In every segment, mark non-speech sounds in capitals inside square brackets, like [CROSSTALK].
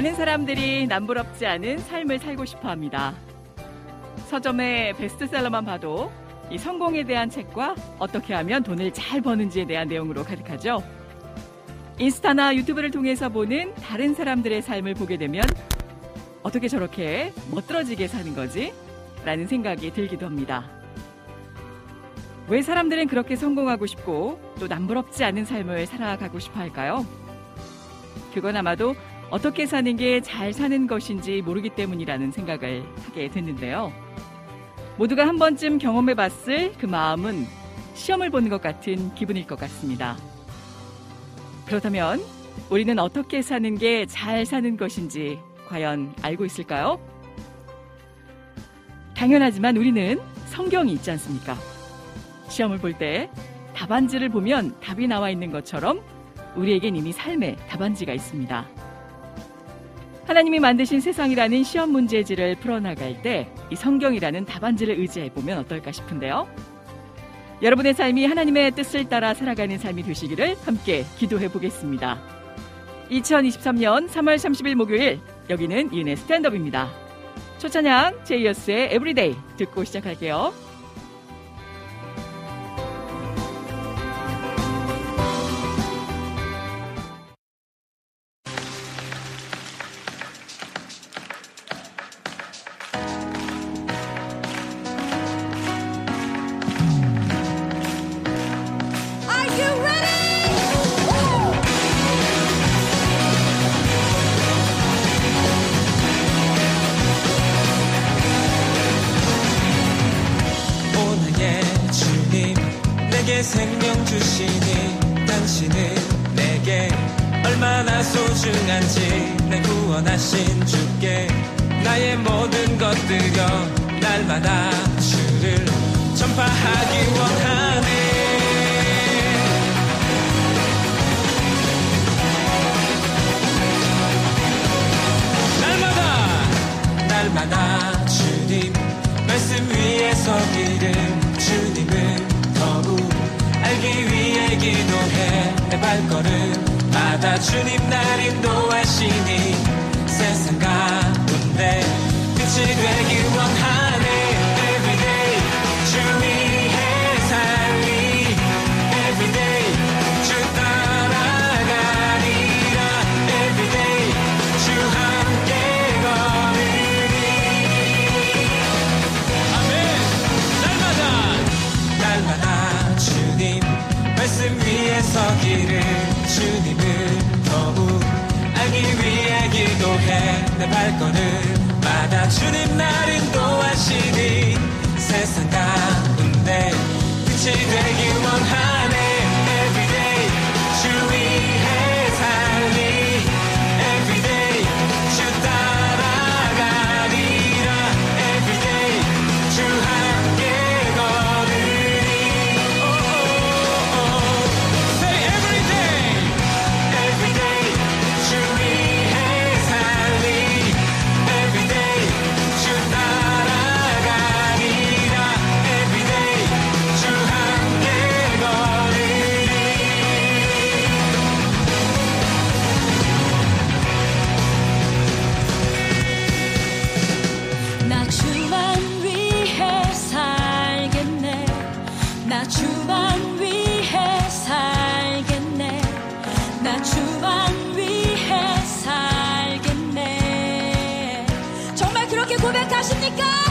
많은 사람들이 남부럽지 않은 삶을 살고 싶어 합니다. 서점의 베스트셀러만 봐도 이 성공에 대한 책과 어떻게 하면 돈을 잘 버는지에 대한 내용으로 가득하죠. 인스타나 유튜브를 통해서 보는 다른 사람들의 삶을 보게 되면 어떻게 저렇게 멋들어지게 사는 거지? 라는 생각이 들기도 합니다. 왜 사람들은 그렇게 성공하고 싶고 또 남부럽지 않은 삶을 살아가고 싶어 할까요? 그건 아마도 어떻게 사는 게 잘 사는 것인지 모르기 때문이라는 생각을 하게 됐는데요. 모두가 한 번쯤 경험해 봤을 그 마음은 시험을 보는 것 같은 기분일 것 같습니다. 그렇다면 우리는 어떻게 사는 게 잘 사는 것인지 과연 알고 있을까요? 당연하지만 우리는 성경이 있지 않습니까? 시험을 볼 때 답안지를 보면 답이 나와 있는 것처럼 우리에겐 이미 삶의 답안지가 있습니다. 하나님이 만드신 세상이라는 시험 문제지를 풀어나갈 때 이 성경이라는 답안지를 의지해 보면 어떨까 싶은데요. 여러분의 삶이 하나님의 뜻을 따라 살아가는 삶이 되시기를 함께 기도해 보겠습니다. 2023년 3월 30일 목요일 여기는 이은혜의 스탠드업입니다. 첫 찬양 제이어스의 Everyday 듣고 시작할게요. 서기를 주님을 더욱 알기 위해 기도해. 내 발걸음 마다 주님 날 인도하시니 세상 가운데 빛이 되길 원하 살겠네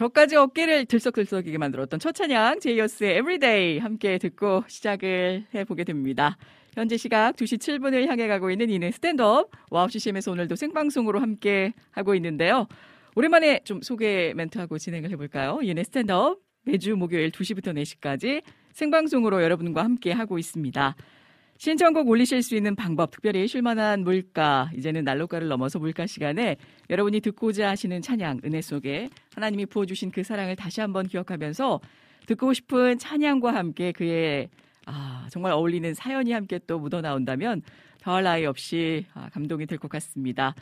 저까지 어깨를 들썩들썩이게 만들었던 첫 찬양 제이어스의 Everyday 함께 듣고 시작을 해보게 됩니다. 현재 시각 2시 7분을 향해 가고 있는 이은혜의 스탠드업 와우 CCM에서 오늘도 생방송으로 함께 하고 있는데요. 오랜만에 좀 소개 멘트하고 진행을 해볼까요? 이은혜의 스탠드업 매주 목요일 2시부터 4시까지 생방송으로 여러분과 함께 하고 있습니다. 신청곡 올리실 수 있는 방법, 특별히 쉴만한 물가, 이제는 난로가를 넘어서 물가 시간에 여러분이 듣고자 하시는 찬양, 은혜 속에 하나님이 부어주신 그 사랑을 다시 한번 기억하면서 듣고 싶은 찬양과 함께 그의 아, 정말 어울리는 사연이 함께 또 묻어나온다면 더할 나위 없이 아, 감동이 될 것 같습니다.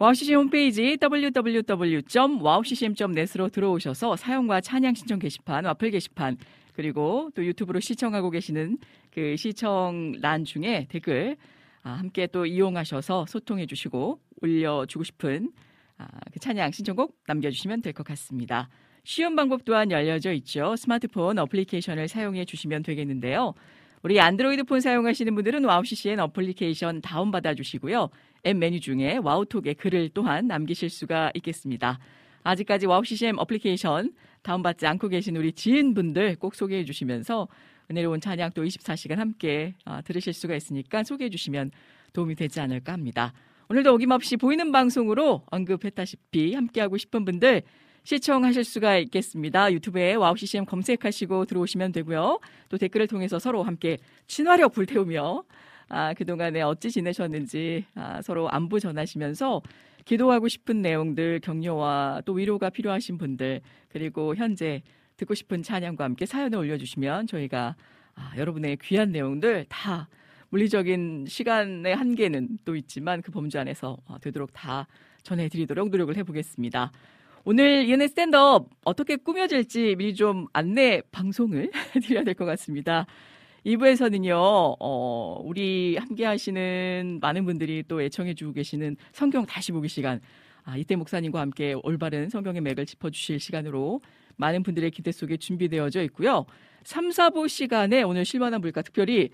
와우CCM 홈페이지 www.wowccm.net으로 들어오셔서 사연과 찬양 신청 게시판, 와플 게시판, 그리고 또 유튜브로 시청하고 계시는 그 시청란 중에 댓글 아, 함께 또 이용하셔서 소통해 주시고 올려주고 싶은 아, 그 찬양 신청곡 남겨주시면 될 것 같습니다. 쉬운 방법 또한 열려져 있죠. 스마트폰 어플리케이션을 사용해 주시면 되겠는데요. 우리 안드로이드 폰 사용하시는 분들은 와우 CCM 어플리케이션 다운받아 주시고요. 앱 메뉴 중에 와우톡에 글을 또한 남기실 수가 있겠습니다. 아직까지 와우 CCM 어플리케이션 다운받지 않고 계신 우리 지인분들 꼭 소개해 주시면서 은혜로운 찬양 또 24시간 함께 아, 들으실 수가 있으니까 소개해 주시면 도움이 되지 않을까 합니다. 오늘도 어김없이 보이는 방송으로 언급했다시피 함께하고 싶은 분들 시청하실 수가 있겠습니다. 유튜브에 와우 CCM 검색하시고 들어오시면 되고요. 또 댓글을 통해서 서로 함께 친화력 불태우며 아, 그동안에 어찌 지내셨는지 아, 서로 안부 전하시면서 기도하고 싶은 내용들, 격려와 또 위로가 필요하신 분들, 그리고 현재 듣고 싶은 찬양과 함께 사연을 올려주시면 저희가 아, 여러분의 귀한 내용들 다 물리적인 시간의 한계는 또 있지만 그 범주 안에서 어, 되도록 다 전해드리도록 노력을 해보겠습니다. 오늘 이은의 스탠드업 어떻게 꾸며질지 미리 좀 안내 방송을 [LAUGHS] 드려야 될 것 같습니다. 2부에서는요, 어, 우리 함께 하시는 많은 분들이 또 애청해주고 계시는 성경 다시 보기 시간, 아, 이때 목사님과 함께 올바른 성경의 맥을 짚어주실 시간으로 많은 분들의 기대 속에 준비되어져 있고요. 3, 4부 시간에 오늘 실만한 물가 특별히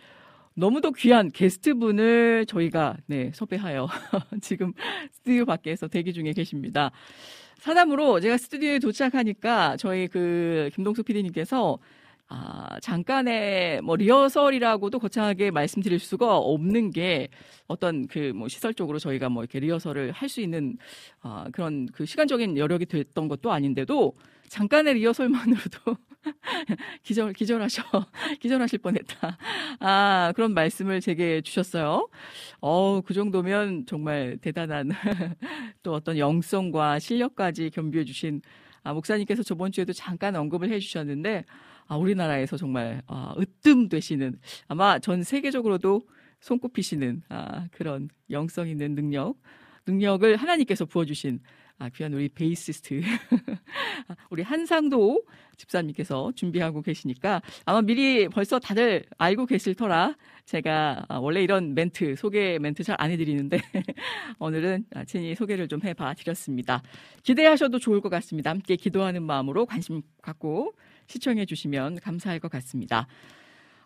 너무도 귀한 게스트분을 저희가 네, 섭외하여 [LAUGHS] 지금 스튜디오 밖에서 대기 중에 계십니다. 사담으로 제가 스튜디오에 도착하니까 저희 그 김동숙 PD님께서 아, 잠깐의 뭐 리허설이라고도 거창하게 말씀드릴 수가 없는 게 어떤 그 뭐 시설적으로 저희가 뭐 이렇게 리허설을 할 수 있는 아, 그런 그 시간적인 여력이 됐던 것도 아닌데도 잠깐의 리허설만으로도 [LAUGHS] 기절 기절하셔 [LAUGHS] 기절하실 뻔했다. 아 그런 말씀을 제게 주셨어요. 어그 정도면 정말 대단한 [LAUGHS] 또 어떤 영성과 실력까지 겸비해 주신 아, 목사님께서 저번 주에도 잠깐 언급을 해주셨는데 아, 우리나라에서 정말 아, 으뜸 되시는 아마 전 세계적으로도 손꼽히시는 아, 그런 영성 있는 능력 능력을 하나님께서 부어주신 아, 귀한 우리 베이시스트 [LAUGHS] 우리 한상도 집사님께서 준비하고 계시니까 아마 미리 벌써 다들 알고 계실 터라 제가 아, 원래 이런 멘트 소개 멘트 잘 안 해드리는데 [LAUGHS] 오늘은 친히 소개를 좀 해봐 드렸습니다. 기대하셔도 좋을 것 같습니다. 함께 기도하는 마음으로 관심 갖고 시청해 주시면 감사할 것 같습니다.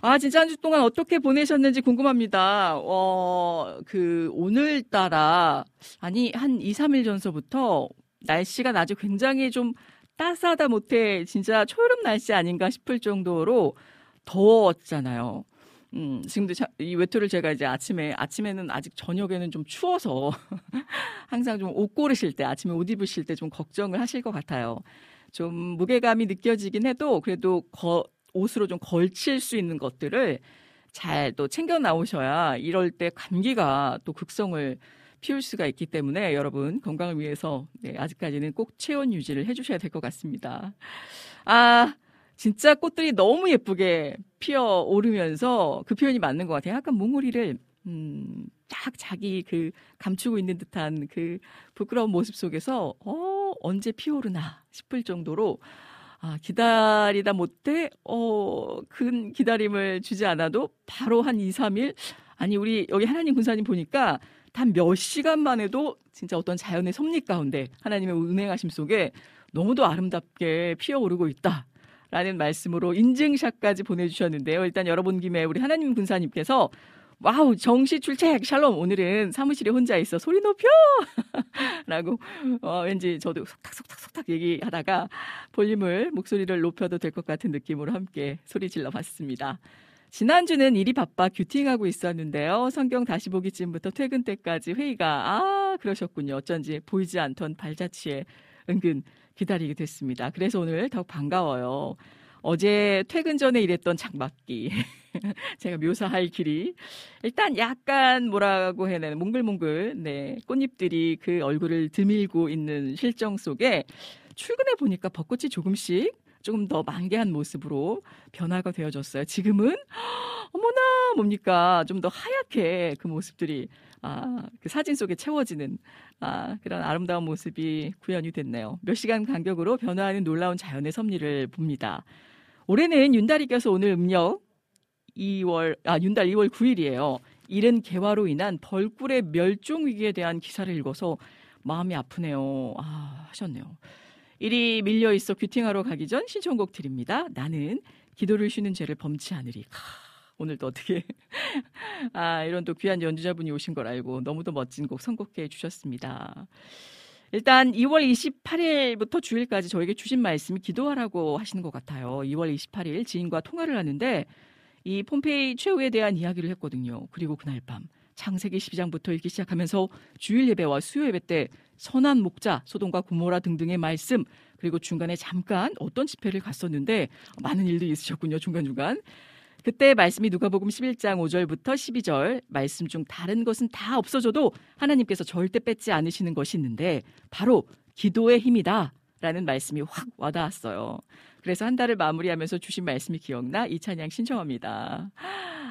아, 진짜 한 주 동안 어떻게 보내셨는지 궁금합니다. 어, 그, 오늘따라, 아니, 한 2, 3일 전서부터 날씨가 아주 굉장히 좀 따스하다 못해 진짜 초여름 날씨 아닌가 싶을 정도로 더웠잖아요. 음, 지금도 차, 이 외투를 제가 이제 아침에, 아침에는 아직 저녁에는 좀 추워서 [LAUGHS] 항상 좀 옷 고르실 때, 아침에 옷 입으실 때 좀 걱정을 하실 것 같아요. 좀 무게감이 느껴지긴 해도 그래도 거, 옷으로 좀 걸칠 수 있는 것들을 잘 또 챙겨 나오셔야 이럴 때 감기가 또 극성을 피울 수가 있기 때문에 여러분 건강을 위해서 네, 아직까지는 꼭 체온 유지를 해주셔야 될 것 같습니다. 아 진짜 꽃들이 너무 예쁘게 피어 오르면서 그 표현이 맞는 것 같아요. 약간 몽우리를 음, 딱 자기 그 감추고 있는 듯한 그 부끄러운 모습 속에서 어 언제 피오르나 싶을 정도로 아, 기다리다 못해, 어, 큰 기다림을 주지 않아도 바로 한 2, 3일, 아니, 우리 여기 하나님 군사님 보니까 단 몇 시간만 해도 진짜 어떤 자연의 섭리 가운데 하나님의 은행하심 속에 너무도 아름답게 피어오르고 있다. 라는 말씀으로 인증샷까지 보내주셨는데요. 일단 여러분 김에 우리 하나님 군사님께서 와우 정시 출첵 샬롬 오늘은 사무실에 혼자 있어 소리 높여 [LAUGHS] 라고 어, 왠지 저도 속닥속닥속닥 얘기하다가 볼륨을 목소리를 높여도 될 것 같은 느낌으로 함께 소리 질러 봤습니다. 지난주는 일이 바빠 큐팅하고 있었는데요. 성경 다시 보기쯤부터 퇴근 때까지 회의가 아 그러셨군요. 어쩐지 보이지 않던 발자취에 은근 기다리게 됐습니다. 그래서 오늘 더욱 반가워요. 어제 퇴근 전에 일했던 장막기. [LAUGHS] 제가 묘사할 길이 일단 약간 뭐라고 해야 되나 몽글몽글 네 꽃잎들이 그 얼굴을 드밀고 있는 실정 속에 출근해 보니까 벚꽃이 조금씩 조금 더 만개한 모습으로 변화가 되어졌어요. 지금은 [GASPS] 어머나 뭡니까 좀 더 하얗게 그 모습들이 아, 그 사진 속에 채워지는 아, 그런 아름다운 모습이 구현이 됐네요. 몇 시간 간격으로 변화하는 놀라운 자연의 섭리를 봅니다. 올해는 윤달이 껴서 오늘 음력 2월 아 윤달 2월 9일이에요. 이른 개화로 인한 벌꿀의 멸종 위기에 대한 기사를 읽어서 마음이 아프네요. 아, 하셨네요. 일이 밀려 있어 귀팅하러 가기 전 신청곡 드립니다. 나는 기도를 쉬는 죄를 범치 않으리. 하, 오늘도 어떻게 [LAUGHS] 아 이런 또 귀한 연주자분이 오신 걸 알고 너무도 멋진 곡 선곡해 주셨습니다. 일단 2월 28일부터 주일까지 저에게 주신 말씀이 기도하라고 하시는 것 같아요. 2월 28일 지인과 통화를 하는데 이 폼페이 최후에 대한 이야기를 했거든요. 그리고 그날 밤 창세기 12장부터 읽기 시작하면서 주일 예배와 수요 예배 때 선한 목자, 소돔과 고모라 등등의 말씀 그리고 중간에 잠깐 어떤 집회를 갔었는데 많은 일들이 있으셨군요. 중간중간. 그때 말씀이 누가복음 11장 5절부터 12절 말씀 중 다른 것은 다 없어져도 하나님께서 절대 뺏지 않으시는 것이 있는데 바로 기도의 힘이다. 라는 말씀이 확 와닿았어요. 그래서 한 달을 마무리하면서 주신 말씀이 기억나 이 찬양 신청합니다.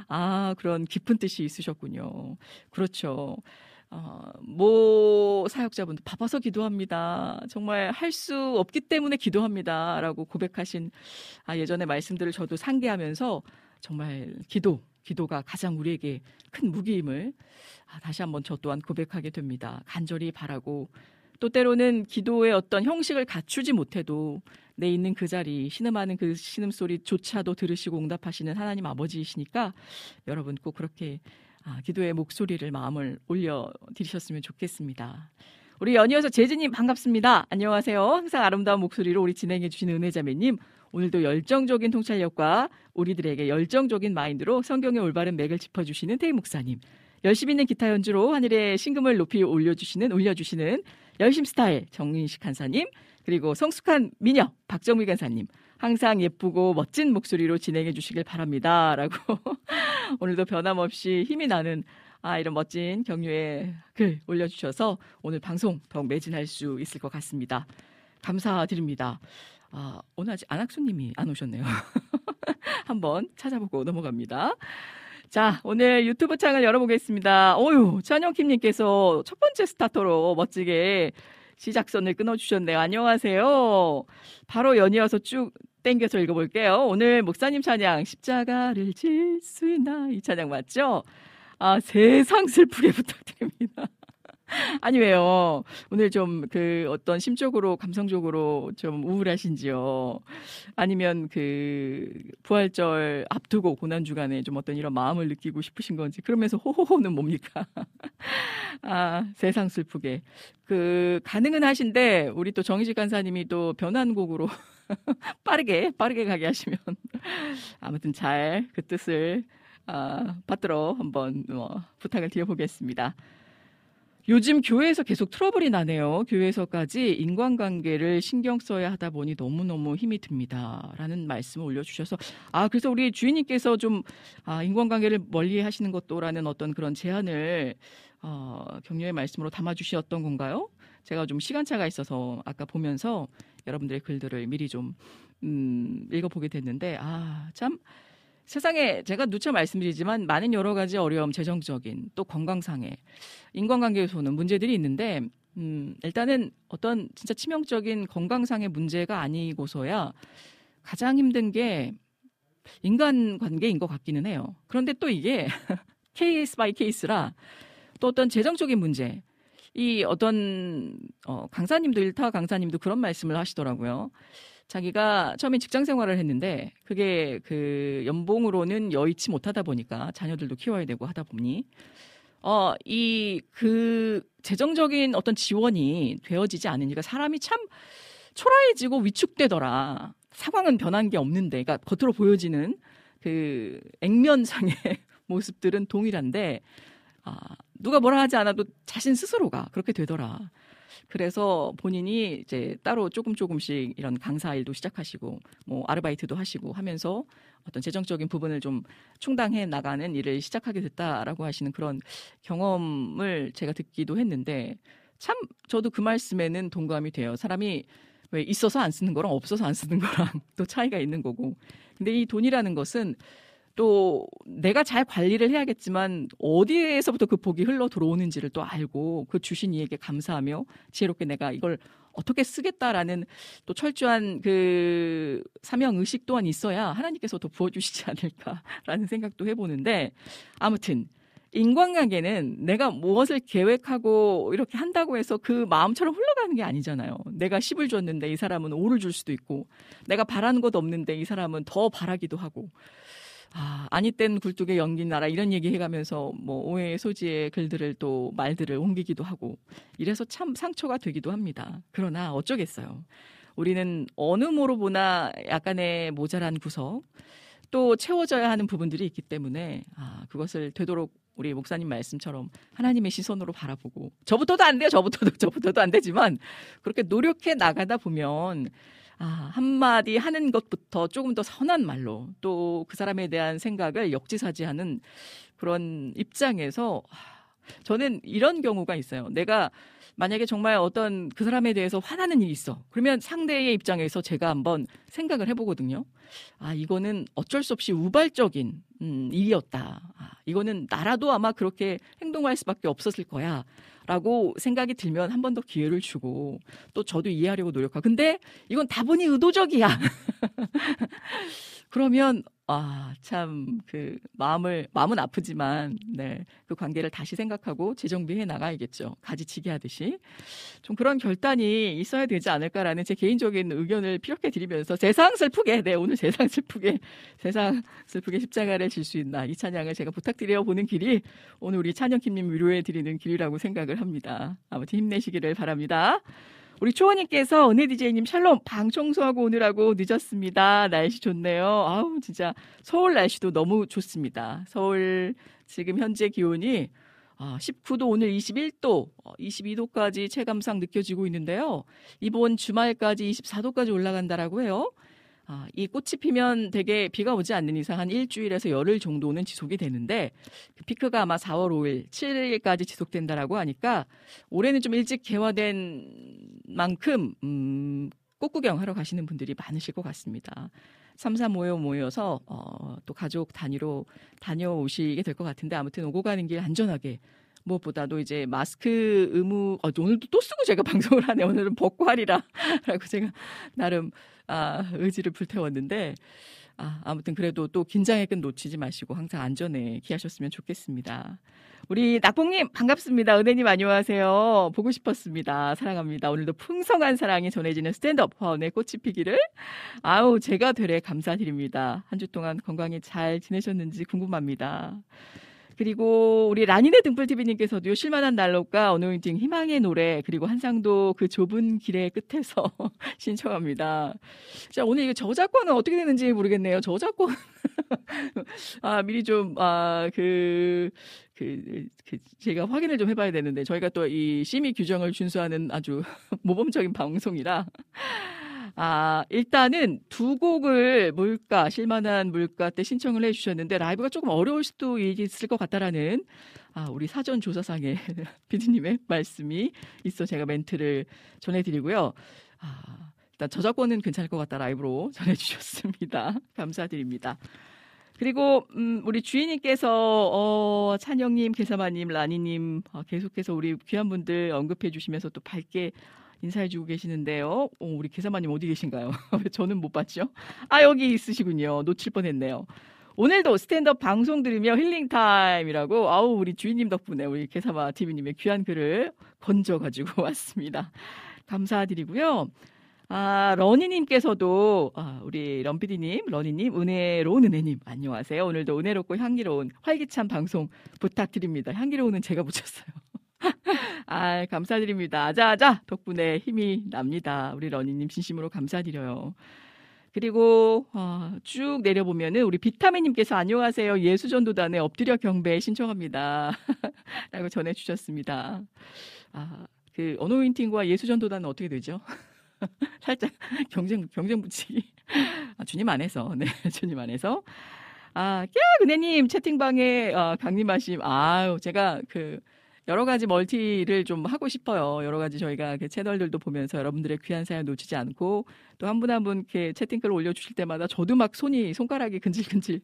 아, 그런 깊은 뜻이 있으셨군요. 그렇죠. 어, 모 사역자분도 바빠서 기도합니다. 정말 할 수 없기 때문에 기도합니다. 라고 고백하신 아, 예전의 말씀들을 저도 상기하면서 정말 기도, 기도가 가장 우리에게 큰 무기임을 아, 다시 한번 저 또한 고백하게 됩니다. 간절히 바라고 또 때로는 기도의 어떤 형식을 갖추지 못해도 내 있는 그 자리 신음하는 그 신음 소리조차도 들으시고 응답하시는 하나님 아버지이시니까 여러분 꼭 그렇게 아, 기도의 목소리를 마음을 올려 드리셨으면 좋겠습니다. 우리 연이어서 재진님 반갑습니다. 안녕하세요. 항상 아름다운 목소리로 우리 진행해 주시는 은혜자매님 오늘도 열정적인 통찰력과 우리들에게 열정적인 마인드로 성경의 올바른 맥을 짚어주시는 태희 목사님. 열심히 있는 기타 연주로 하늘의 신금을 높이 올려주시는 올려주시는 열심 스타일 정인식 간사님 그리고 성숙한 미녀 박정미 간사님 항상 예쁘고 멋진 목소리로 진행해 주시길 바랍니다라고 [LAUGHS] 오늘도 변함없이 힘이 나는 아 이런 멋진 격려의 글 올려주셔서 오늘 방송 더욱 매진할 수 있을 것 같습니다. 감사드립니다. 아, 오늘 아직 안학수님이 안 오셨네요. [LAUGHS] 한번 찾아보고 넘어갑니다. 자, 오늘 유튜브 창을 열어보겠습니다. 어유, 찬영킴님께서 첫 번째 스타터로 멋지게 시작선을 끊어주셨네요. 안녕하세요. 바로 연이어서 쭉 땡겨서 읽어볼게요. 오늘 목사님 찬양, 십자가를 질 수 있나? 이 찬양 맞죠? 아, 세상 슬프게 [LAUGHS] 부탁드립니다. [LAUGHS] 아니 왜요? 오늘 좀 그 어떤 심적으로 감성적으로 좀 우울하신지요? 아니면 그 부활절 앞두고 고난 주간에 좀 어떤 이런 마음을 느끼고 싶으신 건지 그러면서 호호호는 뭡니까? [LAUGHS] 아 세상 슬프게 그 가능은 하신데 우리 또 정희식 간사님이 또 변환곡으로 [LAUGHS] 빠르게 빠르게 가게 하시면 아무튼 잘 그 뜻을 아, 받들어 한번 뭐 부탁을 드려보겠습니다. 요즘 교회에서 계속 트러블이 나네요. 교회에서까지 인간관계를 신경 써야 하다 보니 너무너무 힘이 듭니다. 라는 말씀을 올려주셔서, 아, 그래서 우리 주인님께서 좀, 아, 인간관계를 멀리 하시는 것도라는 어떤 그런 제안을, 어, 격려의 말씀으로 담아주셨던 건가요? 제가 좀 시간차가 있어서 아까 보면서 여러분들의 글들을 미리 좀, 음, 읽어보게 됐는데, 아, 참, 세상에 제가 누차 말씀드리지만 많은 여러 가지 어려움, 재정적인 또 건강상의 인간관계에서는 문제들이 있는데 음, 일단은 어떤 진짜 치명적인 건강상의 문제가 아니고서야 가장 힘든 게 인간 관계인 것 같기는 해요. 그런데 또 이게 [LAUGHS] case by case라 또 어떤 재정적인 문제 이 어떤 어, 강사님도 일타 강사님도 그런 말씀을 하시더라고요. 자기가 처음에 직장 생활을 했는데 그게 그 연봉으로는 여의치 못하다 보니까 자녀들도 키워야 되고 하다 보니 어 이 그 재정적인 어떤 지원이 되어지지 않으니까 사람이 참 초라해지고 위축되더라. 상황은 변한 게 없는데, 그러니까 겉으로 보여지는 그 액면상의 [LAUGHS] 모습들은 동일한데, 아, 누가 뭐라 하지 않아도 자신 스스로가 그렇게 되더라. 그래서 본인이 이제 따로 조금 조금씩 이런 강사 일도 시작하시고 뭐 아르바이트도 하시고 하면서 어떤 재정적인 부분을 좀 충당해 나가는 일을 시작하게 됐다라고 하시는 그런 경험을 제가 듣기도 했는데 참 저도 그 말씀에는 동감이 돼요. 사람이 왜 있어서 안 쓰는 거랑 없어서 안 쓰는 거랑 [LAUGHS] 또 차이가 있는 거고. 근데 이 돈이라는 것은 또 내가 잘 관리를 해야겠지만 어디에서부터 그 복이 흘러 들어오는지를 또 알고 그 주신 이에게 감사하며 지혜롭게 내가 이걸 어떻게 쓰겠다라는 또 철저한 그 사명 의식 또한 있어야 하나님께서 더 부어주시지 [LAUGHS] 않을까라는 생각도 해보는데 아무튼 인간관계는 내가 무엇을 계획하고 이렇게 한다고 해서 그 마음처럼 흘러가는 게 아니잖아요. 내가 10을 줬는데 이 사람은 5를 줄 수도 있고 내가 바라는 것 없는데 이 사람은 더 바라기도 하고 아, 아니 땐 굴뚝에 연기 나라 이런 얘기 해가면서 뭐 오해의 소지의 글들을 또 말들을 옮기기도 하고 이래서 참 상처가 되기도 합니다. 그러나 어쩌겠어요. 우리는 어느 모로 보나 약간의 모자란 구석 또 채워져야 하는 부분들이 있기 때문에 아, 그것을 되도록 우리 목사님 말씀처럼 하나님의 시선으로 바라보고 저부터도 안 돼요. 저부터도 [LAUGHS] 저부터도 안 되지만 그렇게 노력해 나가다 보면 아, 한마디 하는 것부터 조금 더 선한 말로 또 그 사람에 대한 생각을 역지사지하는 그런 입장에서 저는 이런 경우가 있어요. 내가 만약에 정말 어떤 그 사람에 대해서 화나는 일이 있어. 그러면 상대의 입장에서 제가 한번 생각을 해보거든요. 아, 이거는 어쩔 수 없이 우발적인 음, 일이었다. 아, 이거는 나라도 아마 그렇게 행동할 수밖에 없었을 거야. 라고 생각이 들면 한 번 더 기회를 주고 또 저도 이해하려고 노력하고. 근데 이건 다분히 의도적이야. [LAUGHS] 그러면 아, 참, 그, 마음을, 마음은 아프지만, 네, 그 관계를 다시 생각하고 재정비해 나가야겠죠. 가지치기 하듯이. 좀 그런 결단이 있어야 되지 않을까라는 제 개인적인 의견을 피력해 드리면서 세상 슬프게, 네, 오늘 세상 슬프게, 세상 슬프게 십자가를 질 수 있나. 이 찬양을 제가 부탁드려 보는 길이 오늘 우리 찬영킴님 위로해 드리는 길이라고 생각을 합니다. 아무튼 힘내시기를 바랍니다. 우리 초원님께서 은혜 디제이님 샬롬 방 청소하고 오느라고 늦었습니다. 날씨 좋네요. 아우 진짜 서울 날씨도 너무 좋습니다. 서울 지금 현재 기온이 19도 오늘 21도, 22도까지 체감상 느껴지고 있는데요. 이번 주말까지 24도까지 올라간다라고 해요. 아, 이 꽃이 피면 되게 비가 오지 않는 이상 한 일주일에서 열흘 정도는 지속이 되는데 그 피크가 아마 4월 5일, 7일까지 지속된다라고 하니까 올해는 좀 일찍 개화된 만큼 음, 꽃 구경하러 가시는 분들이 많으실 것 같습니다. 3, 4 모여 모여서 어, 또 가족 단위로 다녀오시게 될 것 같은데 아무튼 오고 가는 길 안전하게 무엇보다도 이제 마스크 의무 어, 오늘도 또 쓰고 제가 [LAUGHS] 방송을 하네 오늘은 벗고 하리라라고 제가 나름 아, 의지를 불태웠는데 아, 아무튼 그래도 또 긴장의 끈 놓치지 마시고 항상 안전에 기하셨으면 좋겠습니다. 우리 낙봉님 반갑습니다. 은혜님 안녕하세요. 보고 싶었습니다. 사랑합니다. 오늘도 풍성한 사랑이 전해지는 스탠드업 화원의 꽃이 피기를 아우 제가 되레 감사드립니다. 한 주 동안 건강히 잘 지내셨는지 궁금합니다. 그리고 우리 라니네 등불TV님께서도요, 실만한 난로가 어노인팅 희망의 노래, 그리고 한상도 그 좁은 길의 끝에서 [LAUGHS] 신청합니다. 자, 오늘 이거 저작권은 어떻게 되는지 모르겠네요. 저작권. [LAUGHS] 아, 미리 좀, 아, 그, 그, 그, 제가 확인을 좀 해봐야 되는데, 저희가 또 이 심의 규정을 준수하는 아주 [LAUGHS] 모범적인 방송이라, 아, 일단은 두 곡을 물가, 실만한 물가 때 신청을 해주셨는데, 라이브가 조금 어려울 수도 있을 것 같다라는, 아, 우리 사전 조사상의 [LAUGHS] 피디님의 말씀이 있어 제가 멘트를 전해드리고요. 아, 일단 저작권은 괜찮을 것 같다 라이브로 [LAUGHS] 전해주셨습니다. 감사드립니다. 그리고 음, 우리 주인님께서 어, 찬영님, 계사마님, 라니님 어, 계속해서 우리 귀한 분들 언급해 주시면서 또 밝게 인사해주고 계시는데요. 어, 우리 계사마님 어디 계신가요? [LAUGHS] 왜 저는 못 봤죠? 아 여기 있으시군요. 놓칠 뻔했네요. 오늘도 스탠드업 방송 들으며 healing time이라고 아우 우리 주인님 덕분에 우리 계사마 TV님의 귀한 글을 건져 가지고 [LAUGHS] 왔습니다. 감사드리고요. 아, 러니님께서도, 아, 우리 럼피디님, 러니님, 은혜로운 은혜님, 안녕하세요. 오늘도 은혜롭고 향기로운 활기찬 방송 부탁드립니다. 향기로운은 제가 붙였어요. 아, 감사드립니다. 아자아자 덕분에 힘이 납니다. 우리 러니님 진심으로 감사드려요. 그리고 어, 쭉 내려보면은 우리 비타민님께서 안녕하세요. 예수전도단에 엎드려 경배 신청합니다. [LAUGHS] 라고 전해주셨습니다. 아, 그 어노인팅과 예수전도단은 어떻게 되죠? [LAUGHS] 살짝 경쟁 경쟁 붙이기. 아, 주님 안에서 네 [LAUGHS] 주님 안에서. 아, 야 은혜님 채팅방에 어, 강림하심. 아유 제가 그 여러 가지 멀티를 좀 하고 싶어요. 여러 가지 저희가 그 채널들도 보면서 여러분들의 귀한 사연 놓치지 않고 또 한 분 한 분 이렇게 채팅글 올려주실 때마다 저도 막 손이 손가락이 근질근질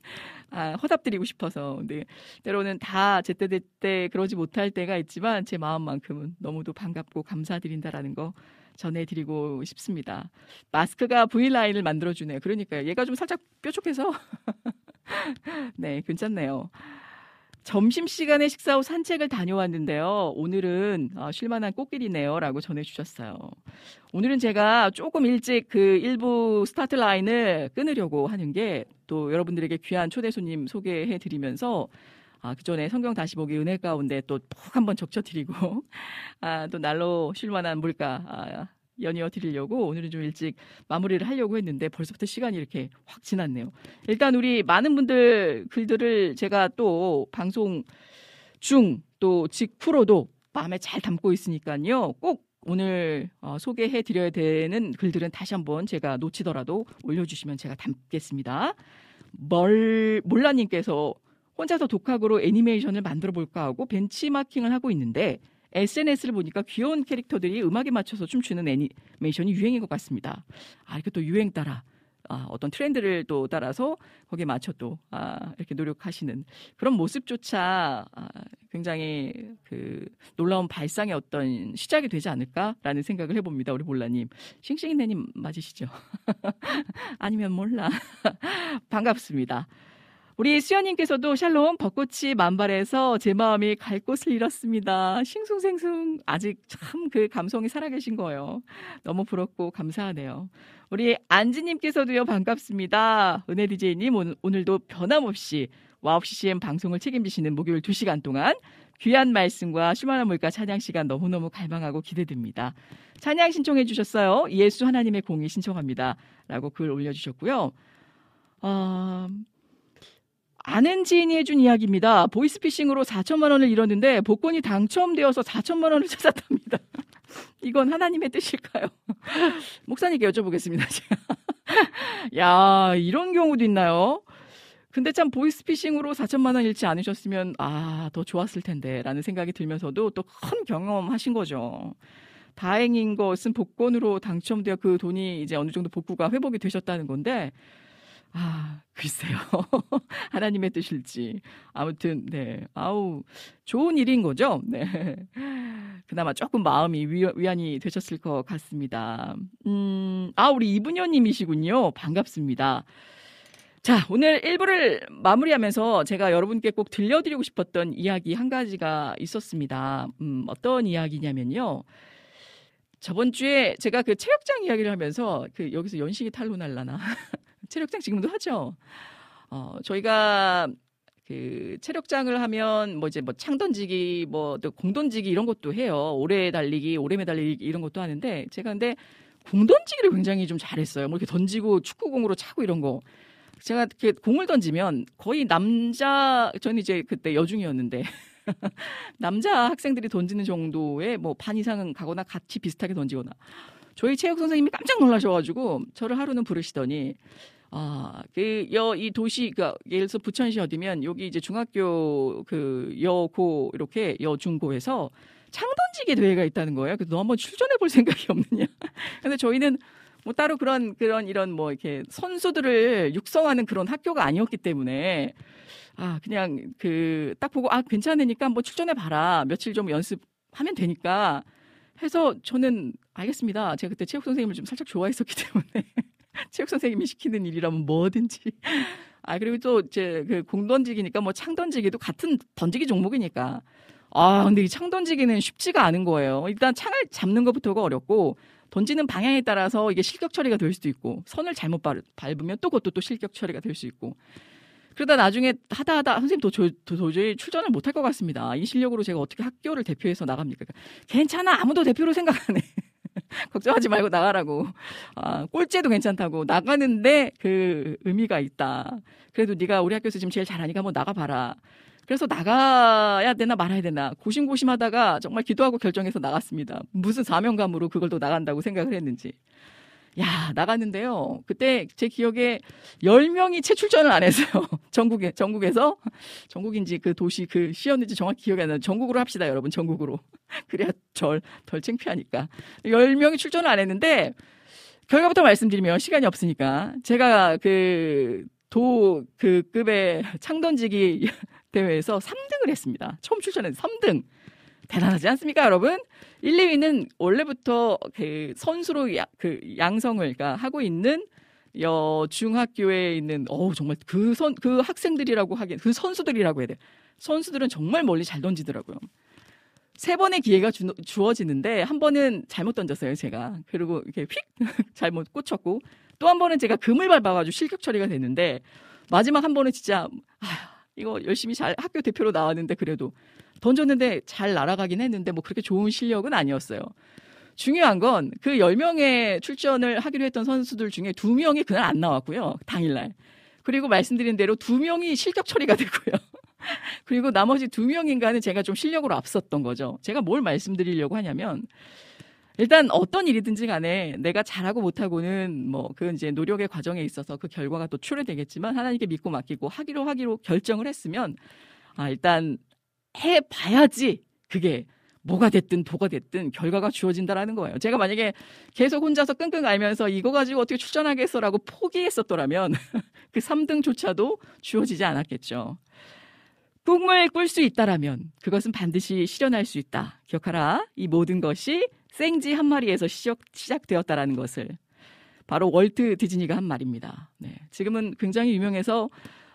아, 허답드리고 싶어서 근데 때로는 다 제때제때 그러지 못할 때가 있지만 제 마음만큼은 너무도 반갑고 감사드린다라는 거 전해드리고 싶습니다. 마스크가 V line을 만들어주네요. 그러니까요. 얘가 좀 살짝 뾰족해서 [LAUGHS] 네 괜찮네요. 점심시간에 식사 후 산책을 다녀왔는데요. 오늘은 아, 쉴만한 꽃길이네요. 라고 전해주셨어요. 오늘은 제가 조금 일찍 그 일부 스타트 라인을 끊으려고 하는 게 또 여러분들에게 귀한 초대 손님 소개해 드리면서 아, 그 전에 성경 다시 보기 은혜 가운데 또 푹 한번 적셔드리고, [LAUGHS] 아, 또 날로 쉴만한 물가, 아, 연이어 드리려고 오늘은 좀 일찍 마무리를 하려고 했는데 벌써부터 시간이 이렇게 확 지났네요. 일단 우리 많은 분들 글들을 제가 또 방송 중 또 직후로도 마음에 잘 담고 있으니까요. 꼭 오늘 어, 소개해 드려야 되는 글들은 다시 한번 제가 놓치더라도 올려주시면 제가 담겠습니다. 멀, 몰라님께서 혼자서 독학으로 애니메이션을 만들어 볼까 하고 벤치마킹을 하고 있는데 SNS를 보니까 귀여운 캐릭터들이 음악에 맞춰서 춤추는 애니메이션이 유행인 것 같습니다. 아, 이렇게 또 유행 따라 아, 어떤 트렌드를 또 따라서 거기에 맞춰 또 아, 이렇게 노력하시는 그런 모습조차 아, 굉장히 그 놀라운 발상의 어떤 시작이 되지 않을까라는 생각을 해봅니다. 우리 몰라님, 싱싱이네님 맞으시죠? [LAUGHS] 아니면 몰라. [LAUGHS] 반갑습니다. 우리 수연님께서도 샬롬 벚꽃이 만발해서 제 마음이 갈 곳을 잃었습니다. 싱숭생숭 아직 참 그 감성이 살아계신 거예요. 너무 부럽고 감사하네요. 우리 안지님께서도요 반갑습니다. 은혜 오늘, 오늘도 변함없이 와우 CCM 방송을 책임지시는 목요일 2시간 동안 귀한 말씀과 쉴만한 물가 찬양 시간 너무너무 갈망하고 기대됩니다. 찬양 신청해 주셨어요. 예수 하나님의 공이 신청합니다. 라고 글 올려주셨고요. 어, 아는 지인이 해준 이야기입니다. 보이스피싱으로 4천만 원을 잃었는데 복권이 당첨되어서 4천만 원을 [LAUGHS] 찾았답니다. 이건 하나님의 뜻일까요? [LAUGHS] 목사님께 여쭤보겠습니다. 제가. [LAUGHS] 야, 이런 경우도 있나요? 근데 참 보이스피싱으로 4천만 원 잃지 않으셨으면 아, 더 좋았을 텐데 라는 생각이 들면서도 또 큰 경험하신 거죠. 다행인 것은 복권으로 당첨되어 그 돈이 이제 어느 정도 복구가 회복이 되셨다는 건데 아, 글쎄요. [LAUGHS] 하나님의 뜻일지. 아무튼, 네. 아우, 좋은 일인 거죠? 네. 그나마 조금 마음이 위, 위안이 되셨을 것 같습니다. 음, 아, 우리 이분녀님이시군요. 반갑습니다. 자, 오늘 1부를 마무리하면서 제가 여러분께 꼭 들려드리고 싶었던 이야기 한 가지가 있었습니다. 음, 어떤 이야기냐면요. 저번 주에 제가 그 체육장 이야기를 하면서 그 여기서 연식이 탈로 날라나. [LAUGHS] 체력장 지금도 하죠. 어, 저희가 그 체력장을 하면 뭐 이제 뭐 창 던지기 뭐공 던지기 이런 것도 해요. 오래 달리기, 오래 매달리기 이런 것도 하는데 제가 근데 공 던지기를 굉장히 좀 잘했어요. 뭐 이렇게 던지고 축구공으로 차고 이런 거. 제가 이렇게 공을 던지면 거의 남자 저는 이제 그때 여중이었는데 [LAUGHS] 남자 학생들이 던지는 정도의 뭐 반 이상은 가거나 같이 비슷하게 던지거나 저희 체육 선생님이 깜짝 놀라셔가지고 저를 하루는 부르시더니 아, 그, 여, 이 도시, 그, 예를 들어서 부천시 어디면 여기 이제 중학교 그 여고, 이렇게 여중고에서 창 던지기 대회가 있다는 거예요. 그래서 너 한번 출전해 볼 생각이 없느냐. [LAUGHS] 근데 저희는 뭐 따로 그런, 그런 이런 뭐 이렇게 선수들을 육성하는 그런 학교가 아니었기 때문에 아, 그냥 그, 딱 보고 아, 괜찮으니까 한번 출전해 봐라. 며칠 좀 연습하면 되니까 해서 저는 알겠습니다. 제가 그때 체육 선생님을 좀 살짝 좋아했었기 [LAUGHS] 때문에. [LAUGHS] 체육 선생님이 시키는 일이라면 뭐든지. 아, 그리고 또, 이제, 그, 공 던지기니까 뭐 창 던지기도 같은 던지기 종목이니까. 아, 근데 이 창 던지기는 쉽지가 않은 거예요. 일단 창을 잡는 것부터가 어렵고, 던지는 방향에 따라서 이게 실격 처리가 될 수도 있고, 선을 잘못 밟으면 또 그것도 또 실격 처리가 될 수 있고. 그러다 나중에 하다 하다 선생님 도, 저, 도저히 출전을 못 할 것 같습니다. 이 실력으로 제가 어떻게 학교를 대표해서 나갑니까? 괜찮아. 아무도 대표로 생각 안 해. [LAUGHS] 걱정하지 말고 나가라고. 아, 꼴찌도 괜찮다고. 나가는데 그 의미가 있다. 그래도 네가 우리 학교에서 지금 제일 잘하니까 한번 나가봐라. 그래서 나가야 되나 말아야 되나 고심고심하다가 정말 기도하고 결정해서 나갔습니다. 무슨 사명감으로 그걸 또 나간다고 생각을 했는지. 야, 나갔는데요. 그때 제 기억에 10명이 채출전을 안 했어요. [LAUGHS] 전국에, 전국에서. 전국인지 그 도시 그 시였는지 정확히 기억이 안 나요. 전국으로 합시다, 여러분. 전국으로. [LAUGHS] 그래야 절, 덜 창피하니까. 10명이 출전을 안 했는데, 결과부터 말씀드리면 시간이 없으니까. 제가 그, 도, 그 급의 창 던지기 [LAUGHS] 대회에서 3등을 했습니다. 처음 출전했는데 3등. 대단하지 않습니까, 여러분? 1, 2위는 원래부터 그 선수로 야, 그 양성을 그러니까 하고 있는 여 중학교에 있는 어 정말 그 선 그 학생들이라고 하긴 그 선수들이라고 해야 돼. 선수들은 정말 멀리 잘 던지더라고요. 세 번의 기회가 주, 주어지는데 한 번은 잘못 던졌어요, 제가. 그리고 이렇게 휙 [LAUGHS] 잘못 꽂혔고 또 한 번은 제가 금을 밟아가지고 실격 처리가 됐는데 마지막 한 번은 진짜 아, 이거 열심히 잘 학교 대표로 나왔는데 그래도 던졌는데 잘 날아가긴 했는데 뭐 그렇게 좋은 실력은 아니었어요. 중요한 건 그 10명의 출전을 하기로 했던 선수들 중에 2명이 그날 안 나왔고요. 당일날. 그리고 말씀드린 대로 2명이 실격 처리가 됐고요. [LAUGHS] 그리고 나머지 2명 인가는 제가 좀 실력으로 앞섰던 거죠. 제가 뭘 말씀드리려고 하냐면 일단 어떤 일이든지 간에 내가 잘하고 못하고는 뭐 그 이제 노력의 과정에 있어서 그 결과가 또 초래되겠지만 하나님께 믿고 맡기고 하기로 하기로 결정을 했으면 아 일단 해 봐야지 그게 뭐가 됐든 도가 됐든 결과가 주어진다라는 거예요. 제가 만약에 계속 혼자서 끙끙 앓면서 이거 가지고 어떻게 출전하겠어라고 포기했었더라면 [LAUGHS] 그 3등조차도 주어지지 않았겠죠. 꿈을 꿀 수 있다라면 그것은 반드시 실현할 수 있다. 기억하라. 이 모든 것이 생쥐 한 마리에서 시작, 시작되었다라는 것을 바로 월트 디즈니가 한 말입니다. 네. 지금은 굉장히 유명해서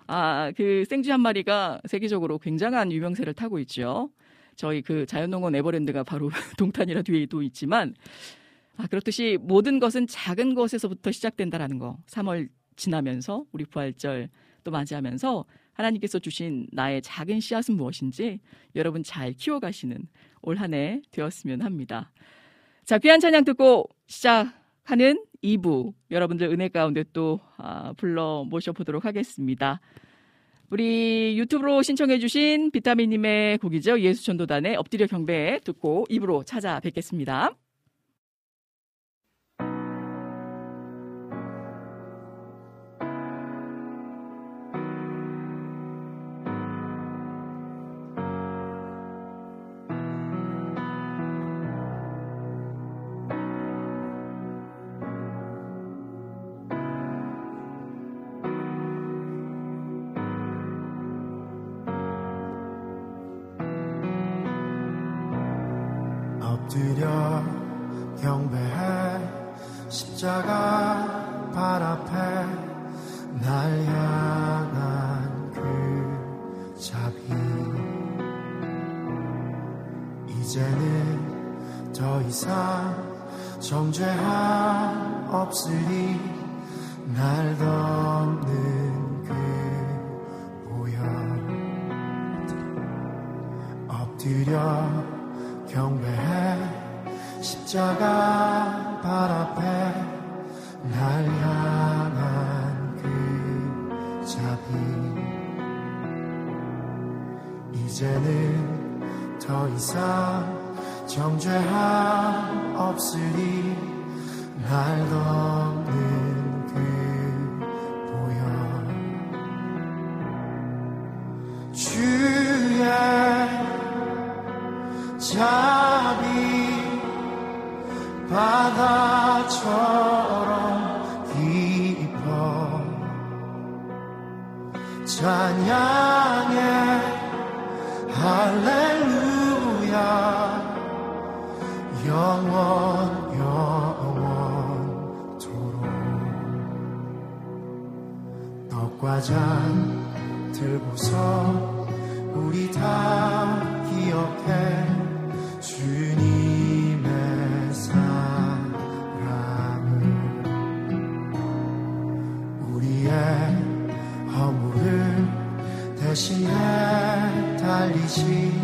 아, 그 생쥐 한 마리가 세계적으로 굉장한 유명세를 타고 있죠. 저희 그 자연농원 에버랜드가 바로 [LAUGHS] 동탄이라 뒤에도 있지만 아, 그렇듯이 모든 것은 작은 것에서부터 시작된다라는 거. 3월 지나면서 우리 부활절 또 맞이하면서 하나님께서 주신 나의 작은 씨앗은 무엇인지 여러분 잘 키워가시는 올 한 해 되었으면 합니다. 자, 귀한 찬양 듣고 시작하는 2부 여러분들 은혜 가운데 또 아, 불러 모셔보도록 하겠습니다. 우리 유튜브로 신청해주신 비타민님의 곡이죠. 예수전도단의 엎드려 경배 듣고 2부로 찾아뵙겠습니다. 십자가 찬양해. 할렐루야. 영원 영원토록 떡과 잔 들고서 우리 다 기억해. 情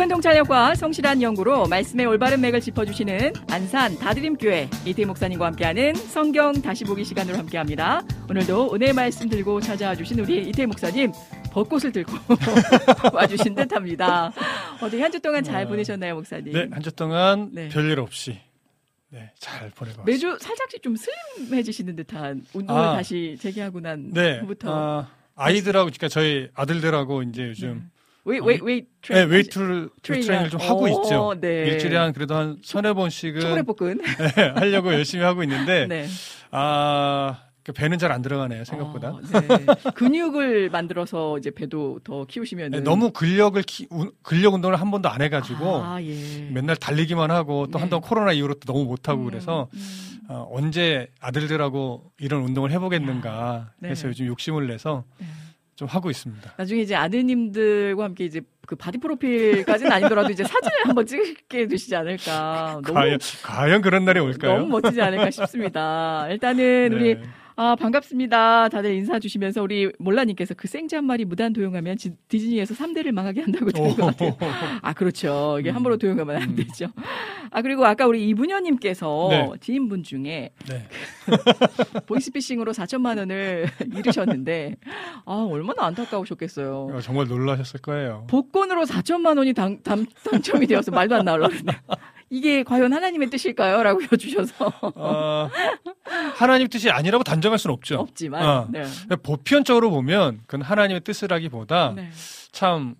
깊은 통찰력과 성실한 연구로 말씀의 올바른 맥을 짚어주시는 안산 다드림교회 이태 목사님과 함께하는 성경 다시 보기 시간으로 함께합니다. 오늘도 은혜 말씀 들고 찾아와 주신 우리 이태 목사님 벚꽃을 들고 [LAUGHS] 와주신 듯합니다. 어떻게 한 주 동안 잘 어, 보내셨나요, 목사님? 네, 한 주 동안 네. 별일 없이 네, 잘 보내고 왔습니다. 매주 살짝씩 좀 슬림해지시는 듯한 운동을 아. 다시 재개하고 난 네, 후부터 아, 아이들하고 그러니까 저희 아들들하고 이제 요즘 웨이 웨이 웨이 네, 웨이트 트레이닝. 트레이닝을 좀 하고 오, 있죠. 네. 일주일에 한 그래도 한 서너 번씩은 초콜릿 복근 [LAUGHS] 네, 하려고 열심히 하고 있는데 네. 아, 그 배는 잘 안 들어가네요, 생각보다. 어, 네. 근육을 만들어서 이제 배도 더 키우시면 네, 너무 근력을 키, 우- 근력 운동을 한 번도 안 해가지고 아, 예. 맨날 달리기만 하고 또 네. 한동 코로나 이후로 또 너무 못 하고 음, 그래서 음. 어, 언제 아들들하고 이런 운동을 해보겠는가 네. 해서 요즘 욕심을 내서 네. 좀 하고 있습니다. 나중에 이제 아드님들과 함께 이제 그 body profile까지는 아니더라도 이제 사진을 한번 찍게 되시지 않을까. 너무 과연 과연 그런 날이 올까요? 너무 멋지지 않을까 싶습니다. 일단은 네. 우리 아 반갑습니다. 다들 인사 주시면서 우리 몰라님께서 그 생쥐 한 마리 무단 도용하면 지- 디즈니에서 3대를 망하게 한다고 들은 것 같아요. [LAUGHS] 아 그렇죠. 이게 음. 함부로 도용하면 안 음. 되죠. 아 그리고 아까 우리 이분녀님께서 네. 지인분 중에 네. [LAUGHS] 보이스피싱으로 4천만 원을 [LAUGHS] 잃으셨는데 아 얼마나 안타까우셨겠어요. 어, 정말 놀라셨을 거예요. 복권으로 4천만 원이 당, 당, 당첨이 되어서 말도 안 나오려는데 이게 과연 하나님의 뜻일까요? 라고 [LAUGHS] 여주셔서 어, 하나님 뜻이 아니라고 단정할 수는 없죠. 없지만 어. 네. 보편적으로 보면 그건 하나님의 뜻이라기보다 네. 참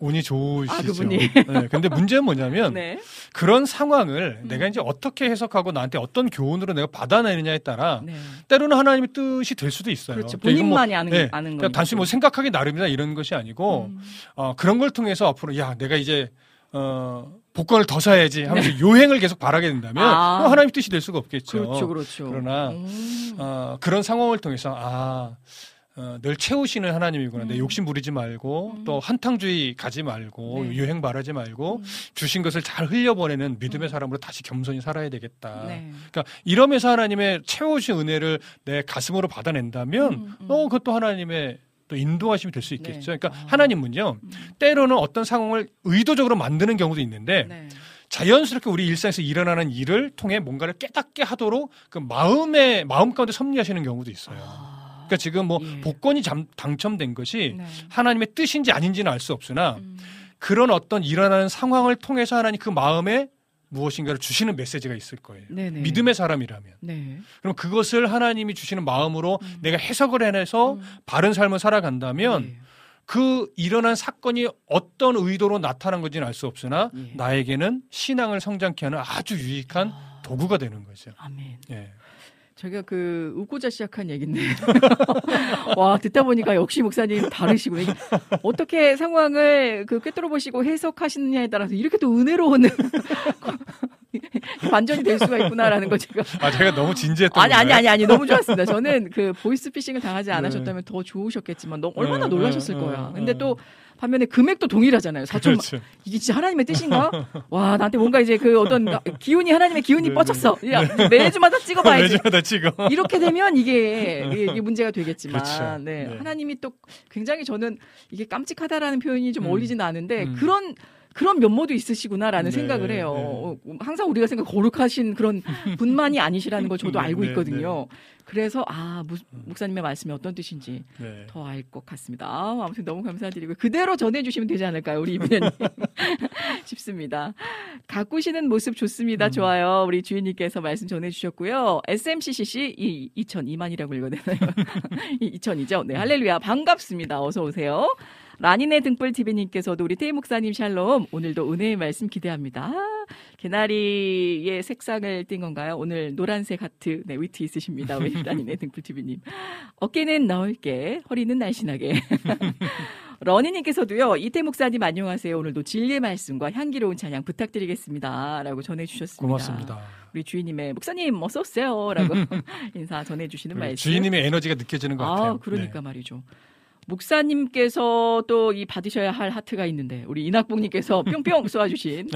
운이 좋으시죠. 아, 그분이. 네, 근데 문제는 뭐냐면 [LAUGHS] 네. 그런 상황을 음. 내가 이제 어떻게 해석하고 나한테 어떤 교훈으로 내가 받아내느냐에 따라 네. 때로는 하나님의 뜻이 될 수도 있어요. 그렇죠. 그러니까 뭐, 본인만이 아는, 네, 아는 그러니까 거니까. 단순히 뭐 생각하기 나름이다 이런 것이 아니고 음. 어, 그런 걸 통해서 앞으로 야 내가 이제 어, 복권을 더 사야지 하면서 요행을 계속 바라게 된다면 네. 아. 그건 하나님의 뜻이 될 수가 없겠죠. 그렇죠, 그렇죠. 그러나 음. 어, 그런 상황을 통해서 아 어, 늘 채우시는 하나님이구나. 내 음. 욕심 부리지 말고 음. 또 한탕주의 가지 말고 네. 유행 바라지 말고 음. 주신 것을 잘 흘려보내는 믿음의 사람으로 다시 겸손히 살아야 되겠다. 네. 그러니까 이러면서 하나님의 채워주신 은혜를 내 가슴으로 받아낸다면 음, 음. 어, 그것도 하나님의 또 인도하심이 될 수 있겠죠. 네. 그러니까 아. 하나님은요 음. 때로는 어떤 상황을 의도적으로 만드는 경우도 있는데 네. 자연스럽게 우리 일상에서 일어나는 일을 통해 뭔가를 깨닫게 하도록 그 마음의 마음 가운데 섭리하시는 경우도 있어요. 아. 그러니까 지금 뭐 예. 복권이 잠- 당첨된 것이 네. 하나님의 뜻인지 아닌지는 알 수 없으나 음. 그런 어떤 일어나는 상황을 통해서 하나님 그 마음에 무엇인가를 주시는 메시지가 있을 거예요. 네네. 믿음의 사람이라면. 네. 그럼 그것을 하나님이 주시는 마음으로 음. 내가 해석을 해내서 음. 바른 삶을 살아간다면 네. 그 일어난 사건이 어떤 의도로 나타난 건지는 알 수 없으나 예. 나에게는 신앙을 성장케 하는 아주 유익한 아. 도구가 되는 거죠. 아멘. 예. 저희가 그 웃고자 시작한 얘긴데 [LAUGHS] 와 듣다 보니까 역시 목사님 다르시고 어떻게 상황을 그 꿰뚫어 보시고 해석하시느냐에 따라서 이렇게 또 은혜로운 [LAUGHS] 반전이 될 수가 있구나라는 거 제가 아 제가 너무 진지했던 아니 아니? 아니 아니 너무 좋았습니다. 저는 그 보이스피싱을 당하지 네. 않으셨다면 더 좋으셨겠지만 너무 얼마나 네, 놀라셨을 네, 거야. 네, 근데 네. 또 반면에 금액도 동일하잖아요. 4천 그렇죠. 이게 진짜 하나님의 뜻인가? 와 나한테 뭔가 이제 그 어떤 기운이 하나님의 기운이 네, 뻗쳤어. 야, 매주마다 찍어 봐야지. [LAUGHS] 매주마다 찍어. 이렇게 되면 이게, 이게, 문제가 되겠지만, 그렇죠. 네. 네. 하나님이 또 굉장히 저는 이게 깜찍하다라는 표현이 좀 음. 어울리지는 않은데 음. 그런 그런 면모도 있으시구나라는 네, 생각을 해요. 어, 항상 우리가 생각 거룩하신 그런 분만이 아니시라는 걸 저도 네, 알고 네, 있거든요. 그래서 아 무- 목사님의 말씀이 어떤 뜻인지 네. 더알 것 같습니다. 아, 아무튼 너무 감사드리고 그대로 전해주시면 되지 않을까요, 우리 이민현님 [LAUGHS] 싶습니다. 가꾸시는 모습 좋습니다. 음. 좋아요. 우리 주인님께서 말씀 전해주셨고요. SMCCC 이 2000, 2만이라고 읽어야 되나요? [LAUGHS] 이 2000이죠. 네, 할렐루야. 반갑습니다. 어서 오세요. 라니네 등불 TV님께서도 우리 태희 목사님 샬롬 오늘도 은혜의 말씀 기대합니다. 아, 개나리의 색상을 띈 건가요? 오늘 노란색 하트 네 위트 있으십니다. 우리 [LAUGHS] 라니네 등불 TV님 어깨는 넓게 허리는 날씬하게 [LAUGHS] 러니님께서도요 이태 목사님 안녕하세요. 오늘도 진리의 말씀과 향기로운 찬양 부탁드리겠습니다.라고 전해주셨습니다. 고맙습니다. 우리 주인님의 목사님 어서 오세요 라고 [LAUGHS] 인사 전해주시는 말씀. 주인님의 에너지가 느껴지는 것 같아요. 아, 그러니까 네. 말이죠. 목사님께서 또 이 받으셔야 할 하트가 있는데 우리 이낙봉님께서 [LAUGHS] 뿅뿅 쏘아주신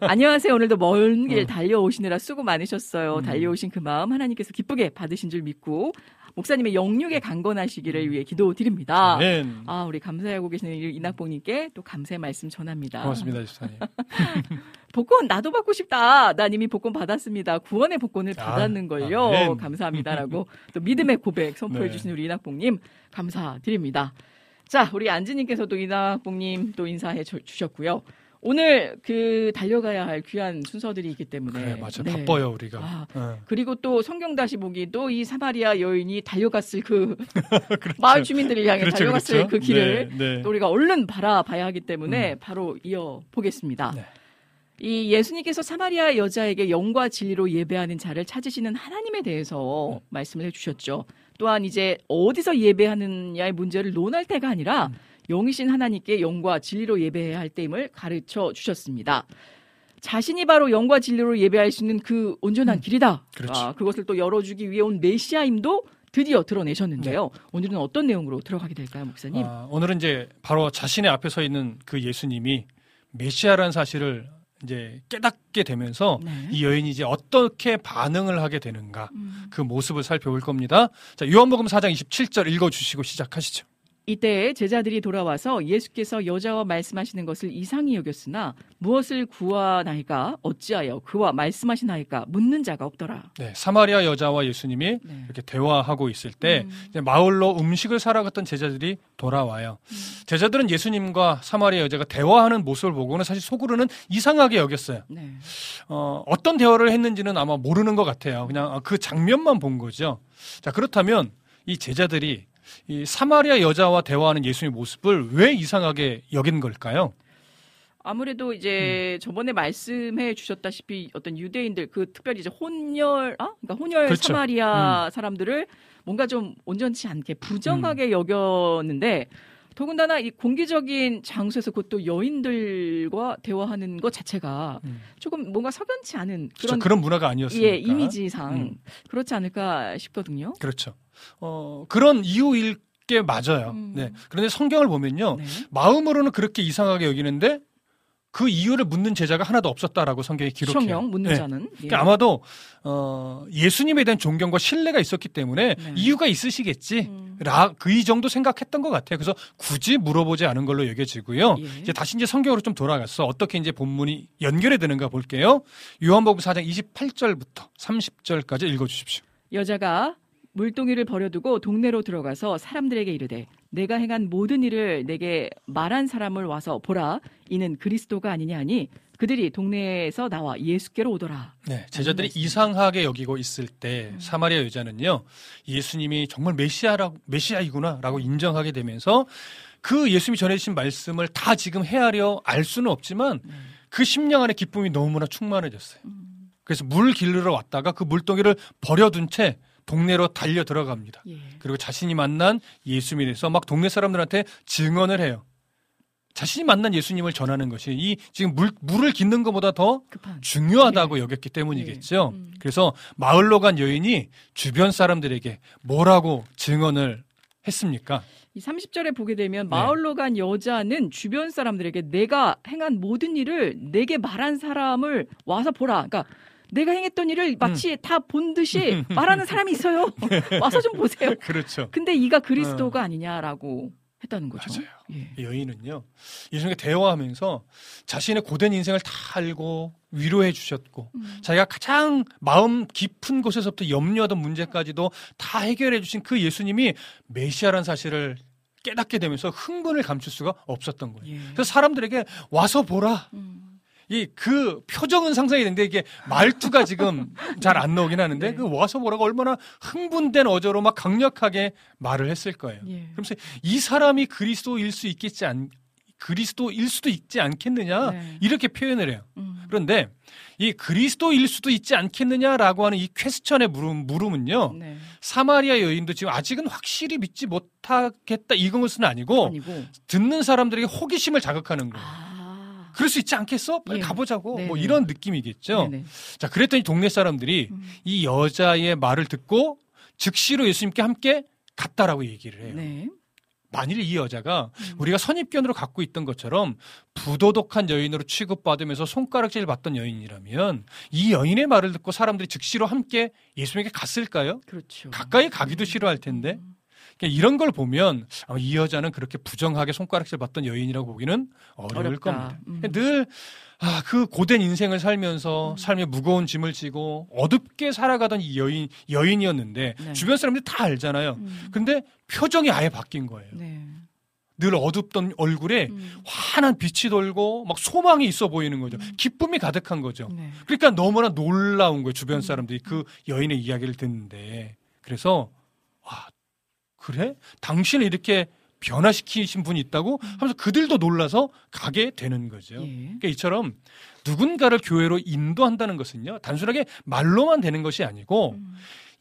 안녕하세요 오늘도 먼길 어. 달려오시느라 수고 많으셨어요 음. 달려오신 그 마음 하나님께서 기쁘게 받으신 줄 믿고 목사님의 영육에 강건하시기를 위해 기도드립니다. 아 우리 감사하고 계시는 이 이낙봉님께 또 감사의 말씀 전합니다 고맙습니다, 집사님. [LAUGHS] 복권 나도 받고 싶다. 난 이미 복권 받았습니다. 구원의 복권을 아, 받았는 걸요. 아멘. 감사합니다라고 [LAUGHS] 또 믿음의 고백 선포해 네. 주신 우리 이낙봉님 감사드립니다. 자, 우리 안지님께서도 이낙봉님 또 인사해 주- 주셨고요. 오늘 그 달려가야 할 귀한 순서들이 있기 때문에 그래, 맞아. 네. 바빠요, 우리가. 아, 어. 그리고 또 성경 다시 보기도 이 사마리아 여인이 달려갔을 그 [LAUGHS] 그렇죠. 마을 주민들을 향해 그렇죠, 달려갔을 그렇죠. 그 길을 네, 네. 또 우리가 얼른 바라봐야 하기 때문에 바로 이어 보겠습니다. 네. 이 예수님께서 사마리아 여자에게 영과 진리로 예배하는 자를 찾으시는 하나님에 대해서 네. 말씀을 해주셨죠. 또한 이제 어디서 예배하느냐의 문제를 논할 때가 아니라 음. 영이신 하나님께 영과 진리로 예배해야 할 때임을 가르쳐 주셨습니다. 자신이 바로 영과 진리로 예배할 수 있는 그 온전한 길이다. 음. 그렇죠. 아, 그것을 또 열어주기 위해 온 메시아임도 드디어 드러내셨는데요. 오늘은 어떤 내용으로 들어가게 될까요, 목사님? 네. 아, 오늘은 이제 바로 자신의 앞에 서 있는 그 예수님이 메시아라는 사실을 이제 깨닫게 되면서 네. 이 여인이 이제 어떻게 반응을 하게 되는가 음. 그 모습을 살펴볼 겁니다. 자, 요한복음 4장 27절 읽어 주시고 시작하시죠. 이때 제자들이 돌아와서 예수께서 여자와 말씀하시는 것을 이상히 여겼으나 무엇을 구하나이까 어찌하여 그와 말씀하시나이까 묻는 자가 없더라. 네, 사마리아 여자와 예수님이 네. 이렇게 대화하고 있을 때 음. 마을로 음식을 사러 갔던 제자들이 돌아와요. 음. 제자들은 예수님과 사마리아 여자가 대화하는 모습을 보고는 사실 속으로는 이상하게 여겼어요. 네. 어, 어떤 대화를 했는지는 아마 모르는 것 같아요. 그냥 그 장면만 본 거죠. 자, 그렇다면 이 제자들이 이 사마리아 여자와 대화하는 예수님의 모습을 왜 이상하게 여긴 걸까요? 아무래도 이제 음. 저번에 말씀해 주셨다시피 어떤 유대인들 그 특별히 이제 혼혈 아 그러니까 혼혈 그렇죠. 사마리아 사람들을 뭔가 좀 온전치 않게 부정하게 음. 여겼는데 더군다나 이 공개적인 장소에서 그것도 여인들과 대화하는 것 자체가 음. 조금 뭔가 석연치 않은. 그런 그런 문화가 아니었으니까. 예, 이미지상 음. 그렇지 않을까 싶거든요. 그렇죠. 어, 그런 이유일 게 맞아요. 음. 네. 그런데 성경을 보면요. 네. 마음으로는 그렇게 이상하게 여기는데 그 이유를 묻는 제자가 하나도 없었다라고 성경이 기록해요. 성령 묻는 네. 자는 예. 그러니까 아마도 어, 예수님에 대한 존경과 신뢰가 있었기 때문에 네. 이유가 있으시겠지. 음. 라, 그이 정도 생각했던 것 같아요. 그래서 굳이 물어보지 않은 걸로 여겨지고요. 예. 이제 다시 이제 성경으로 좀 돌아가서 어떻게 이제 본문이 연결이 되는가 볼게요. 요한복음 4장 28절부터 30절까지 읽어주십시오. 여자가 물동이를 버려두고 동네로 들어가서 사람들에게 이르되 내가 행한 모든 일을 내게 말한 사람을 와서 보라 이는 그리스도가 아니냐 하니 그들이 동네에서 나와 예수께로 오더라. 네, 제자들이. 이상하게 여기고 있을 때 음. 사마리아 여자는요 예수님이 정말 메시아라 메시아이구나라고 인정하게 되면서 그 예수님이 전해주신 말씀을 다 지금 헤아려 알 수는 없지만 네. 그 심령 안에 기쁨이 너무나 충만해졌어요. 음. 그래서 물 길르러 왔다가 그 물동이를 버려둔 채 동네로 달려 들어갑니다. 예. 그리고 자신이 만난 예수님에 대해서 막 동네 사람들한테 증언을 해요. 자신이 만난 예수님을 전하는 것이 이 지금 물, 물을 깃는 것보다 더 급한 중요하다고 여겼기 때문이겠죠. 예. 음. 그래서 마을로 간 여인이 주변 사람들에게 뭐라고 증언을 했습니까? 이 30절에 보게 되면 네. 마을로 간 여자는 주변 사람들에게 내가 행한 모든 일을 내게 말한 사람을 와서 보라. 그러니까 내가 행했던 일을 마치 다본 듯이 말하는 사람이 있어요. [LAUGHS] 와서 좀 보세요. 그렇죠. 근데 이가 그리스도가 아니냐라고 했다는 거죠. 맞아요. 예. 이 여인은요, 예수님과 대화하면서 자신의 고된 인생을 다 알고 위로해 주셨고, 음. 자기가 가장 마음 깊은 곳에서부터 염려하던 문제까지도 다 해결해 주신 그 예수님이 메시아라는 사실을 깨닫게 되면서 흥분을 감출 수가 없었던 거예요. 예. 그래서 사람들에게 와서 보라. 음. 이 그 표정은 상상이 되는데 이게 말투가 지금 잘 안 나오긴 하는데 네. 그 와서 보라가 얼마나 흥분된 어조로 막 강력하게 말을 했을 거예요. 예. 그러면서 이 사람이 그리스도일 수 있겠지 않 그리스도일 수도 있지 않겠느냐 네. 이렇게 표현을 해요. 음. 그런데 이 그리스도일 수도 있지 않겠느냐라고 하는 이 퀘스천의 물음, 물음은요. 네. 사마리아 여인도 지금 아직은 확실히 믿지 못하겠다 이것은 아니고 아니고. 듣는 사람들에게 호기심을 자극하는 거예요. 아. 그럴 수 있지 않겠어? 빨리 예. 가보자고. 뭐 네네. 이런 느낌이겠죠. 네네. 자, 그랬더니 동네 사람들이 음. 이 여자의 말을 듣고 즉시로 예수님께 함께 갔다라고 얘기를 해요. 네. 만일 이 여자가 음. 우리가 선입견으로 갖고 있던 것처럼 부도덕한 여인으로 취급받으면서 손가락질 받던 여인이라면 이 여인의 말을 듣고 사람들이 즉시로 함께 예수님에게 갔을까요? 그렇죠. 가까이 가기도 싫어할 텐데 그러니까 이런 걸 보면 아마 이 여자는 그렇게 부정하게 손가락질 받던 여인이라고 보기는 어려울 어렵다. 겁니다. 음. 늘 아, 그 고된 인생을 살면서 삶의 무거운 짐을 지고 어둡게 살아가던 이 여인 여인이었는데 네. 주변 사람들이 다 알잖아요. 음. 근데 표정이 아예 바뀐 거예요. 네. 늘 어둡던 얼굴에 음. 환한 빛이 돌고 막 소망이 있어 보이는 거죠. 기쁨이 가득한 거죠. 네. 그러니까 너무나 놀라운 거예요. 주변 사람들이 그 여인의 이야기를 듣는데. 그래서 와 그래? 당신을 이렇게 변화시키신 분이 있다고 하면서 그들도 놀라서 가게 되는 거죠. 예. 그러니까 이처럼 누군가를 교회로 인도한다는 것은요. 단순하게 말로만 되는 것이 아니고 음.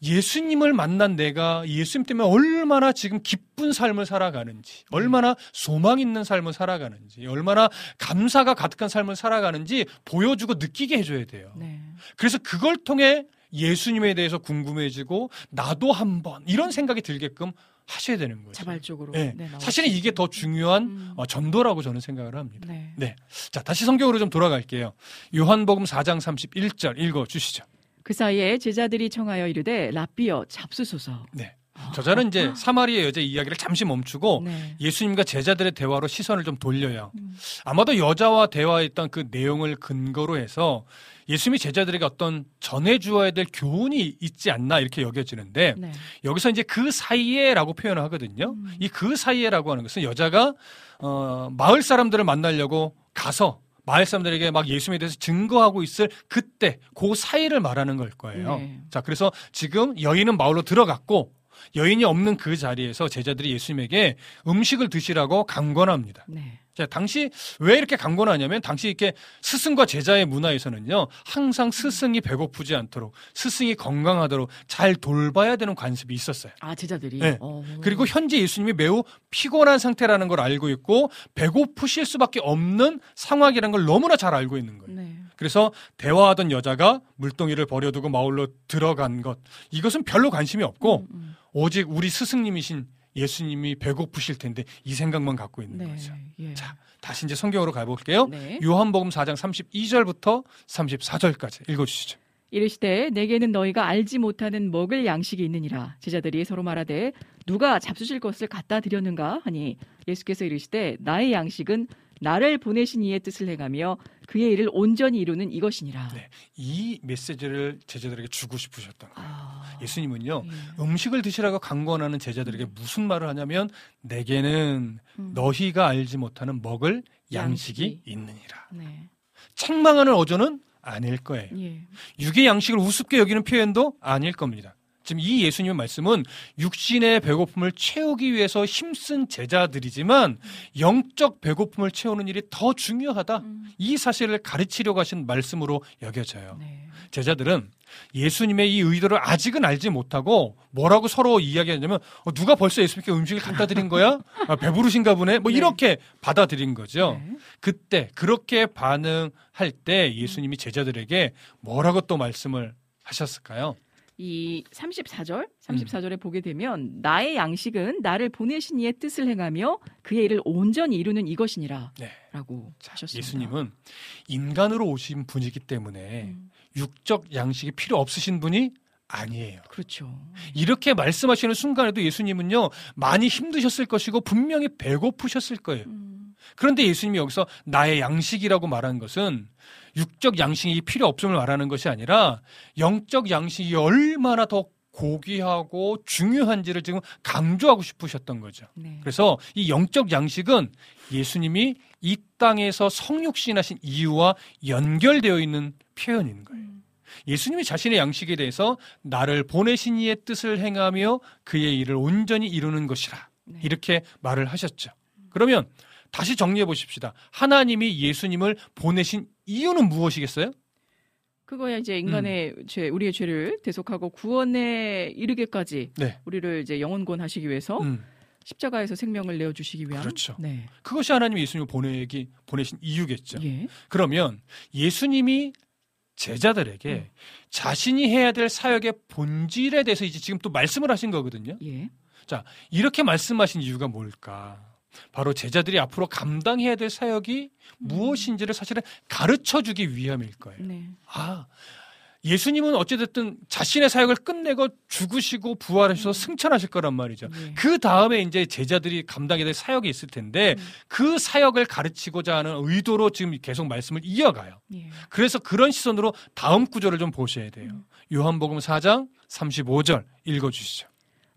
예수님을 만난 내가 예수님 때문에 얼마나 지금 기쁜 삶을 살아가는지, 얼마나 소망 있는 삶을 살아가는지, 얼마나 감사가 가득한 삶을 살아가는지 보여주고 느끼게 해줘야 돼요. 네. 그래서 그걸 통해 예수님에 대해서 궁금해지고 나도 한번 이런 생각이 들게끔 하셔야 되는 거죠. 자발적으로. 네. 네, 사실은 수 이게 더 중요한 음. 어, 전도라고 저는 생각을 합니다. 네. 네. 자, 다시 성경으로 좀 돌아갈게요. 요한복음 4장 31절 읽어 주시죠. 그 사이에 제자들이 청하여 이르되 라비어 잡수소서. 네. 저자는 이제 사마리아 여자 이야기를 잠시 멈추고 네. 예수님과 제자들의 대화로 시선을 좀 돌려요. 음. 아마도 여자와 대화했던 그 내용을 근거로 해서 예수님이 제자들에게 어떤 전해주어야 될 교훈이 있지 않나 이렇게 여겨지는데 네. 여기서 이제 그 사이에라고 표현을 하거든요. 음. 이그 사이에라고 하는 것은 여자가 어, 마을 사람들을 만나려고 가서 마을 사람들에게 막 예수님에 대해서 증거하고 있을 그때 그 사이를 말하는 걸 거예요. 네. 자, 그래서 지금 여인은 마을로 들어갔고 여인이 없는 그 자리에서 제자들이 예수님에게 음식을 드시라고 강권합니다. 네. 자, 당시 왜 이렇게 강권하냐면 당시 이렇게 스승과 제자의 문화에서는요. 항상 스승이 배고프지 않도록 스승이 건강하도록 잘 돌봐야 되는 관습이 있었어요. 아 제자들이. 네. 어. 그리고 현재 예수님이 매우 피곤한 상태라는 걸 알고 있고 배고프실 수밖에 없는 상황이라는 걸 너무나 잘 알고 있는 거예요. 네. 그래서 대화하던 여자가 물동이를 버려두고 마을로 들어간 것 이것은 별로 관심이 없고 음, 오직 우리 스승님이신 예수님이 배고프실 텐데 이 생각만 갖고 있는 네. 거죠. 예. 자, 다시 이제 성경으로 가볼게요. 네. 요한복음 4장 32절부터 34절까지 읽어주시죠. 이르시되 내게는 너희가 알지 못하는 먹을 양식이 있느니라 제자들이 서로 말하되 누가 잡수실 것을 갖다 드렸는가 하니 예수께서 이르시되 나의 양식은 나를 보내신 이의 뜻을 행하며 그의 일을 온전히 이루는 이것이니라. 네. 이 메시지를 제자들에게 주고 싶으셨던 거예요. 아, 예수님은요, 예. 음식을 드시라고 강권하는 제자들에게 무슨 말을 하냐면, 내게는 음. 너희가 알지 못하는 먹을 양식이, 양식이. 있느니라. 네. 책망하는 어조는 아닐 거예요. 예. 육의 양식을 우습게 여기는 표현도 아닐 겁니다. 지금 이 예수님의 말씀은 육신의 배고픔을 채우기 위해서 힘쓴 제자들이지만 영적 배고픔을 채우는 일이 더 중요하다. 음. 이 사실을 가르치려고 하신 말씀으로 여겨져요. 네. 제자들은 예수님의 이 의도를 아직은 알지 못하고 뭐라고 서로 이야기하냐면 어, 누가 벌써 예수님께 음식을 갖다 드린 거야? 아, 배부르신가 보네? 뭐 네. 이렇게 받아들인 거죠. 네. 그때 그렇게 반응할 때 예수님이 제자들에게 뭐라고 또 말씀을 하셨을까요? 이 34절, 음. 34절에 보게 되면 나의 양식은 나를 보내신 이의 뜻을 행하며 그의 일을 온전히 이루는 이것이니라 네. 라고 하셨습니다. 예수님은 인간으로 오신 분이기 때문에 음. 육적 양식이 필요 없으신 분이 아니에요. 그렇죠. 이렇게 말씀하시는 순간에도 예수님은요, 많이 힘드셨을 것이고, 분명히 배고프셨을 거예요. 음. 그런데 예수님이 여기서 나의 양식이라고 말한 것은 육적 양식이 필요 없음을 말하는 것이 아니라 영적 양식이 얼마나 더 고귀하고 중요한지를 지금 강조하고 싶으셨던 거죠. 네. 그래서 이 영적 양식은 예수님이 이 땅에서 성육신하신 이유와 연결되어 있는 표현인 거예요. 음. 예수님이 자신의 양식에 대해서 나를 보내신 이의 뜻을 행하며 그의 일을 온전히 이루는 것이라 네. 이렇게 말을 하셨죠. 그러면 다시 정리해 보십시다. 하나님이 예수님을 보내신 이유는 무엇이겠어요? 그거야 이제 인간의 죄, 우리의 죄를 대속하고 구원에 이르게까지 네. 우리를 이제 영원권 하시기 위해서 음, 십자가에서 생명을 내어 주시기 위한 그렇죠. 네. 그것이 하나님이 예수님을 보내기 보내신 이유겠죠. 예. 그러면 예수님이 제자들에게 음. 자신이 해야 될 사역의 본질에 대해서 이제 지금 또 말씀을 하신 거거든요. 예. 자, 이렇게 말씀하신 이유가 뭘까? 바로 제자들이 앞으로 감당해야 될 사역이 무엇인지를 사실은 가르쳐 주기 위함일 거예요. 네. 아, 예수님은 어찌됐든 자신의 사역을 끝내고 죽으시고 부활하셔서 승천하실 거란 말이죠. 예. 그 다음에 이제 제자들이 감당해야 될 사역이 있을 텐데 음. 그 사역을 가르치고자 하는 의도로 지금 계속 말씀을 이어가요. 예. 그래서 그런 시선으로 다음 구절을 좀 보셔야 돼요. 음. 요한복음 4장 35절 읽어주시죠.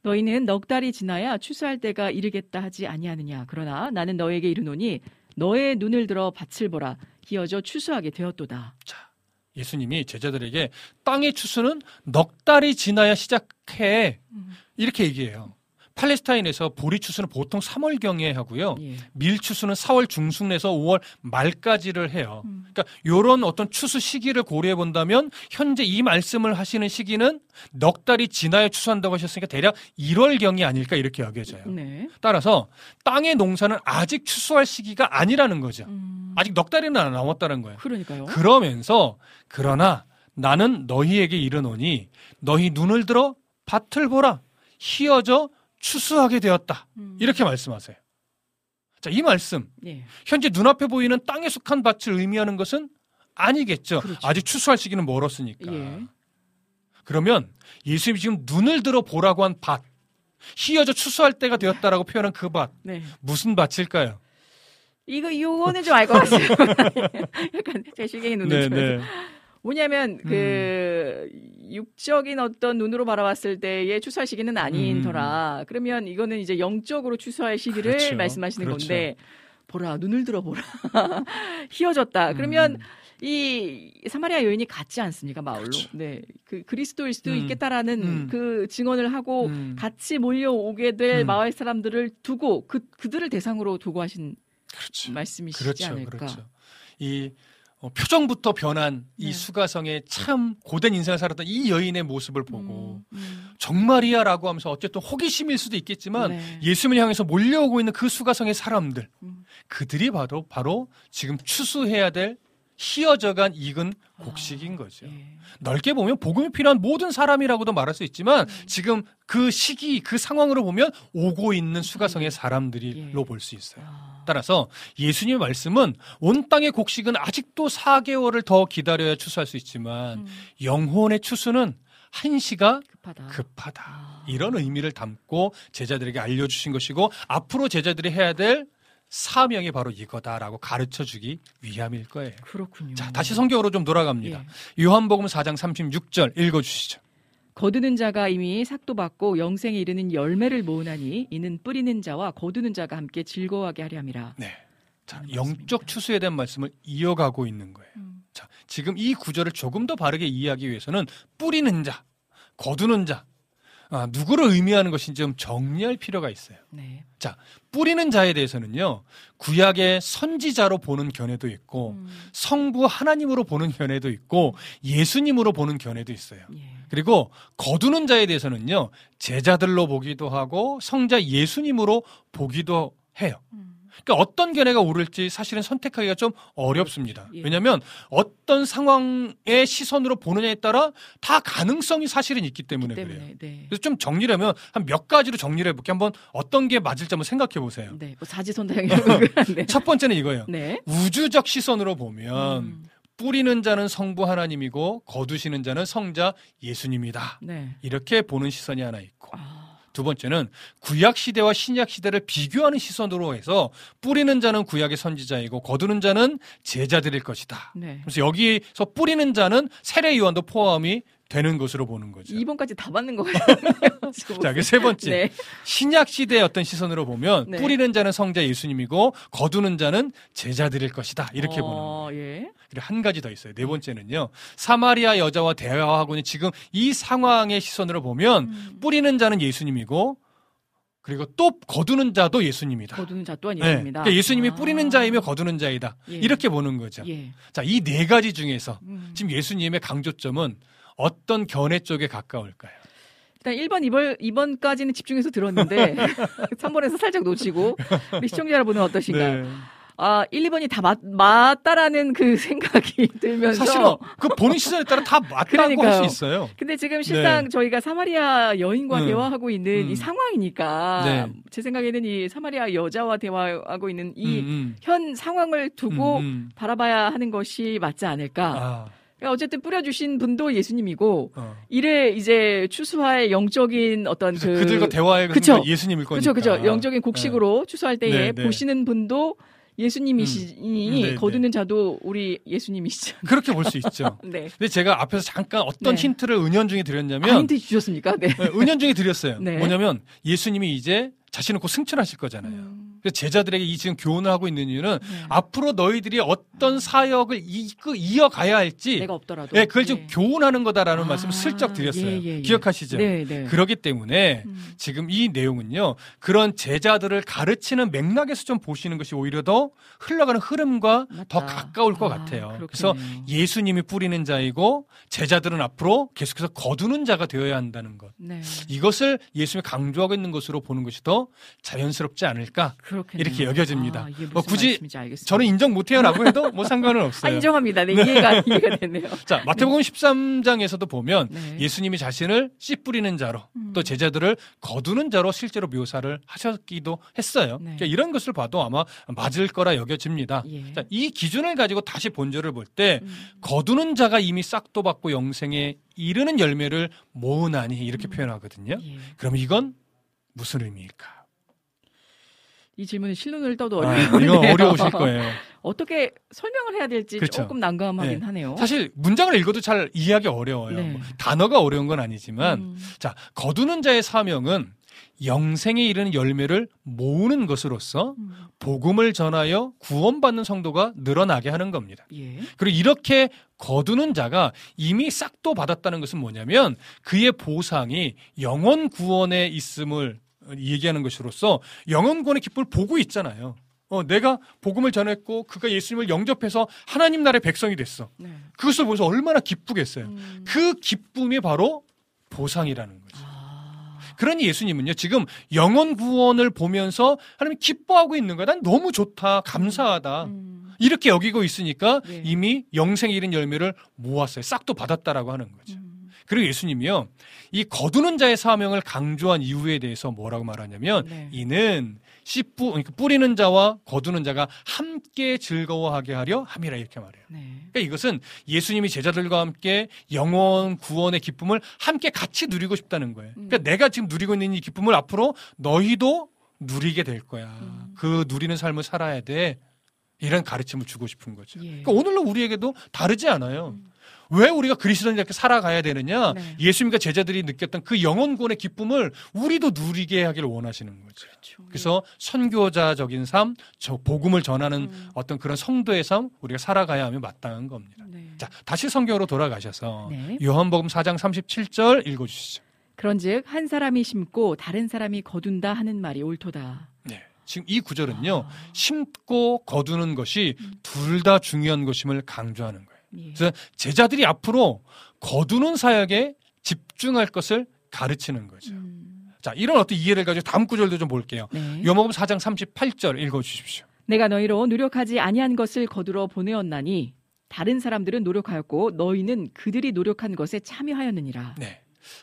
너희는 넉 달이 지나야 추수할 때가 이르겠다 하지 아니하느냐. 그러나 나는 너에게 이르노니 너의 눈을 들어 밭을 보라. 기어져 추수하게 되었도다. 자, 예수님이 제자들에게 땅의 추수는 넉 달이 지나야 시작해. 음. 이렇게 얘기해요. 팔레스타인에서 보리 추수는 보통 3월경에 하고요. 예. 밀 추수는 4월 중순에서 5월 말까지를 해요. 음. 그러니까 요런 어떤 추수 시기를 고려해 본다면 현재 이 말씀을 하시는 시기는 넉 달이 지나야 추수한다고 하셨으니까 대략 1월경이 아닐까 이렇게 여겨져요. 네. 따라서 땅의 농사는 아직 추수할 시기가 아니라는 거죠. 음. 아직 넉 달이나 남았다는 거예요. 그러니까요. 그러면서 그러나 나는 너희에게 이르노니 너희 눈을 들어 밭을 보라 희어져 추수하게 되었다. 음. 이렇게 말씀하세요. 자, 이 말씀 예. 현재 눈앞에 보이는 땅에 속한 밭을 의미하는 것은 아니겠죠. 그렇죠. 아직 추수할 시기는 멀었으니까. 예. 그러면 예수님이 지금 눈을 들어 보라고 한 밭, 희어져 추수할 때가 되었다라고 표현한 그 밭, 네. 무슨 밭일까요? 이거 요거는 좀 알 것 같아요. [LAUGHS] [LAUGHS] 약간 제 시경이 눈을 네, 뭐냐면 음. 그 육적인 어떤 눈으로 바라봤을 때의 추수할 시기는 아닌더라. 그러면 이거는 이제 영적으로 추수할 시기를 그렇죠. 말씀하시는 그렇죠. 건데 보라 눈을 들어 보라 [LAUGHS] 희어졌다. 그러면 음. 이 사마리아 여인이 같지 않습니까 마을로? 그렇죠. 네, 그 그리스도일 수도 음. 있겠다라는 음. 그 증언을 하고 음. 같이 몰려오게 될 음. 마을 사람들을 두고 그 그들을 대상으로 두고 하신 그렇죠. 말씀이시지 그렇죠, 않을까? 그렇죠. 이 어, 표정부터 변한 이 네. 수가성의 참 고된 인생을 살았던 이 여인의 모습을 보고 음, 음. 정말이야라고 하면서 어쨌든 호기심일 수도 있겠지만 네. 예수님을 향해서 몰려오고 있는 그 수가성의 사람들 음. 그들이 바로 바로 지금 추수해야 될 희어져간 익은 곡식인 거죠. 예. 넓게 보면 복음이 필요한 모든 사람이라고도 말할 수 있지만 음. 지금 그 시기 그 상황으로 보면 오고 있는 수가성의 사람들이로 예. 볼수 있어요. 아, 따라서 예수님의 말씀은 온 땅의 곡식은 아직도 4개월을 더 기다려야 추수할 수 있지만 음, 영혼의 추수는 한시가 급하다. 급하다. 아. 이런 의미를 담고 제자들에게 알려주신 것이고 앞으로 제자들이 해야 될 사명이 바로 이거다라고 가르쳐 주기 위함일 거예요. 그렇군요. 자, 다시 성경으로 좀 돌아갑니다. 예. 요한복음 4장 36절 읽어 주시죠. 거두는 자가 이미 삭도 받고 영생에 이르는 열매를 모으나니 이는 뿌리는 자와 거두는 자가 함께 즐거워하게 하려 함이라. 네. 자, 영적. 추수에 대한 말씀을 이어가고 있는 거예요. 음. 자, 지금 이 구절을 조금 더 바르게 이해하기 위해서는 뿌리는 자, 거두는 자, 아, 누구를 의미하는 것인지 좀 정리할 필요가 있어요. 네. 자, 뿌리는 자에 대해서는요, 구약의 선지자로 보는 견해도 있고, 음, 성부 하나님으로 보는 견해도 있고, 예수님으로 보는 견해도 있어요. 예. 그리고 거두는 자에 대해서는요, 제자들로 보기도 하고, 성자 예수님으로 보기도 해요. 음. 그러니까 어떤 견해가 옳을지 사실은 선택하기가 좀 어렵습니다. 예. 왜냐하면 어떤 상황의 시선으로 보느냐에 따라 다 가능성이 사실은 있기 때문에, 그래요. 때문에 네. 그래서 좀 정리를 하면 한 몇 가지로 정리를 해볼게요. 한번 어떤 게 맞을지 한번 생각해 보세요. 네. 뭐 사지선다형 이런. [LAUGHS] 첫 번째는 이거예요. 네. 우주적 시선으로 보면 음, 뿌리는 자는 성부 하나님이고 거두시는 자는 성자 예수님이다. 네. 이렇게 보는 시선이 하나 있고 아, 두 번째는 구약 시대와 신약 시대를 비교하는 시선으로 해서 뿌리는 자는 구약의 선지자이고 거두는 자는 제자들일 것이다. 네. 그래서 여기서 뿌리는 자는 세례 요한도 포함이 되는 것으로 보는 거죠. 2번까지 다 맞는. [LAUGHS] 지금 자, 그 세 번째. 네. 신약 시대의 어떤 시선으로 보면 네. 뿌리는 자는 성자 예수님이고 거두는 자는 제자들일 것이다. 이렇게 보는 거예요. 어, 예. 그리고 한 가지 더 있어요. 네 번째는요. 사마리아 여자와 대화하고 있는 지금 이 상황의 시선으로 보면 음. 뿌리는 자는 예수님이고 그리고 또 거두는 자도 예수님이다. 거두는 자 또한 네. 예수입니다. 그러니까 예수님이 아. 뿌리는 자이며 거두는 자이다. 예. 이렇게 보는 거죠. 예. 자, 이 네 가지 중에서 음. 지금 예수님의 강조점은 어떤 견해 쪽에 가까울까요? 일단 1번, 2번, 2번까지는 집중해서 들었는데 [LAUGHS] 3번에서 살짝 놓치고 우리 시청자 여러분은 어떠신가요? 네. 아, 1, 2번이 다 맞, 맞다라는 그 생각이 [LAUGHS] 들면서 사실은 그 본인 시선에 따라 다 맞다고 할. 수 있어요. 근데 지금 실상 저희가 사마리아 여인과 음. 대화하고 있는 음. 이 상황이니까 네. 제 생각에는 이 사마리아 여자와 대화하고 있는 이 음, 현 상황을 음. 두고 음, 음. 바라봐야 하는 것이 맞지 않을까. 아, 어쨌든 뿌려주신 분도 예수님이고 어. 이를 이제 추수할 영적인 어떤 그 [LAUGHS] 그들과 대화해 그쵸. 예수님일 거니까. 그렇죠, 그렇죠. 영적인 곡식으로 추수할 때에 네, 네. 보시는 분도 예수님이시니 음, 네, 네. 거두는 자도 우리 예수님이시죠. 네. [LAUGHS] 그렇게 볼 수 있죠. [LAUGHS] 네. 근데 제가 앞에서 잠깐 어떤 네. 힌트를 은연중에 아, 드렸냐면 힌트 주셨습니까? 네. 네, 은연중에 드렸어요. 네. 뭐냐면 예수님이 이제 자신을 곧 승천하실 거잖아요. 음, 그래서 제자들에게 이 지금 교훈을 하고 있는 이유는 네. 앞으로 너희들이 어떤 사역을 이, 그 이어가야 할지 내가 없더라도. 예, 그걸 지금 예. 교훈하는 거다라는 아, 말씀을 슬쩍 드렸어요. 예, 예, 예. 기억하시죠? 네, 네. 그러기 때문에 음. 지금 이 내용은요, 그런 제자들을 가르치는 맥락에서 좀 보시는 것이 오히려 더 흘러가는 흐름과 맞다. 더 가까울 것 아, 같아요. 그렇겠네요. 그래서 예수님이 뿌리는 자이고 제자들은 앞으로 계속해서 거두는 자가 되어야 한다는 것. 네. 이것을 예수님이 강조하고 있는 것으로 보는 것이 더 자연스럽지 않을까 그렇겠네요. 이렇게 여겨집니다. 아, 뭐 굳이. 저는 인정 못해요라고 해도 뭐 상관은 아, [LAUGHS] 없어요. 인정합니다. 네, 이해가 이해가 되네요. [LAUGHS] 자 마태복음 13장에서도 보면 네. 예수님이 자신을 씨 뿌리는 자로 음. 또 제자들을 거두는 자로 실제로 묘사를 하셨기도 했어요. 네. 그러니까 이런 것을 봐도 아마 맞을 거라 여겨집니다. 예. 자, 이 기준을 가지고 다시 본절을 볼때 음. 거두는 자가 이미 싹도 받고 영생에 이르는 열매를 모으나니 이렇게 표현하거든요. 예. 그럼 이건 무슨 의미일까? 이 질문은 실눈을 떠도 아, 어려운데요. 이건 어려우실 거예요. [LAUGHS] 어떻게 설명을 해야 될지 그렇죠. 조금 난감하긴 네. 하네요. 사실 문장을 읽어도 잘 이해하기 어려워요. 네. 뭐 단어가 어려운 건 아니지만 음. 자 거두는 자의 사명은 영생에 이르는 열매를 모으는 것으로서 음. 복음을 전하여 구원받는 성도가 늘어나게 하는 겁니다. 예. 그리고 이렇게 거두는 자가 이미 싹도 받았다는 것은 뭐냐면 그의 보상이 영원 구원에 있음을 얘기하는 것으로서 영원 구원의 기쁨을 보고 있잖아요. 어, 내가 복음을 전했고 그가 예수님을 영접해서 하나님 나라의 백성이 됐어. 네. 그것을 보면서 얼마나 기쁘겠어요. 음. 그 기쁨이 바로 보상이라는 거죠. 아. 그러니 예수님은요, 지금 영원 구원을 보면서 하나님 기뻐하고 있는 거야. 난 너무 좋다. 감사하다. 음. 이렇게 여기고 있으니까 네. 이미 영생 잃은 열매를 모았어요. 싹도 받았다라고 하는 거죠. 음. 그리고 예수님이요, 이 거두는 자의 사명을 강조한 이유에 대해서 뭐라고 말하냐면, 네. 이는 씨뿌, 그러니까 뿌리는 자와 거두는 자가 함께 즐거워하게 하려 함이라 이렇게 말해요. 네. 그러니까 이것은 예수님이 제자들과 함께 영원 구원의 기쁨을 함께 같이 누리고 싶다는 거예요. 그러니까 음. 내가 지금 누리고 있는 이 기쁨을 앞으로 너희도 누리게 될 거야. 음. 그 누리는 삶을 살아야 돼. 이런 가르침을 주고 싶은 거죠. 예. 그러니까 오늘날 우리에게도 다르지 않아요. 왜 우리가 그리스도인 이렇게 살아가야 되느냐? 네. 예수님과 제자들이 느꼈던 그 영원 구원의 기쁨을 우리도 누리게 하기를 원하시는 거죠. 그렇죠. 그래서 선교자적인 삶, 저 복음을 전하는 음. 어떤 그런 성도의 삶 우리가 살아가야 하면 마땅한 겁니다. 네. 자, 다시 성경으로 돌아가셔서 네. 요한복음 4장 37절 읽어 주시죠. 그런즉 한 사람이 심고 다른 사람이 거둔다 하는 말이 옳도다. 네. 지금 이 구절은요. 아. 심고 거두는 것이 음. 둘다 중요한 것임을 강조하는 거예요. 예. 그래서 제자들이 앞으로 거두는 사역에 집중할 것을 가르치는 거죠. 음. 자, 이런 어떤 이해를 가지고 다음 구절도 좀 볼게요. 네. 요한복음 4장 38절 읽어 주십시오. 내가 너희로 노력하지 아니한 것을 거두러 보내었나니 다른 사람들은 노력하였고 너희는 그들이 노력한 것에 참여하였느니라. 네.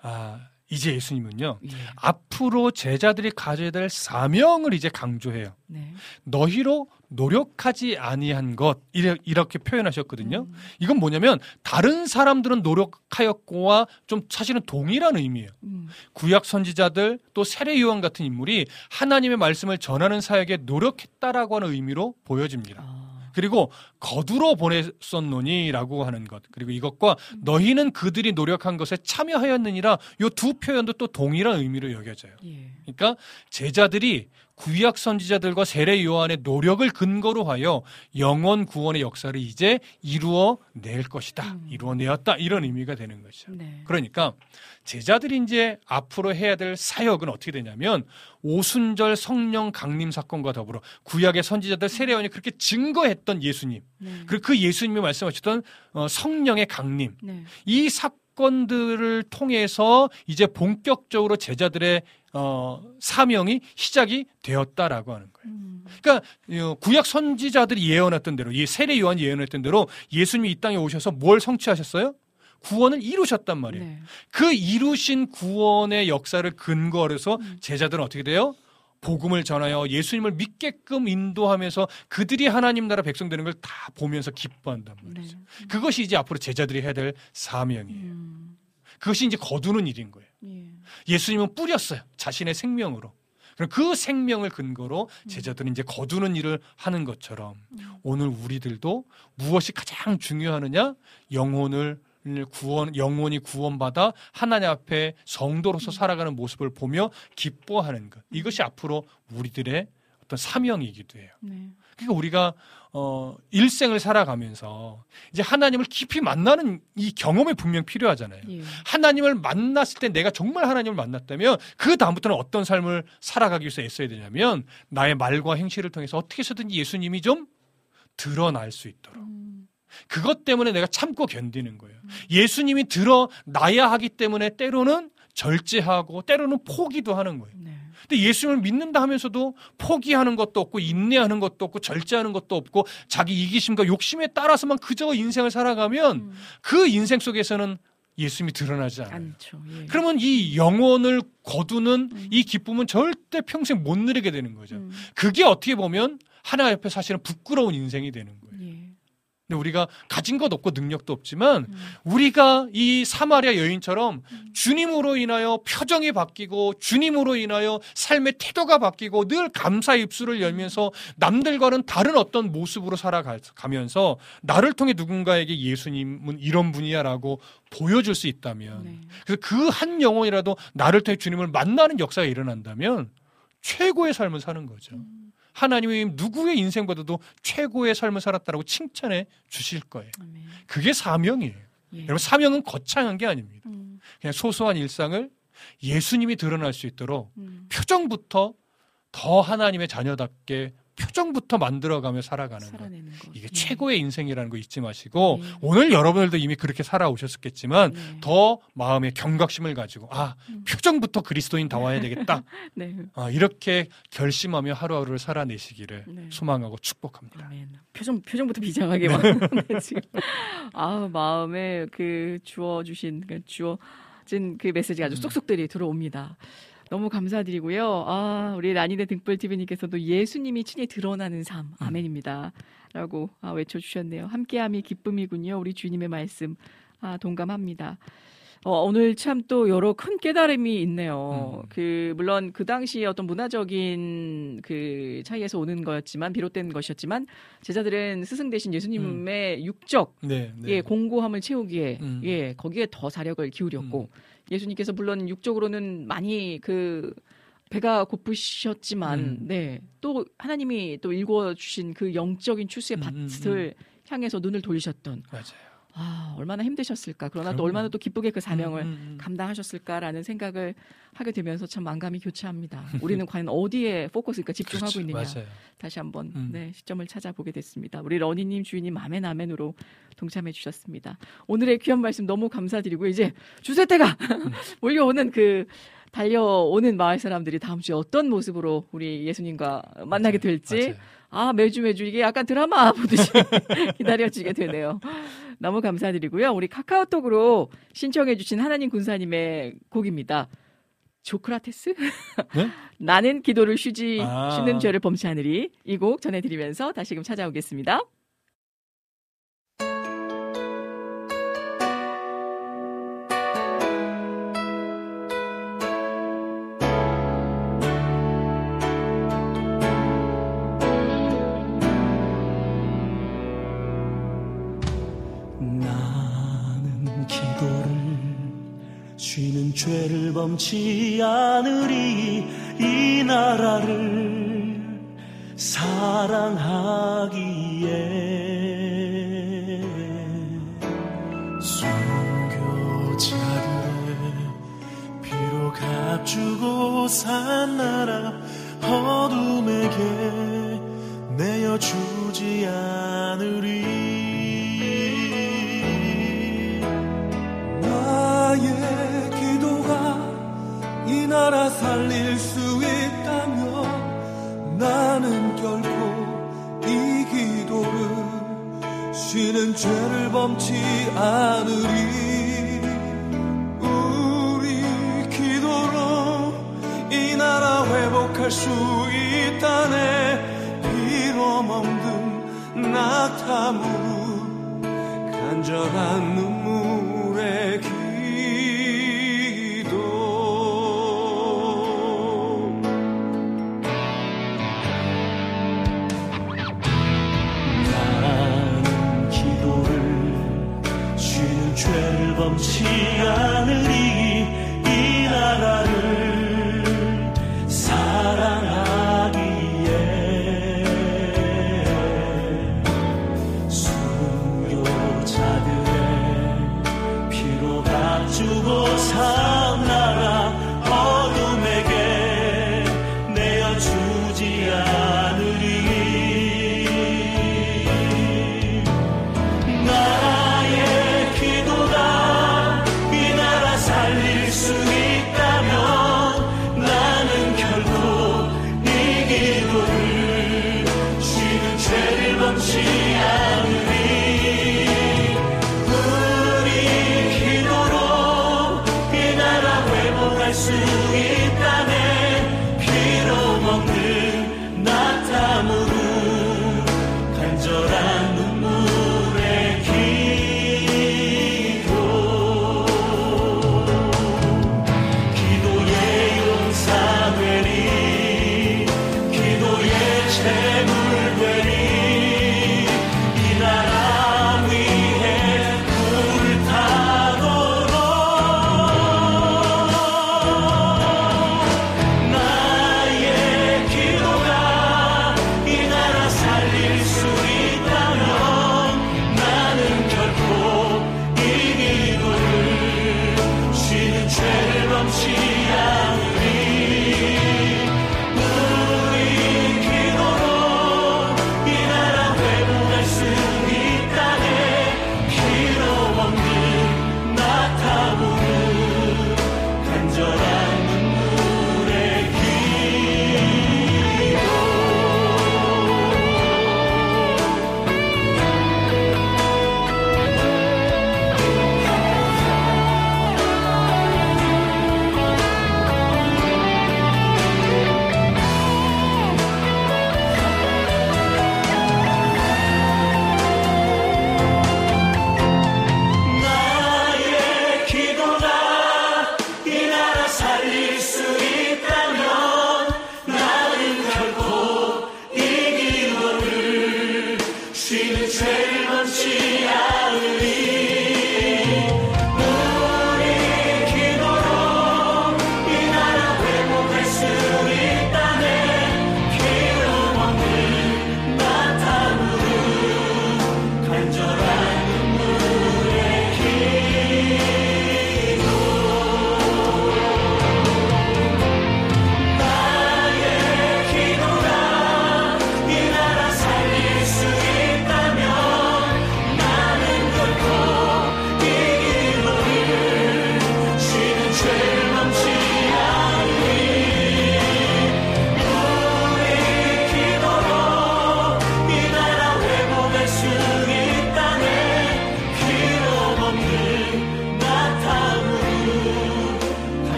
아, 이제 예수님은요. 예. 앞으로 제자들이 가져야 될 사명을 이제 강조해요. 네. 너희로 노력하지 아니한 것 이렇게 표현하셨거든요. 음. 이건 뭐냐면 다른 사람들은 노력하였고와 좀 사실은 동일한 의미예요. 음. 구약 선지자들 또 세례 요한 같은 인물이 하나님의 말씀을 전하는 사역에 노력했다라고 하는 의미로 보여집니다. 아. 그리고 거두러 보냈었노니라고 하는 것 그리고 이것과 너희는 그들이 노력한 것에 참여하였느니라 요 두 표현도 또 동일한 의미로 여겨져요. 예. 그러니까 제자들이 구약 선지자들과 세례 요한의 노력을 근거로 하여 영원 구원의 역사를 이제 이루어 낼 것이다. 음. 이루어 내었다. 이런 의미가 되는 거죠. 네. 그러니까 제자들이 이제 앞으로 해야 될 사역은 어떻게 되냐면 오순절 성령 강림 사건과 더불어 구약의 선지자들 세례원이 그렇게 증거했던 예수님 네. 그리고 그 예수님이 말씀하셨던 어, 성령의 강림 네. 이 사건 들을 통해서 이제 본격적으로 제자들의 어, 사명이 시작이 되었다라고 하는 거예요. 음. 그러니까 어, 구약 선지자들이 예언했던 대로 이 세례 요한이 예언했던 대로 예수님이 이 땅에 오셔서 뭘 성취하셨어요? 구원을 이루셨단 말이에요. 네. 그 이루신 구원의 역사를 근거로 해서 음. 제자들은 어떻게 돼요? 복음을 전하여 예수님을 믿게끔 인도하면서 그들이 하나님 나라 백성 되는 걸 다 보면서 기뻐한단 네. 말이죠. 그것이 이제 앞으로 제자들이 해야 될 사명이에요. 음. 그것이 이제 거두는 일인 거예요. 예. 예수님은 뿌렸어요. 자신의 생명으로. 그럼 그 생명을 근거로 음. 제자들은 이제 거두는 일을 하는 것처럼 오늘 우리들도 무엇이 가장 중요하느냐? 영혼을 구원 영혼이 구원받아 하나님 앞에 성도로서 살아가는 모습을 보며 기뻐하는 것. 이것이 앞으로 우리들의 어떤 사명이기도 해요. 네. 그러니까 우리가 어 일생을 살아가면서 이제 하나님을 깊이 만나는 이 경험이 분명 필요하잖아요. 예. 하나님을 만났을 때 내가 정말 하나님을 만났다면 그 다음부터는 어떤 삶을 살아가기 위해서 애써야 되냐면 나의 말과 행실을 통해서 어떻게 해서든지 예수님이 좀 드러날 수 있도록 음. 그것 때문에 내가 참고 견디는 거예요. 예수님이 드러나야 하기 때문에 때로는 절제하고 때로는 포기도 하는 거예요. 네. 근데 예수님을 믿는다 하면서도 포기하는 것도 없고 인내하는 것도 없고 절제하는 것도 없고 자기 이기심과 욕심에 따라서만 그저 인생을 살아가면 음. 그 인생 속에서는 예수님이 드러나지 않아요. 않죠. 예. 그러면 이 영혼을 거두는 음. 이 기쁨은 절대 평생 못 누리게 되는 거죠. 음. 그게 어떻게 보면 하나 옆에 사실은 부끄러운 인생이 되는 거예요. 예. 근데 우리가 가진 것 없고 능력도 없지만 음. 우리가 이 사마리아 여인처럼 주님으로 인하여 표정이 바뀌고 주님으로 인하여 삶의 태도가 바뀌고 늘 감사 입술을 열면서 남들과는 다른 어떤 모습으로 살아가면서 나를 통해 누군가에게 예수님은 이런 분이야라고 보여줄 수 있다면 네. 그래서 그 한 영혼이라도 나를 통해 주님을 만나는 역사가 일어난다면 최고의 삶을 사는 거죠. 음. 하나님이 누구의 인생보다도 최고의 삶을 살았다라고 칭찬해 주실 거예요. 아멘. 그게 사명이에요. 예. 여러분 사명은 거창한 게 아닙니다. 음. 그냥 소소한 일상을 예수님이 드러날 수 있도록 음. 표정부터 더 하나님의 자녀답게 표정부터 만들어가며 살아가는 거. 이게 예. 최고의 인생이라는 거 잊지 마시고 네. 오늘 여러분들도 이미 그렇게 살아오셨겠지만 네. 더 마음의 경각심을 가지고 아 음. 표정부터 그리스도인 다와야 되겠다 [LAUGHS] 네. 아, 이렇게 결심하며 하루하루를 살아내시기를 네. 소망하고 축복합니다. 아멘. 표정 표정부터 비장하게 막 네, [LAUGHS] 지금 아 마음에 그 주어 주신 그 주어진 그 메시지가 아주 음. 쏙쏙들이 들어옵니다. 너무 감사드리고요. 아 우리 라니네 등불 TV님께서도 예수님이 친히 드러나는 삶 음. 아멘입니다. 라고 아, 외쳐주셨네요. 함께함이 기쁨이군요. 우리 주님의 말씀 아 동감합니다. 어, 오늘 참 또 여러 큰 깨달음이 있네요. 음. 그 물론 그 당시 어떤 문화적인 그 차이에서 오는 거였지만 비롯된 것이었지만 제자들은 스승 대신 예수님의 육적 네, 네. 예 공고함을 채우기에 음. 예 거기에 더 사력을 기울였고 예수님께서 물론 육적으로는 많이 그 배가 고프셨지만 음. 네또 하나님이 또 일궈 주신 그 영적인 추수의 음, 음, 밭을 향해서 눈을 돌리셨던 맞아요. 아 얼마나 힘드셨을까 그러나 또 그럼요. 얼마나 또 기쁘게 그 사명을 음, 음, 음. 감당하셨을까라는 생각을 하게 되면서 참 만감이 교차합니다. 우리는 [LAUGHS] 과연 어디에 포커스니까 집중하고 그렇죠. 있느냐 맞아요. 다시 한번 음. 네, 시점을 찾아보게 됐습니다. 우리 러니님 주인님 아멘 아멘으로 동참해 주셨습니다. 오늘의 귀한 말씀 너무 감사드리고 이제 주세 때가 음. 몰려오는 그 달려오는 마을 사람들이 다음 주에 어떤 모습으로 우리 예수님과 만나게 될지 맞아요. 아 매주 매주 이게 약간 드라마 [LAUGHS] 보듯이 [LAUGHS] 기다려지게 되네요. 너무 감사드리고요. 우리 카카오톡으로 신청해주신 하나님 군사님의 곡입니다. 조크라테스? 네? [LAUGHS] 나는 기도를 쉬지 아. 쉬는 죄를 범치 않으리 이 곡 전해드리면서 다시금 찾아오겠습니다. 죄를 범치 않으리 이 나라를 사랑하기에. 순교자들의 피로 값주고 산 나라 어둠에게 내어주지 않으리 나라 살릴 수 있다면 나는 결코 이 기도를 쉬는 죄를 범치 않으리. 우리 기도로 이 나라 회복할 수 있다네. 피로 멍든 낙타무릎 간절한 눈물 범치 않으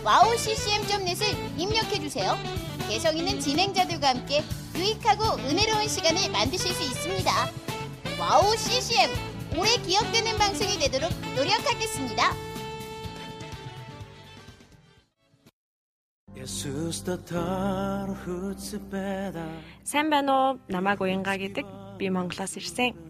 주소창에 와우 CCM.net을 입력해주세요. 개성 있는 진행자들과 함께 유익하고 은혜로운 시간을 만드실 수 있습니다. 와우 CCM 오래 기억되는 방송이 되도록 노력하겠습니다. Сайн байна уу? Намайг уянга гэдэг би Монголоос ирсэн.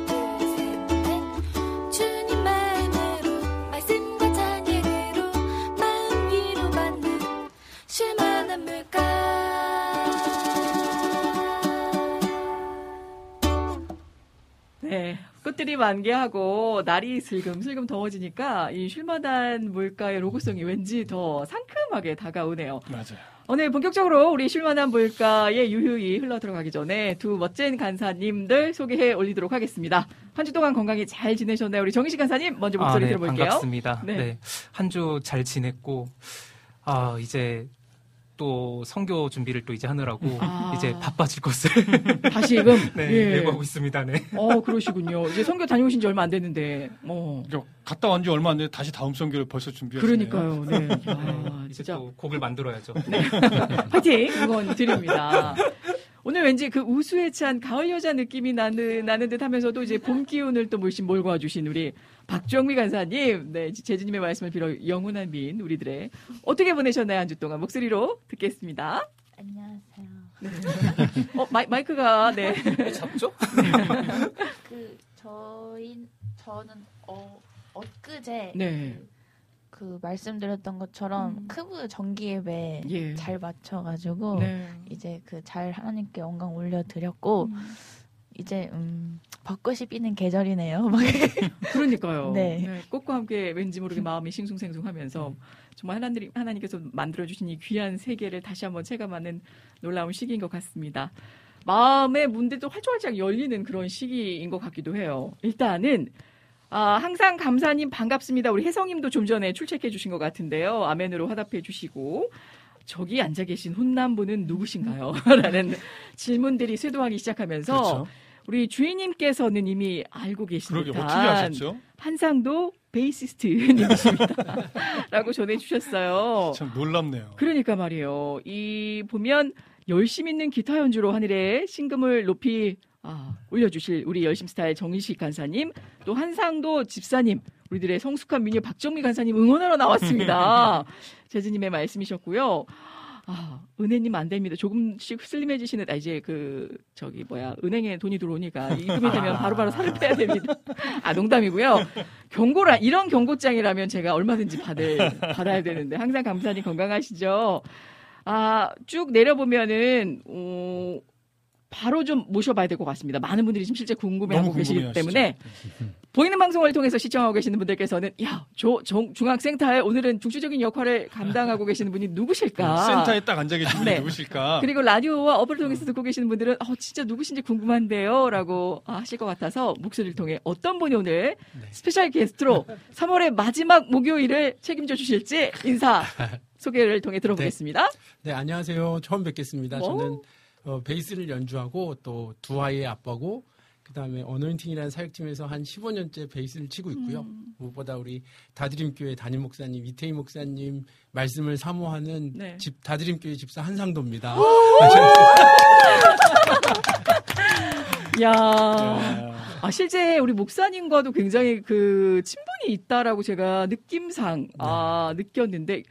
네. 꽃들이 만개하고 날이 슬금슬금 더워지니까 이 쉴만한 물가의 로고송이 왠지 더 상큼하게 다가오네요. 맞아요. 오늘 본격적으로 우리 쉴만한 물가에 유유히 흘러 들어가기 전에 두 멋진 간사님들 소개해 올리도록 하겠습니다. 한 주 동안 건강히 잘 지내셨나요? 우리 정희식 간사님 먼저 목소리 아, 네, 들어볼게요. 반갑습니다. 네. 네. 한 주 잘 지냈고, 아, 이제 또 성교 준비를 또 이제 하느라고 아. 이제 바빠질 것을 [LAUGHS] 다시금 [LAUGHS] 네, 예. 예고하고 있습니다. 네. 어 그러시군요. 이제 선교 다녀오신 지 얼마 안 됐는데, 어 갔다 온 지 얼마 안 됐는데 다시 다음 선교를 벌써 준비하시네요. 그러니까요. 네. [LAUGHS] 네, 야, 이제 진짜 또 곡을 만들어야죠. 파이팅 응원 드립니다. 오늘 왠지 그 우수에 찬 가을 여자 느낌이 나는, 나는 듯 하면서도 이제 봄 기운을 또 물씬 몰고 와주신 우리 박정미 간사님, 네, 제주님의 말씀을 빌어 영원한 민, 우리들의. 어떻게 보내셨나요, 한 주 동안? 목소리로 듣겠습니다. 안녕하세요. [LAUGHS] 어, 마이, 마이크가, 네. 잡죠? [LAUGHS] 그 저희 저는 어 엊그제 네. 그 말씀드렸던 것처럼 음. 크브 정기 예배 예. 잘 맞춰가지고 네. 이제 그 잘 하나님께 영광 올려드렸고 이제 음 벚꽃이 피는 계절이네요. [LAUGHS] 막 그러니까요. 네. 꽃과 함께 왠지 모르게 마음이 싱숭생숭하면서 정말 하나님, 하나님께서 만들어 주신 이 귀한 세계를 다시 한번 체감하는 놀라운 시기인 것 같습니다. 마음의 문들도 활짝활짝 열리는 그런 시기인 것 같기도 해요. 일단은 아, 항상 감사님 반갑습니다. 우리 혜성님도 좀 전에 출첵해 주신 것 같은데요. 아멘으로 화답해 주시고 저기 앉아 계신 훈남분은 누구신가요? [LAUGHS] 라는 질문들이 쇄도하기 시작하면서 그렇죠. 우리 주인님께서는 이미 알고 그러게 어떻게 아셨죠? 한상도 베이시스트님이십니다. [LAUGHS] 라고 전해주셨어요. 참 놀랍네요. 그러니까 말이에요. 이 보면 열심 있는 기타 연주로 하늘에 신금을 높이 아, 올려주실 우리 열심 스타의 정희식 간사님, 또 한상도 집사님, 우리들의 성숙한 미녀 박정미 간사님 응원하러 나왔습니다. [LAUGHS] 재즈님의 말씀이셨고요. 아, 은혜님 안 됩니다. 조금씩 슬림해지시는, 아, 이제 그, 저기, 뭐야, 은행에 돈이 들어오니까 입금이 되면 바로바로 살을 빼야 됩니다. 아, 농담이고요. 경고라, 이런 경고장이라면 제가 얼마든지 받을, 받아야 되는데, 항상 감사님 건강하시죠? 아, 쭉 내려보면은, 어, 바로 좀 모셔봐야 될 것 같습니다. 많은 분들이 지금 실제 궁금해하고 계시기. 때문에 [LAUGHS] 보이는 방송을 통해서 시청하고 계시는 분들께서는 야, 저 중- 중학생타에 오늘은 중추적인 역할을 감당하고 계시는 분이 누구실까? 센터에 딱 앉아 계신 분이 네. 누구실까? 그리고 라디오와 어플을 통해서 듣고 계시는 분들은 어, 진짜 누구신지 궁금한데요? 라고 하실 것 같아서 목소리를 통해 어떤 분이 오늘 special guest로 3월의 마지막 목요일을 책임져 주실지 인사 [LAUGHS] 소개를 통해 들어보겠습니다. 네, 안녕하세요. 처음 뵙겠습니다. 오. 저는 어, 베이스를 연주하고 또 두 아이의 아빠고 그다음에 Anointing이라는 사역팀에서 한 15년째 베이스를 치고 있고요. 음. 무엇보다 우리 다드림교회 담임 목사님 이태희 목사님 말씀을 사모하는 네. 집 다드림교회 집사 한상도입니다. [LAUGHS] 야 아, 실제 우리 목사님과도 굉장히 그 친분이 있다라고 제가 느낌상 아, 느꼈는데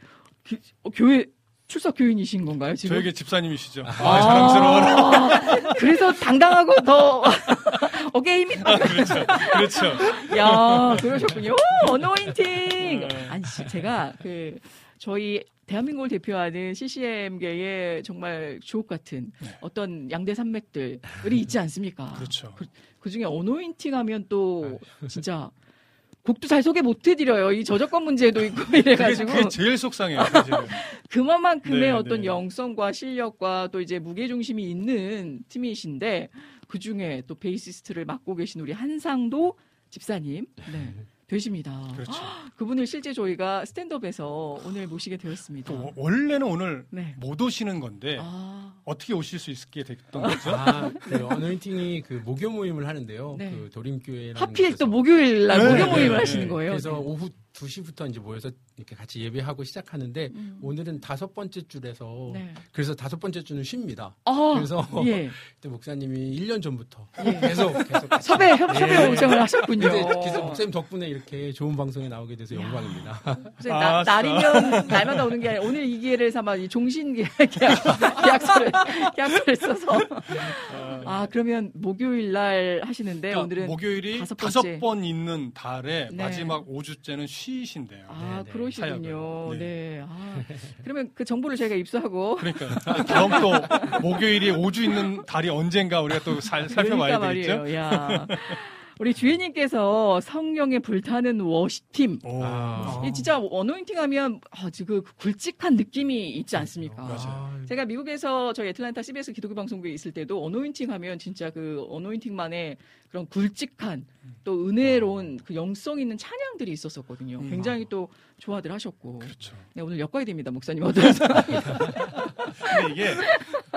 그, 어, 교회 출석 교인이신 건가요, 지금? 저에게 집사님이시죠. 아, 아, 자랑스러워라. [LAUGHS] 그래서 당당하고 더 [LAUGHS] 어깨 힘이 아, 그렇죠. 그렇죠. 야, 그러셨군요. 어노인팅. 네. 아니, 지- 제가 그 저희 대한민국을 대표하는 CCM계의 정말 주옥 같은 어떤 양대 산맥들이 있지 않습니까? 네. 그렇죠. 그, 그 중에 어노인팅 하면 또 진짜 곡도 잘 소개 못 해드려요. 이 저작권 문제도 있고 그게, 이래가지고. 그게 제일 속상해요. [LAUGHS] 그만큼의 네, 어떤 네. 영성과 실력과 또 이제 무게 중심이 있는 팀이신데 그 중에 또 베이시스트를 맡고 계신 우리 한상도 집사님 네, 되십니다. 그렇죠. [GASPS] 그분을 실제 저희가 스탠드업에서 오늘 모시게 되었습니다. 또 원래는 오늘 네. 못 오시는 건데 아, 어떻게 오실 수 있게 됐던 거죠? 아, 그 어노인팅이 그 목요 모임을 하는데요. 네. 그 도림교회라는 하필 또 목요일 날 네, 목요 네, 모임을 네. 하시는 거예요. 그래서 네. 오후 2시부터 이제 모여서 이렇게 같이 예배하고 시작하는데 음. 오늘은 다섯 번째 줄에서 네. 그래서 다섯 번째 주는 쉽니다. 아, 그래서 예. [LAUGHS] 그때 목사님이 1년 전부터 예. 계속 계속 [LAUGHS] 섭외 협, 섭외 예. 요청을 하셨군요. 근데 그래서 목사님 덕분에 이렇게 좋은 방송에 나오게 돼서 영광입니다. 나, 아싸. 날이면 날마다 오는 게 아니라 오늘 이 기회를 삼아 이 종신 [LAUGHS] 계약, 계약서를, 계약서를 써서. 아, 그러면 목요일 날 하시는데 그러니까 오늘은 목요일이 다섯 다섯. 번 있는 달에 네. 마지막 5주째는 쉬 신대요. 아, 네, 네. 그러시군요. 네. 네. 아, [LAUGHS] 그러면 그 정보를 저희가 입수하고. 그러니까 [LAUGHS] 다음 또 목요일이 5주 있는 달이 언젠가 우리가 또 살, 살펴봐야 그러니까 되겠죠? 말이에요. 야. 우리 주인님께서 성령의 불타는 워시팀. 오. 아. 이 진짜 어노인팅 하면 아, 지금 그 굵직한 느낌이 있지 않습니까? 맞아요. 제가 미국에서 저희 애틀란타 CBS 기독교 방송국에 있을 때도 어노인팅 하면 진짜 그 어노인팅만의 그런 굵직한 또 은혜로운 그 영성 있는 찬양들이 있었었거든요. 음. 굉장히 또 좋아들 하셨고. 그렇죠. 네, 오늘 엮어야 됩니다, 목사님. 어떠세요? [LAUGHS] 근데 이게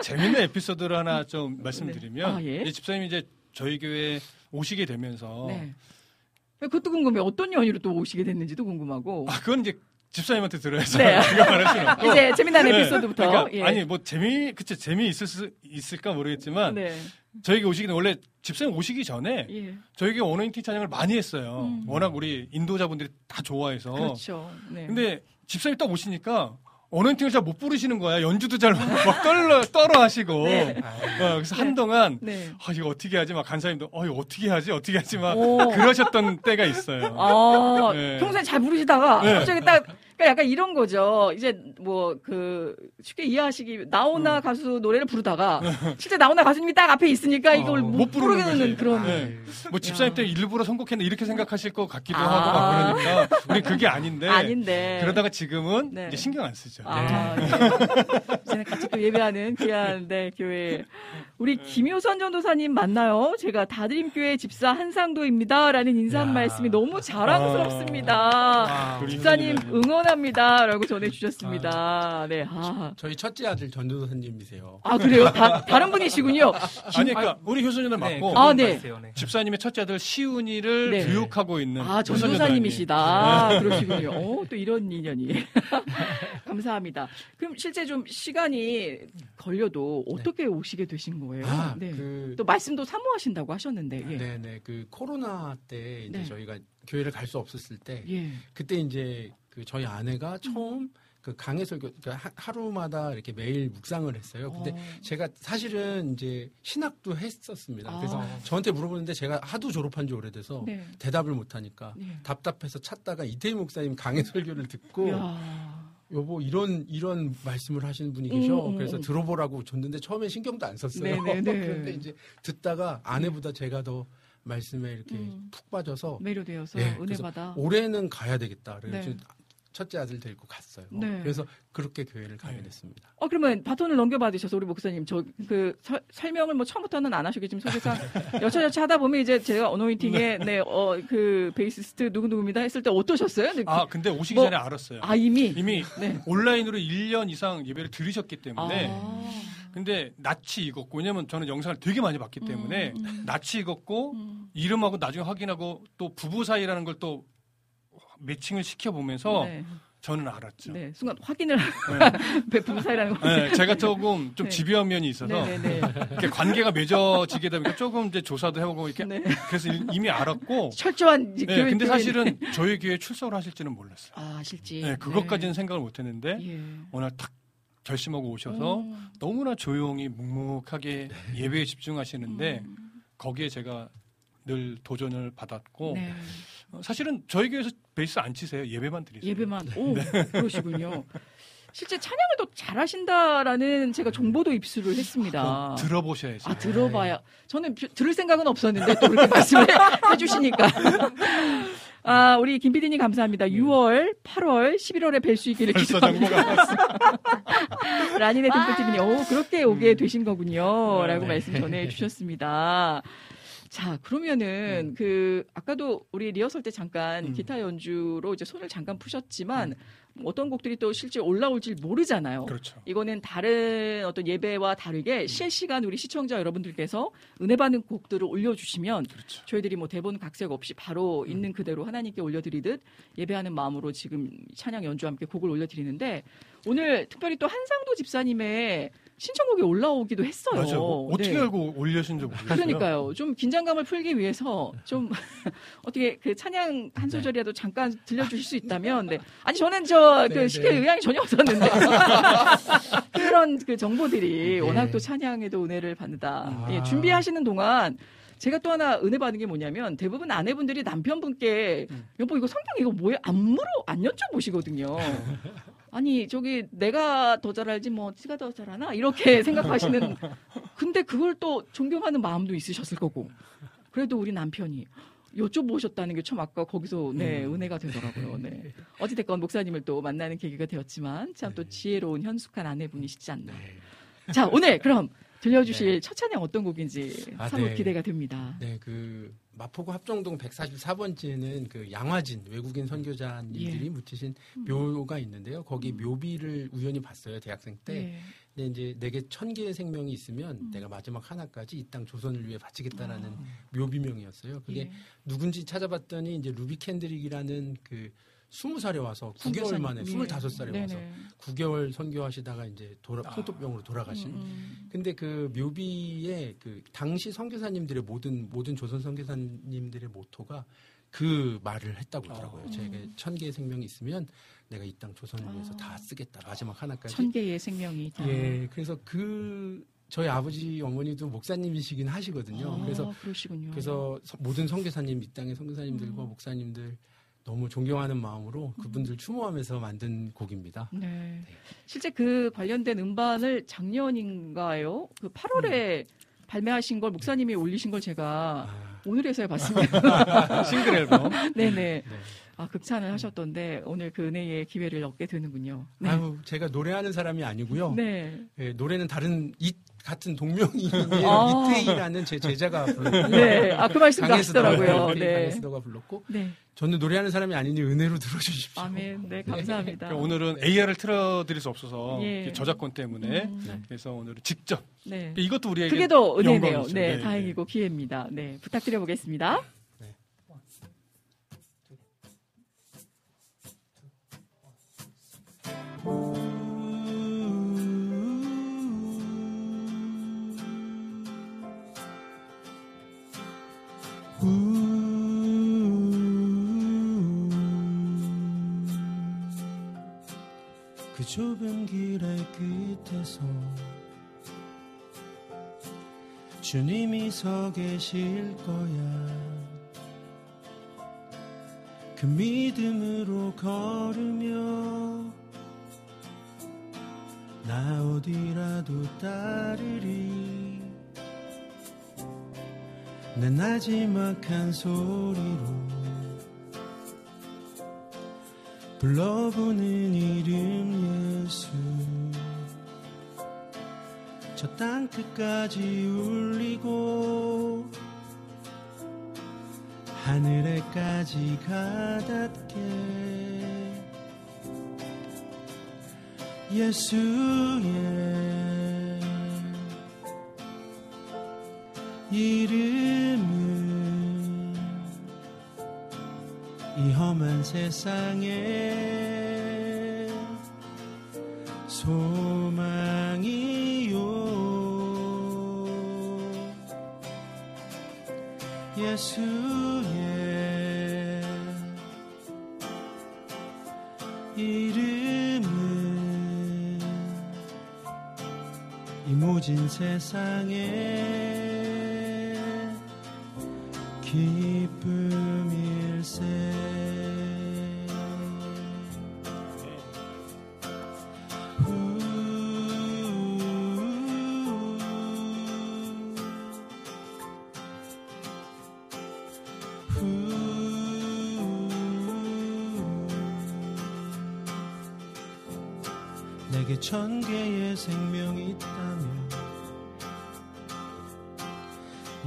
재밌는 에피소드를 하나 좀 말씀드리면 아, 예. 이 집사님이 이제 저희 교회 오시게 되면서 네. 그것도 궁금해. 요 어떤 연유로 또 오시게 됐는지도 궁금하고. 아 그건 이제 집사님한테 들어야죠. 네. 이제 재미난 네. 에피소드부터. 그러니까 예. 아니 뭐 재미 그치 재미 있을 수 있을까 모르겠지만 네. 저에게 오시기 원래 집사님 오시기 전에 예. 저에게 어노인팅 찬양을 많이 했어요. 음. 워낙 우리 인도자분들이 다 좋아해서. 그렇죠. 네. 근데 집사님 딱 오시니까 어노인팅을 잘 못 부르시는 거야. 연주도 잘 막 떨러 떨어 하시고. 네. 어, 그래서 한동안 네. 아 이거 어떻게 하지? 막 간사님도 어 이거 어떻게 하지? 어떻게 하지? 막 오. 그러셨던 때가 있어요. 아, 네. 평소에 잘 부르시다가 네. 갑자기 딱 그러니까 약간 이런 거죠. 이제 뭐 그 쉽게 이해하시기 나오나 가수 노래를 부르다가 [LAUGHS] 실제 나오나 가수님이 딱 앞에 있으니까 이걸 어, 못, 부르게 거지. 되는 그런 네. 뭐 집사님 때 일부러 선곡했는데 이렇게 생각하실 것 같기도 아. 하고 막 그러니까 우리 그게 아닌데. 아닌데. 그러다가 지금은 네. 이제 신경 안 쓰죠. 아, 네. 이제는 같이 또 예배하는 귀한 네, 교회. 우리 김효선 전도사님 맞나요? 제가 다드림교회 집사 한상도입니다라는 인사 한 야. 말씀이 너무 자랑스럽습니다. 우리 집사님 효선이 네. 응원합니다 라고 전해주셨습니다. 네, 아, 저희 첫째 아들 전도사님이세요. 아 그래요? 다, 다른 분이시군요. 아니 그러니까 우리 효선이는 네, 맞고 아, 네. 맞으세요, 네. 집사님의 첫째 아들 시훈이를 네. 교육하고 있는 아, 전도사님이시다. 네. 그러시군요. 오, [LAUGHS] 또 이런 인연이. [LAUGHS] 감사합니다. 그럼 실제 좀 시간이 걸려도 어떻게 오시게 되신 거예요? 아, 네. 그 또 말씀도 사모하신다고 하셨는데. 예. 네 네 그 코로나 때 이제 네. 저희가 교회를 갈 수 없었을 때 예. 그때 이제 그 저희 아내가 처음 그 강해 설교 그러니까 하- 하루마다 이렇게 매일 묵상을 했어요. 근데 어. 제가 사실은 이제 신학도 했었습니다. 그래서 아. 저한테 물어보는데 제가 하도 졸업한 지 오래돼서 네. 대답을 못 하니까 네. 답답해서 찾다가 이태희 목사님 강해 설교를 듣고 야. 여보 이런 이런 말씀을 하시는 분이 계셔. 음, 음, 그래서 음. 들어보라고 줬는데 처음에 신경도 안 썼어요. 네, 네, 네. [LAUGHS] 그런데 이제 듣다가 아내보다 제가 더 말씀에 이렇게 음. 푹 빠져서 매료되어서 예, 은혜 그래서 받아. 올해는 가야 되겠다. 그래서 네. 첫째 아들 데리고 갔어요. 네. 그래서 그렇게 교회를 가게 됐습니다. 어 그러면 바톤을 넘겨받으셔서 우리 목사님 저 그 설명을 뭐 처음부터는 안 하시겠지만 소개상 여차저차 하다 보면 이제 제가 어노인팅에 네어그 베이시스트 누구 누구입니다 했을 때 어떠셨어요? 네, 아, 근데 오시기 뭐- 전에 알았어요. 아 이미 이미 네. 온라인으로 1년 이상 예배를 들으셨기 때문에 아. 근데 낯이 익었고 왜냐면 저는 영상을 되게 많이 봤기 음, 때문에 낯이 익었고 이름하고 나중에 확인하고 또 부부 사이라는 걸또 매칭을 시켜 보면서 네. 저는 알았죠. 네, 순간 확인을 부부 사이라는 거. 네, [LAUGHS] 제가 조금 좀 네. 집요한 면이 있어서 네, 네, 네. 이렇게 관계가 맺어지게 되니까 조금 이제 조사도 해보고 이렇게 그래서 이미 알았고 철저한 네, 교육 근데. 사실은 저희 교회 출석을 하실지는 몰랐어요. 아 실지. 네, 그것까지는 생각을 못했는데 예. 오늘 딱 결심하고 오셔서 음. 너무나 조용히 묵묵하게 예배에 집중하시는데 음. 거기에 제가 늘 도전을 받았고 네. 어, 사실은 저희 교회에서 베이스 안 치세요 예배만 드리세요. 예배만. 오, 그러시군요. 실제 찬양을 더 잘하신다라는 제가 정보도 입수를 했습니다. 들어보셔야죠. 아, 들어봐야. 저는 뷰- 들을 생각은 없었는데 또 그렇게 [LAUGHS] 말씀을 해주시니까. [LAUGHS] 아, 우리 김 PD님 감사합니다. 6월, 8월, 11월에 뵐 수 있기를 기도합니다. [LAUGHS] 라니네 등불TV님, 오, 그렇게 오게 되신 거군요. 네, 라고 네. 말씀 전해 주셨습니다. 자, 그러면은, 그, 아까도 우리 리허설 때 잠깐 기타 연주로 이제 손을 잠깐 푸셨지만, 어떤 곡들이 또 실제 올라올지 모르잖아요. 그렇죠. 이거는 다른 어떤 예배와 다르게 실시간 우리 시청자 여러분들께서 은혜 받는 곡들을 올려주시면 저희들이 뭐 대본 각색 없이 바로 있는 그대로 하나님께 올려드리듯 예배하는 마음으로 지금 찬양 연주와 함께 곡을 올려드리는데 오늘 특별히 또 한상도 집사님의 신청곡이 올라오기도 했어요. 맞아요. 어떻게 네. 알고 올려신지 모르겠어요. 그러니까요. 좀 긴장감을 풀기 위해서 좀 [LAUGHS] 어떻게 그 찬양 한 소절이라도 잠깐 들려주실 수 있다면. 네. 아니 저는 저그 네, 시킬 네. 의향이 전혀 없었는데 [LAUGHS] 그런 그 정보들이 워낙 또 찬양에도 은혜를 받는다. 예, 준비하시는 동안. 제가 또 하나 은혜 받은 게 뭐냐면 대부분 아내분들이 남편분께 여보 이거 성경 이거 뭐야 안 물어 안 여쭤보시거든요. [LAUGHS] 아니 저기 내가 더 잘 알지 뭐 지가 더 잘하나? 이렇게 [LAUGHS] 생각하시는 근데 그걸 또 존경하는 마음도 있으셨을 거고. 그래도 우리 남편이 여쭤보셨다는 게 참 아까 거기서 네 은혜가 되더라고요. 네. 어찌 됐건 목사님을 또 만나는 계기가 되었지만 참 또 지혜로운 현숙한 아내분이시지 않나. 자 오늘 그럼 들려주실 첫 찬양 어떤 곡인지 아, 사뭇 네. 기대가 됩니다. 네, 그 마포구 합정동 144번지에는 그 양화진 외국인 선교자님들이 예. 묻히신 묘가 있는데요. 거기 묘비를 우연히 봤어요 대학생 때. 예. 근데 이제 내게 천 개의 생명이 있으면 내가 마지막 하나까지 이 땅 조선을 위해 바치겠다라는 묘비명이었어요. 그게 예. 누군지 찾아봤더니 이제 루비 캔드릭이라는 그 스무 살에 와서 9개월 선교사님. 만에 예. 스물다섯 살에 와서. 9개월 선교하시다가 이제 돌아, 풍토병으로 돌아가신. 음, 근데 그 묘비의 그 당시 선교사님들의 모든 모든 조선 선교사님들의 모토가 그 말을 했다고 하더라고요. 제게 천 개의 생명이 있으면 내가 이 땅 조선을 위해서 다 쓰겠다. 마지막 하나까지. 천 개의 생명이 있다. 예, 그래서 그 저희 아버지 어머니도 목사님이시긴 하시거든요. 아, 그래서 그러시군요. 그래서 서- 모든 선교사님 이 땅의 선교사님들과 음. 목사님들 너무 존경하는 마음으로 그분들 추모하면서 만든 곡입니다. 네. 실제 그 관련된 음반을 작년인가요? 그 8월에 발매하신 걸 목사님이 올리신 걸 제가 오늘에서야 봤습니다. [LAUGHS] 싱글 앨범. 네네. [LAUGHS] 아, 극찬을 하셨던데 오늘 그 은혜의 기회를 얻게 되는군요. 네. 아유, 제가 노래하는 사람이 아니고요. 네. 예, 노래는 다른 이 같은 동명이인 [LAUGHS] 아. 이태희라는 제 제자가 불렀고 [LAUGHS] 네. 아, 그 말씀도 하시더라고요. 이태희 네. 강혜수도가 불렀고 네. 저는 노래하는 사람이 아니니 은혜로 들어주십시오. 아멘. 네, 감사합니다. 그러니까 오늘은 AR을 틀어드릴 수 없어서 예. 저작권 때문에 음. 그래서 오늘은 직접 네. 이것도 우리에게 그게 더 은혜네요. 네, 다행이고 기회입니다. 네, 부탁드려 보겠습니다. 그 좁은 길의 끝에서 주님이 서 계실 거야. 그 믿음으로 걸으며 나 어디라도 따르리 내 나지막한 소리로 불러보는 이름 예수. 저 땅 끝까지 울리고 하늘에까지 가닿게. 예수의 이름은 이 험한 세상에 소망이요. 예수의 이름은 이 모진 세상에 기쁨일세 내게 천 개의 생명이 있다면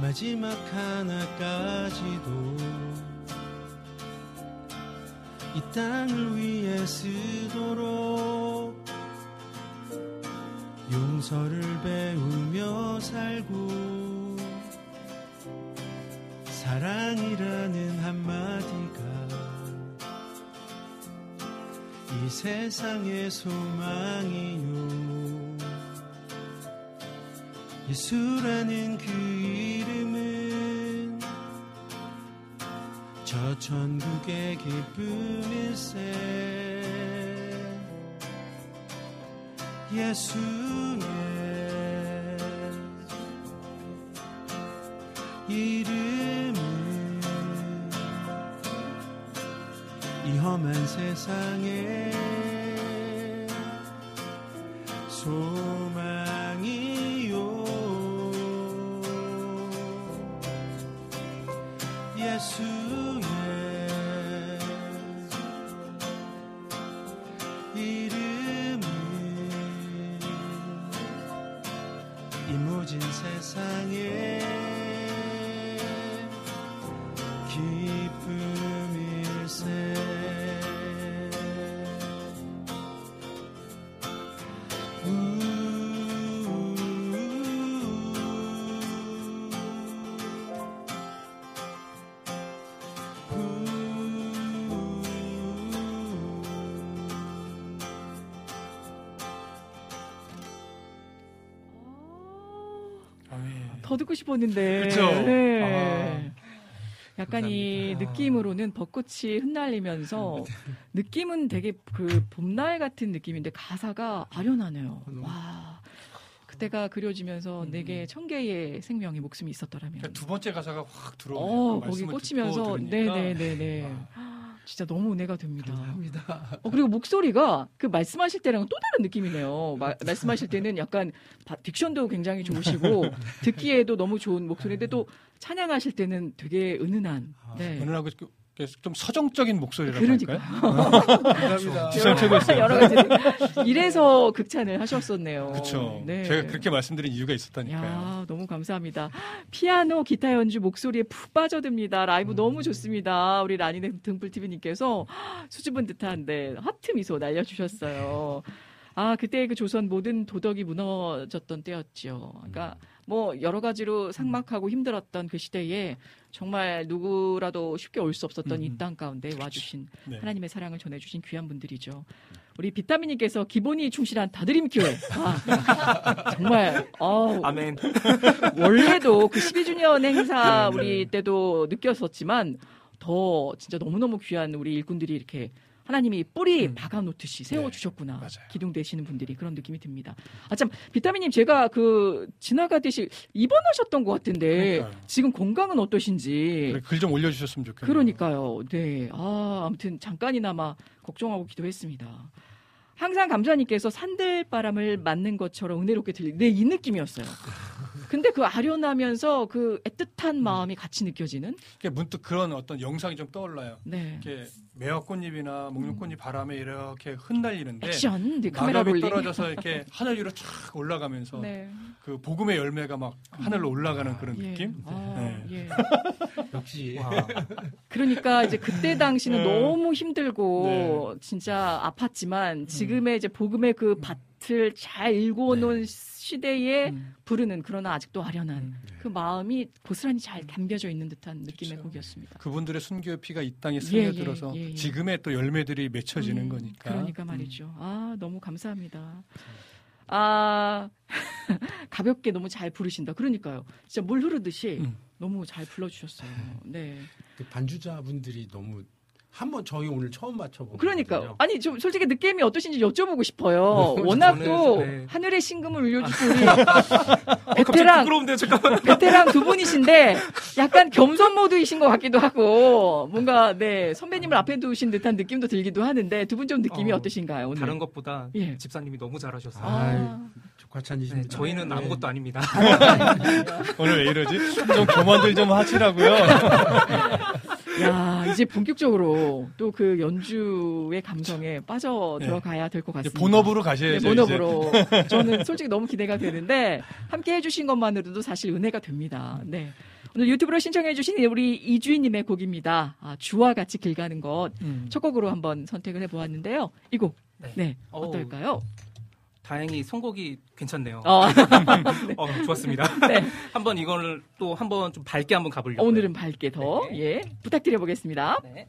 마지막 하나까지도 이 땅을 위해 쓰도록 용서를 배우며 살고 사랑이라는 한마디가 이 세상의 소망이요 예수라는 그 이름은 저 천국의 기쁨일세 예수의 더 듣고 싶었는데. 그쵸? 네. 아, 약간 이 느낌으로는 벚꽃이 흩날리면서 느낌은 되게 그 봄날 같은 느낌인데 가사가 아련하네요. 와. 그때가 그려지면서 내게 천 개의 생명이 목숨이 있었더라면. 두 번째 가사가 확 들어오네요. 어, 그 거기 꽂히면서. 네네네네. 진짜 너무 은혜가 됩니다. 어, 그리고 목소리가 그 말씀하실 때랑은 또 다른 느낌이네요. 마- 말씀하실 때는 약간 바- 딕션도 굉장히 좋으시고 [LAUGHS] 듣기에도 너무 좋은 목소리인데 또 찬양하실 때는 되게 은은한. 네. 은은하고 그- 좀 서정적인 목소리라고 그러니까요. 할까요? [LAUGHS] 감사합니다. 지성 최고였어요. 여러 가지 이래서 극찬을 하셨었네요. 그렇죠. 네. 제가 그렇게 말씀드린 이유가 있었다니까요. 야, 너무 감사합니다. 피아노, 기타 연주 목소리에 푹 빠져듭니다. 라이브 너무 좋습니다. 우리 라니네 등불TV님께서 수줍은 듯한데 하트 미소 날려주셨어요. 아, 그때 그 조선 모든 도덕이 무너졌던 때였죠. 그러니까 뭐 여러 가지로 삭막하고 힘들었던 그 시대에 정말 누구라도 쉽게 올 수 없었던 이땅 가운데 와주신 네. 하나님의 사랑을 전해주신 귀한 분들이죠. 우리 비타민님께서 기본이 충실한 다드림 교회. 아, [LAUGHS] 정말 어우, 아멘. [LAUGHS] 원래도 그 12주년 행사 우리 때도 느꼈었지만 더 진짜 너무너무 귀한 우리 일꾼들이 이렇게 하나님이 뿌리 박아놓듯이 세워주셨구나. 기둥 되시는 분들이 그런 느낌이 듭니다. 아, 참, 비타민님 제가 그 지나가듯이 입원하셨던 것 같은데 그러니까요. 지금 건강은 어떠신지. 글좀 올려주셨으면 좋겠네요. 그러니까요. 네. 아, 아무튼 잠깐이나마 걱정하고 기도했습니다. 항상 감사님께서 산들바람을 맞는 것처럼 은혜롭게 들리. 네, 이 느낌이었어요. 근데 그 아련하면서 그 애틋한 마음이 같이 느껴지는. 이게 문득 그런 어떤 영상이 좀 떠올라요. 네. 이렇게 매화 꽃잎이나 목련 꽃잎 바람에 이렇게 흩날리는데 액션, 네, 카메라 낙엽이 롤링. 떨어져서 이렇게 [LAUGHS] 하늘 위로 쫙 올라가면서 네. 그 복음의 열매가 막 하늘로 올라가는 그런 예. 느낌. 아, 네. 예. [LAUGHS] 역시 그러니까 이제 그때 당시는 네. 너무 힘들고 진짜 아팠지만 지금의 이제 복음의 그 밭 을 잘 일궈 놓은 시대에 부르는 그러나 아직도 아련한 그 마음이 고스란히 잘 담겨져 있는 듯한 느낌의 곡이었습니다. 그분들의 순교의 피가 이 땅에 예, 스며들어서 예, 예, 예. 지금의 또 열매들이 맺혀지는 음, 거니까. 그러니까 말이죠. 아 너무 감사합니다. 아 [LAUGHS] 가볍게 너무 잘 부르신다. 그러니까요. 진짜 물 흐르듯이 음. 너무 잘 불러주셨어요. 네. 그 반주자분들이 너무 한번 저희 오늘 처음 맞춰본 그러니까 아니 좀 솔직히 느낌이 어떠신지 여쭤보고 싶어요. [LAUGHS] 어, 워낙 또 네. 하늘의 신금을 울려주신 우리 갑자기 [LAUGHS] 베테랑 부끄러운데요, 잠깐만. [LAUGHS] 베테랑 두 분이신데 약간 겸손 모드이신 것 같기도 하고 뭔가 네 선배님을 앞에 두신 듯한 느낌도 들기도 하는데 두 분 좀 느낌이 어, 어, 떠신가요 오늘? 다른 것보다 예. 집사님이 너무 잘하셔서. 아. 과찬이십니다. 네, 저희는 네. 아무것도 아닙니다. 오늘 왜 이러지? 좀 교만들 좀 하시라고요. 야 이제 본격적으로 또 그 연주의 감성에 빠져 네. 들어가야 될것 이제 같습니다. 본업으로 가셔야죠. 네, 본업으로. [LAUGHS] 저는 솔직히 너무 기대가 되는데 함께 해주신 것만으로도 사실 은혜가 됩니다. 네. 오늘 유튜브로 신청해주신 우리 이주인님의 곡입니다. 아, 주와 같이 길 가는 것. 음. 첫 곡으로 한번 선택을 해보았는데요. 이 곡. 네. 어우, 어떨까요? 다행히 선곡이 괜찮네요. [LAUGHS] 어. 어, 좋았습니다. 네. [LAUGHS] 한번 이거를 또 한번 좀 밝게 한번 가보려고. 오늘은 밝게 더, 예, 부탁드려 보겠습니다. 네.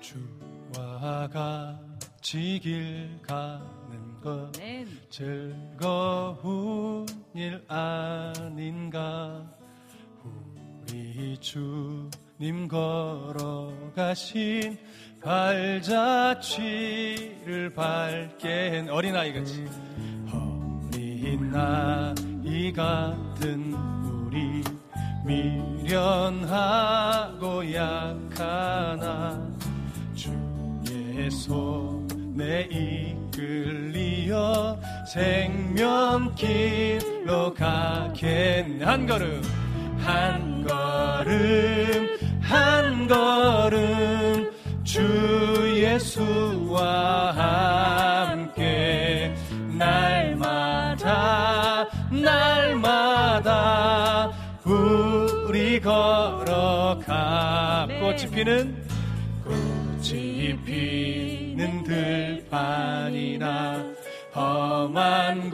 주와 같이 길 가 는것 네. 즐거운 일 아닌가 우리 주님 걸어가신 발자취를 밝게 한 어린아이같이 어린 나이 같은 우리 미련하고 약하나 주의 손 에 이끌리어 생명길로 가겠네 한 걸음 한 걸음 한 걸음 주 예수와 함께 날마다 날마다 우리 걸어가 꽃이 피는 꽃이 피 는 들판이나 험한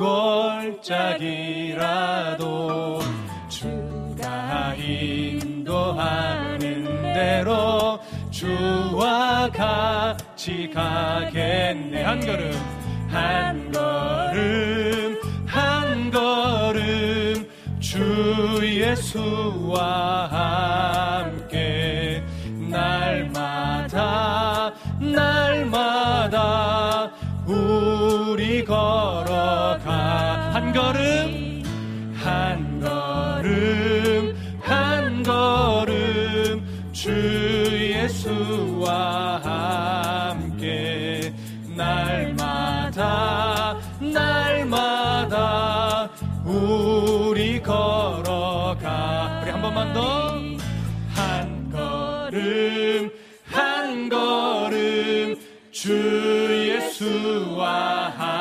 골짜기라도 주가 인도하는 대로 주와 같이 가겠네. 한 걸음 한 걸음 한 걸음 주 예수와 함께 함께 날마다 날마다 우리 걸어가. 우리 한 번만 더. 한 걸음 한 걸음 주 예수와 함께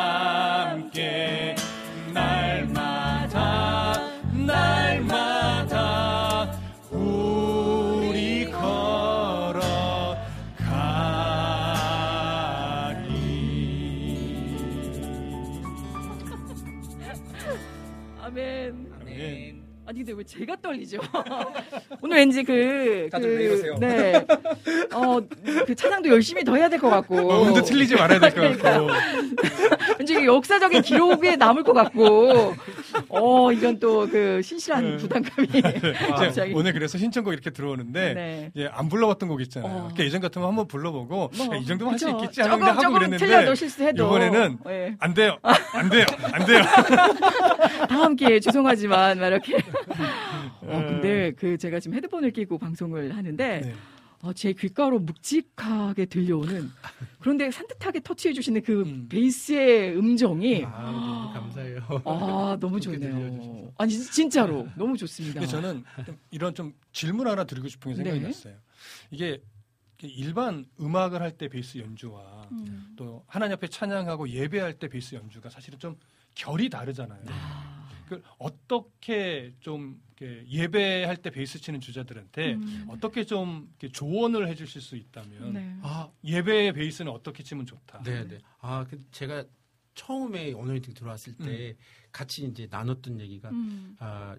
떨리죠? [LAUGHS] 오늘 왠지 그, 다들 왜 이러세요? 네, 어, 그 찬양도 열심히 더 해야 될 것 같고, 어, 음도 틀리지 말아야 될 것 같고 왠지 역사적인 기록에 남을 것 같고, 어, 이건 또그 신실한 부담감이 [LAUGHS] 아, 갑자기. 오늘 그래서 신청곡 이렇게 들어오는데 네. 예, 안 불러봤던 곡 있잖아요. 어. 그러니까 예전 같으면 한번 불러보고 뭐, 야, 이 정도면 할 수. 있겠지 하는데 조금, 하고 조금 그랬는데 틀려도 실수해도. 이번에는 예. 안 돼요, 안 돼요, 안 돼요. [LAUGHS] 다음 기회에 죄송하지만 막 이렇게. [LAUGHS] 어, 근데 그 제가 지금 헤드폰을 끼고 방송을 하는데 네. 어, 제 귓가로 묵직하게 들려오는 [LAUGHS] 그런데 산뜻하게 터치해 주시는 그 베이스의 음정이 아, 너무 감사해요. 아, 너무 좋네요. 들려주셔서. 아니 진짜로 너무 좋습니다. 저는 좀 이런 좀 질문 하나 드리고 싶은 게 생각이 네. 났어요. 이게 일반 음악을 할 때 베이스 연주와 음. 또 하나님 앞에 찬양하고 예배할 때 베이스 연주가 사실은 좀 결이 다르잖아요. 그 어떻게 좀 예배할 때 베이스 치는 주자들한테 음. 어떻게 좀 조언을 해주실 수 있다면 네. 아, 예배의 베이스는 어떻게 치면 좋다. 네, 네. 아, 그 제가 처음에 어노인팅 들어왔을 때 같이 이제 나눴던 얘기가 음. 아,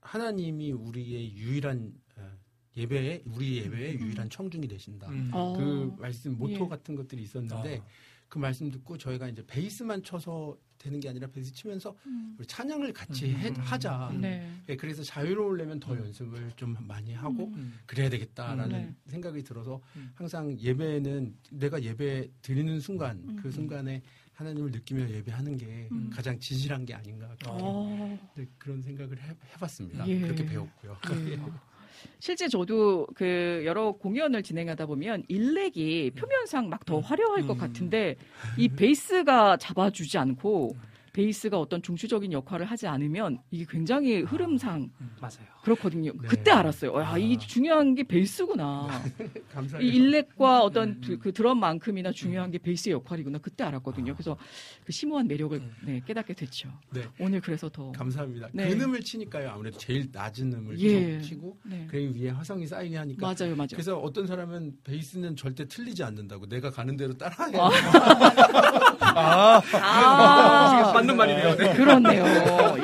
하나님이 우리의 유일한 어, 예배에 우리 예배의 유일한 청중이 되신다. 음. 어. 그 말씀 모토 예. 같은 것들이 있었는데 아. 그 말씀 듣고 저희가 이제 베이스만 쳐서 되는 게 아니라 베이스 치면서 음. 우리 찬양을 같이 음. 해, 하자. 네. 예, 그래서 자유로우려면 더 연습을 좀 많이 하고 음. 그래야 되겠다라는 네. 생각이 들어서 음. 항상 예배는 내가 예배 드리는 순간 음. 그 순간에 하나님을 느끼며 예배하는 게 음. 가장 진실한 게 아닌가 어. 네, 그런 생각을 해, 해봤습니다. 예. 그렇게 배웠고요. 예. [LAUGHS] 실제 저도 그 여러 공연을 진행하다 보면 일렉이 표면상 막 더 화려할 것 음. 같은데 이 베이스가 잡아주지 않고 베이스가 어떤 중추적인 역할을 하지 않으면 이게 굉장히 흐름상 맞아요. 그렇거든요. 네. 그때 알았어요. 야, 아. 이 중요한 게 베이스구나. [LAUGHS] 이 일렉과 어떤 음. 그, 그 드럼만큼이나 중요한 게 베이스의 역할이구나. 그때 알았거든요. 그래서 그 심오한 매력을 네, 깨닫게 됐죠. 네. 오늘 그래서 더 감사합니다. 네. 근음을 치니까요. 아무래도 제일 낮은 음을 예. 치고 네. 그 위에 화성이 쌓이게 하니까 맞아요, 맞아요. 그래서 어떤 사람은 베이스는 절대 틀리지 않는다고 내가 가는 대로 따라해야 [LAUGHS] 아. 아, 아, 맞는 말이네요. 네. 그렇네요.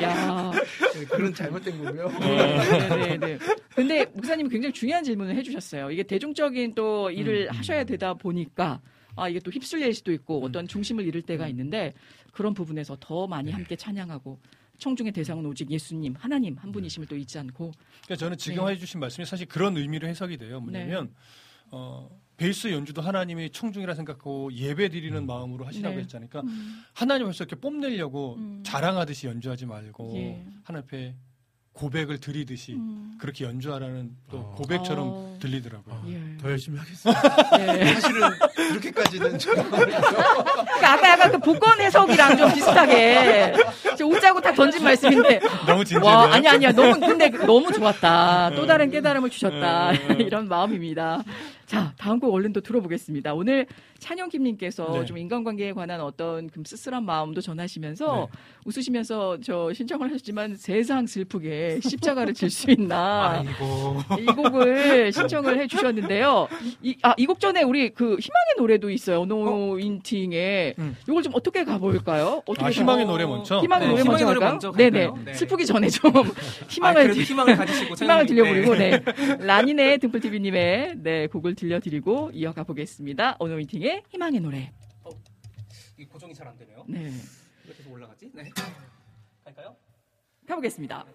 야. 네, 그런 잘못된 거고요. 네 네 네. 근데 목사님이 굉장히 중요한 질문을 해주셨어요. 이게 대중적인 또 일을 음, 하셔야 되다 보니까 아 이게 또 휩쓸릴 수도 있고 어떤 중심을 잃을 때가 있는데 그런 부분에서 더 많이 함께 찬양하고 청중의 대상은 오직 예수님 하나님 한 분이심을 또 잊지 않고 그러니까 저는 지금 네. 해주신 말씀이 사실 그런 의미로 해석이 돼요. 뭐냐면 어, 베이스 연주도 하나님이 청중이라 생각하고 예배 드리는 마음으로 하시라고 네. 했잖아요. 그러니까 음. 하나님을 이렇게 뽐내려고 음. 자랑하듯이 연주하지 말고 예. 하나님 앞에 고백을 드리듯이 음. 그렇게 연주하라는 또 어. 고백처럼 어. 들리더라고요. 예. 더 열심히 하겠습니다. 네. [LAUGHS] 사실은 그렇게까지는 좀 그러니까 아까 약간 그 복권 해석이랑 좀 비슷하게 저 웃자고 딱 던진 말씀인데 너무 진지해요. 와 아니 아니야 너무 근데 너무 좋았다 또 다른 깨달음을 주셨다 음. [LAUGHS] 이런 마음입니다. 자 다음 곡 얼른 또 들어보겠습니다. 오늘 찬영김님께서 네. 좀 인간관계에 관한 어떤 그 쓸쓸한 마음도 전하시면서 네. 웃으시면서 저 신청을 하셨지만 세상 슬프게 십자가를 질 수 있나 [LAUGHS] 아이고. 이 곡을 신청을 해 주셨는데요. 이, 아, 이 곡 전에 우리 그 희망의 노래도 있어요. 노인팅에. 음. 이걸 좀 어떻게 가볼까요? 어떻게 아, 가- 희망의 노래 먼저? 희망의 네, 노래 먼저 할까요? 먼저 네네. 네. 슬프기 전에 좀 희망을 아, 희망을 가지시고 [LAUGHS] 희망을 들려버리고 네. 네. 라니네 등불TV님의 네 곡을 들려드리고 이어가 보겠습니다. 어노인팅의 희망의 노래. 이 고정이 잘 안 되네요. 네. 왜 계속 올라가지? 네. 갈까요? 가보겠습니다.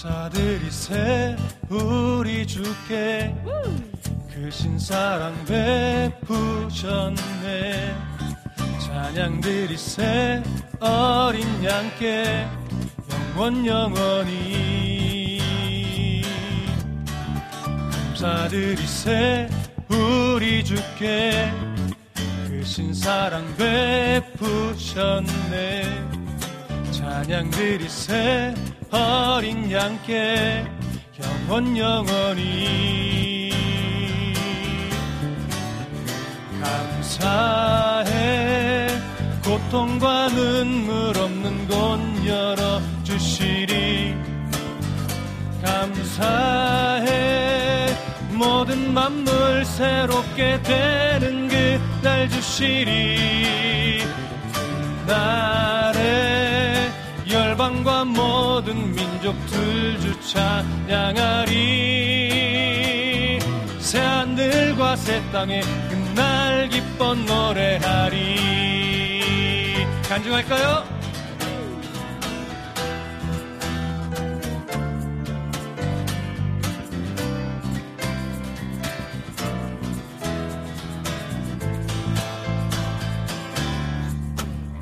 감사드리세 우리 주께 그 신사랑 베푸셨네. 찬양드리세 어린 양께 영원 영원히. 감사드리세 우리 주께 그 신사랑 베푸셨네. 찬양드리세 어린 양께 영원 영원히. 감사해. 고통과 눈물 없는 곳 열어 주시리. 감사해. 모든 만물 새롭게 되는 그날 주시리. 날에 열방과 모든 민족들 주 찬양하리. 새 하늘과 새 땅에 그날 기뻐 노래하리. 간증할까요?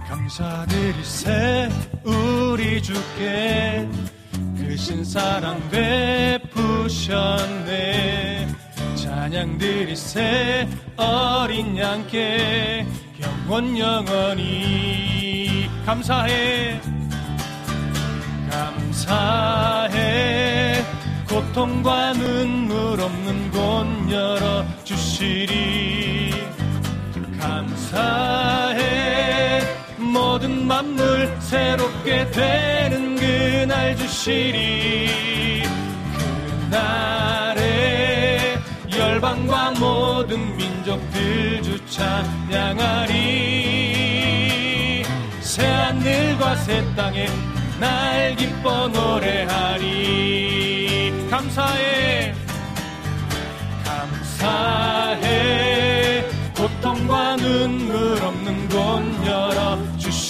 감사드리세 우리 주께 크신 사랑 베푸셨네. 찬양드리세 어린 양께 영원 영원히 감사해. 감사해. 고통과 눈물 없는 곳 열어 주시리. 감사해 모든 만물 새롭게 되는 그날 주시리. 그날에 열방과 모든 민족들 주 찬양하리. 새하늘과 새 땅에 날 기뻐 노래하리. 감사해. 감사해. 고통과 눈물 없는 곳 열어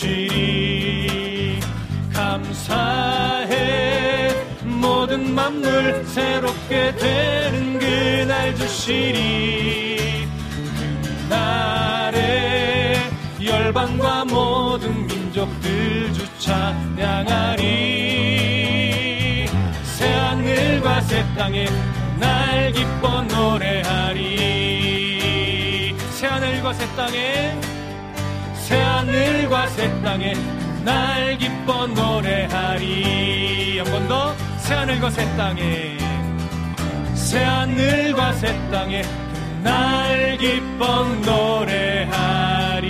주시리 감사해. 모든 만물 새롭게 되는 그날 주시리. 그날에 열방과 모든 민족들 주 찬양하리. 새하늘과 새 땅에 날 기뻐 노래하리. 새하늘과 새 땅에 새하늘과 새 땅에 날 기뻐 노래하리 한 번 더 새하늘과 새 땅에 새하늘과 새 땅에 날 기뻐 노래하리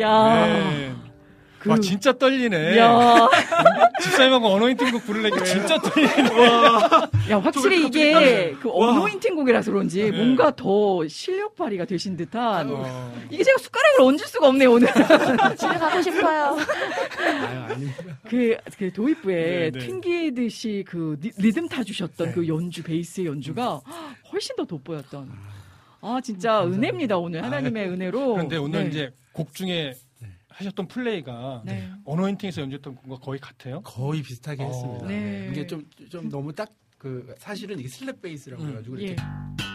야. 네. 그- 와 진짜 떨리네. 야. 집사님하고 언어인팅곡 부르려니까 진짜 떨리네. 야, 확실히 저 이게 그 와. 어노인팅 곡이라서 그런지 네. 뭔가 더 실력 발휘가 되신 듯한 어. 이게 제가 숟가락을 얹을 수가 없네요, 오늘. [LAUGHS] 집에 가고 싶어요. 아유. 그, 그 도입부에 네, 네. 튕기듯이 그 리, 리듬 타주셨던 네. 그 연주, 베이스의 연주가 훨씬 더 돋보였던. 아, 진짜 은혜입니다, 오늘. 하나님의 은혜로. 그런데 오늘 네. 이제 곡 중에 하셨던 플레이가 네. 언어인팅에서 연주했던 것과 거의 같아요. 거의 비슷하게 어. 했습니다. 네. 이게 좀, 좀 너무 딱, 그, 사실은 이게 슬랩 베이스라고 음. 해가지고 예. 이렇게,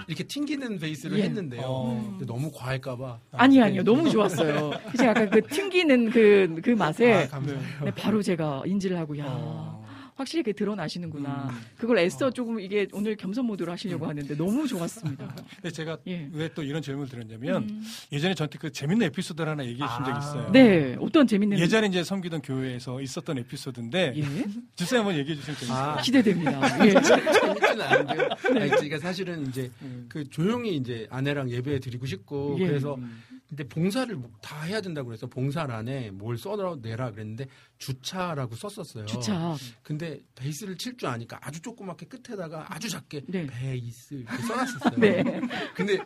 이렇게 튕기는 베이스를 예. 했는데요. 어. 근데 너무 과할까봐. 아니, 아니요. 너무 좋았어요. 그래서 약간 그 튕기는 그, 그 맛에. 아. 네, 바로 제가 인지를 하고, 야 어. 확실히 그게 드러나시는구나. 음. 그걸 애써 조금 이게 오늘 겸손 모드로 하시려고 하는데 너무 좋았습니다. [LAUGHS] 근데 제가 예. 왜또 이런 질문을 드렸냐면 음. 예전에 저한테 그 재밌는 에피소드를 하나 얘기해 주신 적이 아. 있어요. 네, 어떤 재밌는. 예전에 이제 섬기던 교회에서 있었던 에피소드인데 예. [LAUGHS] 집사님 한번 얘기해 주시면 재밌어요. 아. 기대됩니다. [LAUGHS] 예. 재밌지는 않은데요. 네. 아니, 그러니까 사실은 이제 음. 그 조용히 이제 아내랑 예배 드리고 싶고 예. 그래서 음. 근데 봉사를 뭐다 해야 된다고 그래서 봉사란에 뭘 써내라 그랬는데 주차라고 썼었어요. 주차. 근데 베이스를 칠 줄 아니까 아주 조그맣게 끝에다가 아주 작게 네. 베이스 이렇게 [LAUGHS] 써놨었어요. 네. 근데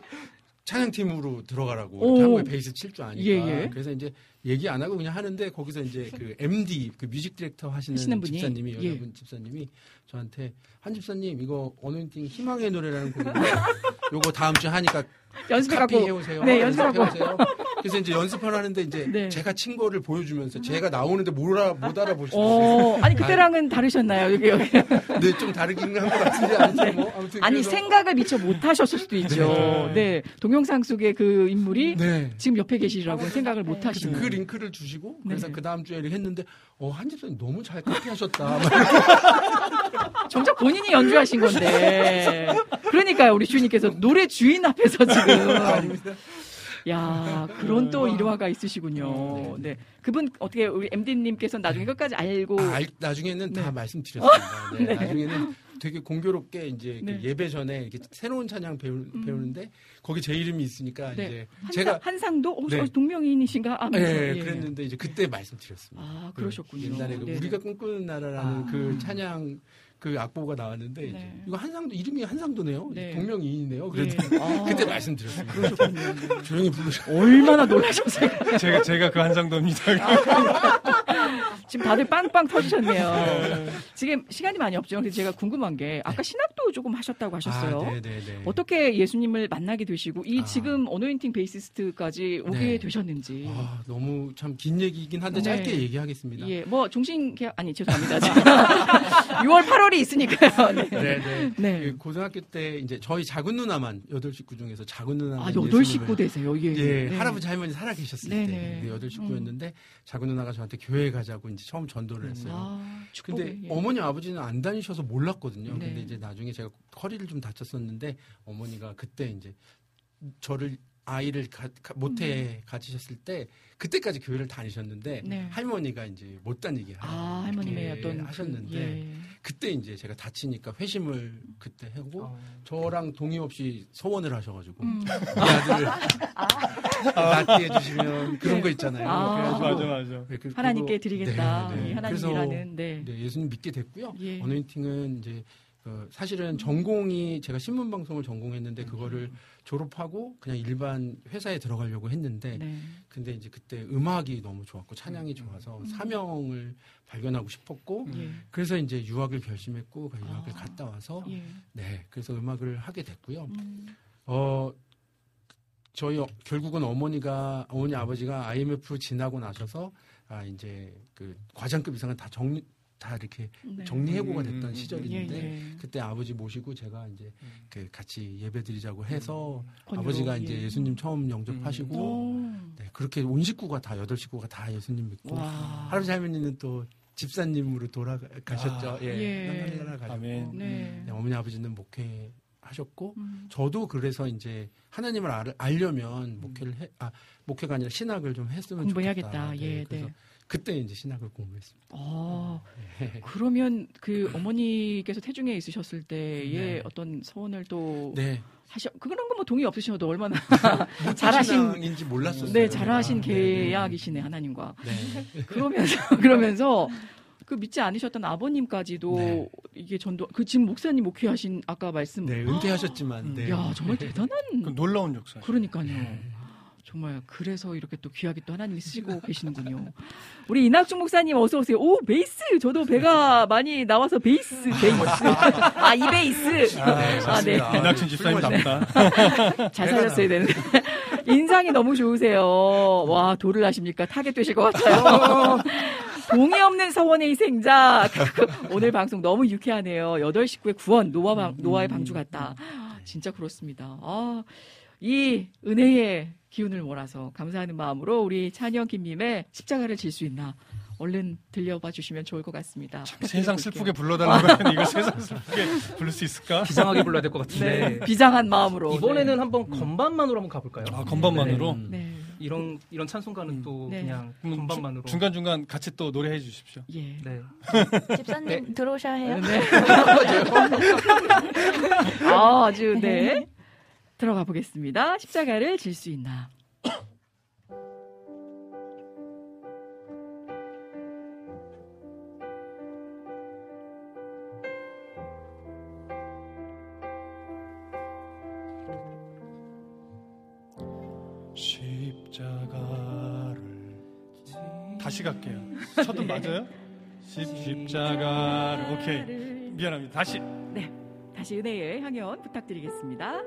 찬양팀으로 들어가라고 오. 이렇게 한 거예요. 베이스 칠 줄 아니까. 예, 예. 그래서 이제 얘기 안 하고 그냥 하는데 거기서 이제 그 MD 그 music director 하시는, 하시는? 집사님이 예. 여자분 집사님이 저한테 한 집사님 이거 Anointing 희망의 노래라는 곡인데 [LAUGHS] 요거 다음 주에 하니까 연습해 카피 갖고. 해오세요. 네, 연습하고. 연습해오세요. 그래서 이제 연습을 하는데 이제 네. 제가 친 거를 보여주면서 제가 나오는데 못, 알아, 못 알아보시더라고요. 어, 아니 그때랑은 다르셨나요? 여기 여기. [LAUGHS] 네, 좀 다르긴 한 것 같은데 아무튼 네. 뭐 아무튼 아니 그래서- 생각을 미처 못 하셨을 수도 있죠. 네. 네. 동영상 속의 그 인물이 네. 지금 옆에 계시라고 생각을 못 그래서 하시는. 그 링크를 주시고 그래서 네. 그 다음 주에 이렇게 했는데 어, 한 집사님 너무 잘 카피하셨다. [LAUGHS] 정작 본인이 연주하신 건데. 그러니까요, 우리 주인님께서 노래 주인 앞에서 지금. 야, 그런 또 일화가 있으시군요. 네. 그분 어떻게 우리 MD님께서 나중에 끝까지 알고 아, 알- 나중에는 네. 다 말씀드렸습니다. 네, 네. 나중에는 되게 공교롭게 이제 그 네. 예배 전에 이렇게 새로운 찬양 배우, 음. 배우는데 거기 제 이름이 있으니까 네. 이제 한상, 제가 한상도 어, 네. 어, 동명이인이신가 하면서 네, 예. 그랬는데 이제 그때 말씀드렸습니다. 아, 그 그러셨군요. 옛날에 그 네. 우리가 꿈꾸는 나라라는 아. 그 찬양 그 악보가 나왔는데 네. 이제 이거 한상도 이름이 한상도네요. 네. 동명이인이네요. 예. 그래서 아. [LAUGHS] 그때 말씀드렸습니다. 조용히 부르셔. 얼마나 놀라셨어요. [LAUGHS] 제가 제가 그 한상도입니다. [LAUGHS] 지금 다들 빵빵 터지셨네요. 지금 시간이 많이 없죠. 그래서 제가 궁금한 게 아까 신학도 조금 하셨다고 하셨어요. 아. 어떻게 예수님을 만나게 되시고 이 지금 어노인팅 베이시스트까지 오게 네. 되셨는지. 아, 너무 참 긴 얘기이긴 한데 네. 짧게 얘기하겠습니다. 예, 뭐 종신 계약 아니 죄송합니다. 6월 8월 이 있으니까요. [LAUGHS] 네. 네 네. 네. 그 고등학교 때 이제 저희 작은 누나만 여덟 식구 중에서 작은 누나만 아, 여덟 식구 되세요. 예. 예, 네. 할아버지 할머니 살아 계셨을 네네. 때 네, 여덟 식구였는데 작은 누나가 저한테 교회 가자고 이제 처음 전도를 했어요. 아, 근데 예. 어머니 아버지는 안 다니셔서 몰랐거든요. 네. 근데 이제 나중에 제가 허리를 좀 다쳤었는데 어머니가 그때 이제 저를 아이를 가, 가- 모태에 가지셨을 때 그때까지 교회를 다니셨는데 음. 네. 할머니가 이제 못 다니게 아, 할머님의 어떤 그, 하셨는데 예. 그때 이제 제가 다치니까 회심을 그때 하고 어. 저랑 동의 없이 소원을 하셔가지고 음. 이 아들을 [LAUGHS] 낫게 해주시면 그런 네. 거 있잖아요. 아. 맞아, 맞아. 네, 그- 하나님께 드리겠다. 네, 네. 이 하나님 그래서 일하는, 네. 네, 예수님 믿게 됐고요. 예. 어노인팅은 이제 그 사실은 전공이 제가 신문 방송을 전공했는데 음. 그거를 졸업하고 그냥 일반 회사에 들어가려고 했는데 네. 근데 이제 그때 음악이 너무 좋았고 찬양이 좋아서 사명을 발견하고 싶었고 음. 예. 그래서 이제 유학을 결심했고 그 유학을 갔다 와서 예. 네 그래서 음악을 하게 됐고요. 음. 어 저희 어- 결국은 어머니가 어머니 아버지가 IMF 지나고 나셔서 아 이제 그 과장급 이상은 다 정리 다 이렇게 네. 정리해고가 음, 됐던 음, 시절인데 예, 예. 그때 아버지 모시고 제가 이제 그 같이 예배드리자고 해서 권유로, 아버지가 예. 이제 예수님 처음 영접하시고 오. 네, 그렇게 온 식구가 다 여덟 식구가 다 예수님 믿고 와. 할아버지 할머니는 또 집사님으로 돌아가셨죠. 아, 예. 예. 하늘나라 가셨고 아멘. 네. 네, 어머니 아버지는 목회 하셨고 음. 저도 그래서 이제 하나님을 알, 알려면 목회를 해, 아 목회가 아니라 신학을 좀 했으면 공부해야겠다. 좋겠다. 예, 그래서 네. 그때 이제 신학을 공부했습니다. 아, 네. 그러면 그 어머니께서 태중에 있으셨을 때의 네. 어떤 소원을 또 네. 하셔 그런 거뭐 동의 없으셔도 얼마나 뭐 [LAUGHS] 잘하신 신앙인지 몰랐었어요. 네 잘하신. 네, 네. 계약이시네 하나님과 네. 그러면서 [LAUGHS] 그러면서 그 믿지 않으셨던 아버님까지도 네. 이게 전도 그 지금 목사님 목회하신 아까 말씀 네, 은퇴하셨지만 네. 야 정말 대단한 그 놀라운 역사. 그러니까요. 네. 정말 그래서 이렇게 또 귀하게 또 하나님이 쓰시고 [LAUGHS] 계시는군요. 우리 이낙중 목사님 어서 오세요. 오 베이스 저도 배가 많이 나와서 베이스 베이스 아 이 베이스 아, 네. 이낙춘 집사님 답다. 잘 살렸어야 되는데 인상이 너무 좋으세요. 와 도를 하십니까 타겟 되실 것 같아요. [LAUGHS] 동의 없는 서원의 희생자 [LAUGHS] 오늘 방송 너무 유쾌하네요. 여덟 식구의 구원 노아 방, 노아의 방주 같다. 진짜 그렇습니다. 아, 이 은혜의 기운을 몰아서 감사하는 마음으로 우리 찬영 김님의 십자가를 질 수 있나 얼른 들려봐 주시면 좋을 것 같습니다. 세상 슬프게 불러달라고 하는데 이거 세상 슬프게 부를 수 있을까? 비장하게 불러야 될 것 같은데. 네, 비장한 마음으로 이번에는 한번 건반만으로 한번 가볼까요? 아, 건반만으로? 네. 네. 이런 이런 찬송가는 또 네. 그냥 그럼 건반만으로. 중간 중간 같이 또 노래해 주십시오. 예. 네. 집사님 들어오셔야 해요. 네. [LAUGHS] 아, 아주 네. 들어가 보겠습니다. 십자가를 질 수 있나. 십자가를 다시 갈게요. 첫음 맞아요? 십, 십자가를 오케이 미안합니다. 다시 네. 다시 은혜의 향연 부탁드리겠습니다.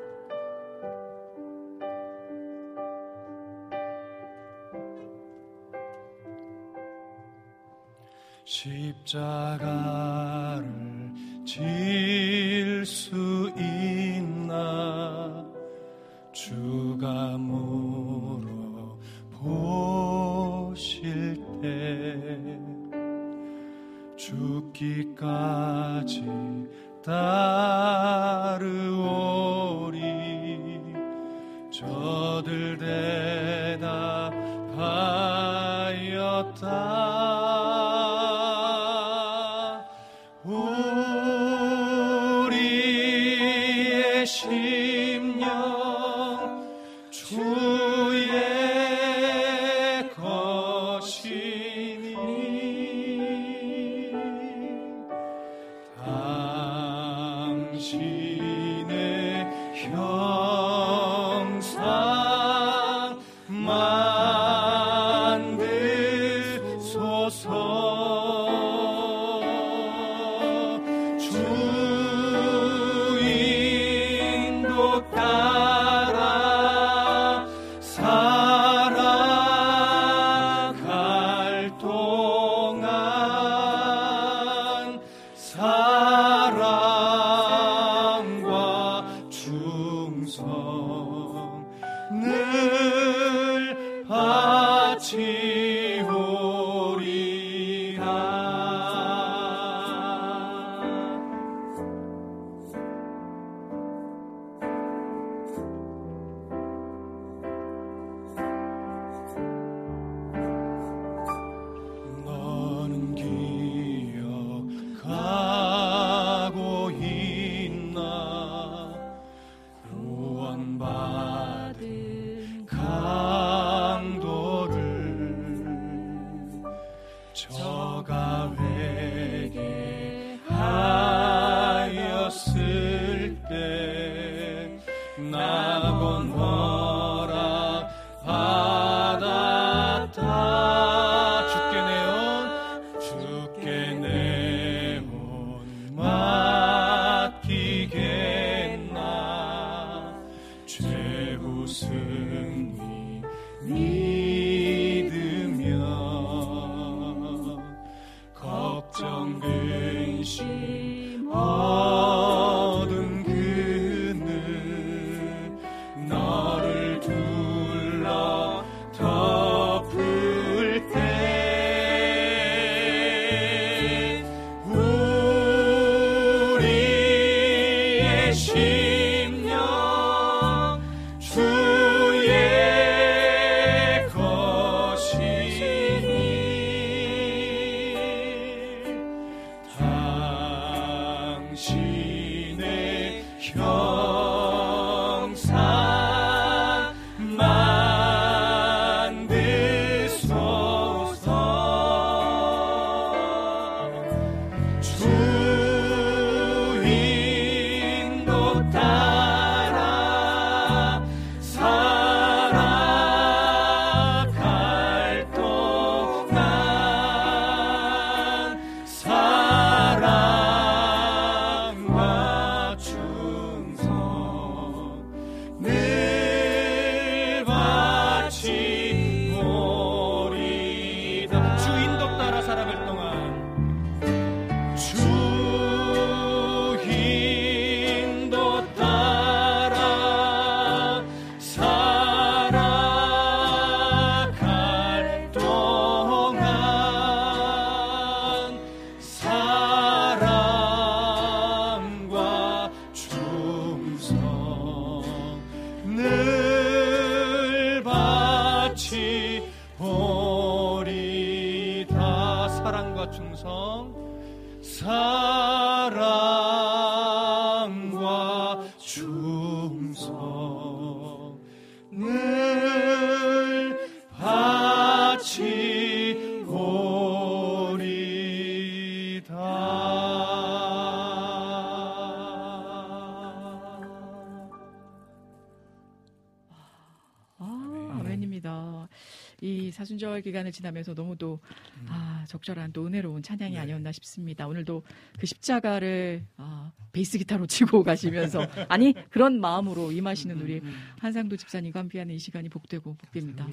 십자가를 질 수 있나? 주가 물어 보실 때? 죽기까지 따르오리 저들 대 이 사순절 기간을 지나면서 너무도 음. 아, 적절한 또 은혜로운 찬양이 아니었나 싶습니다. 오늘도 그 십자가를 아, 베이스 기타로 치고 [LAUGHS] 가시면서 아니 그런 마음으로 임하시는 우리 한상도 집사님과 함께하는 이 시간이 복되고 복됩니다.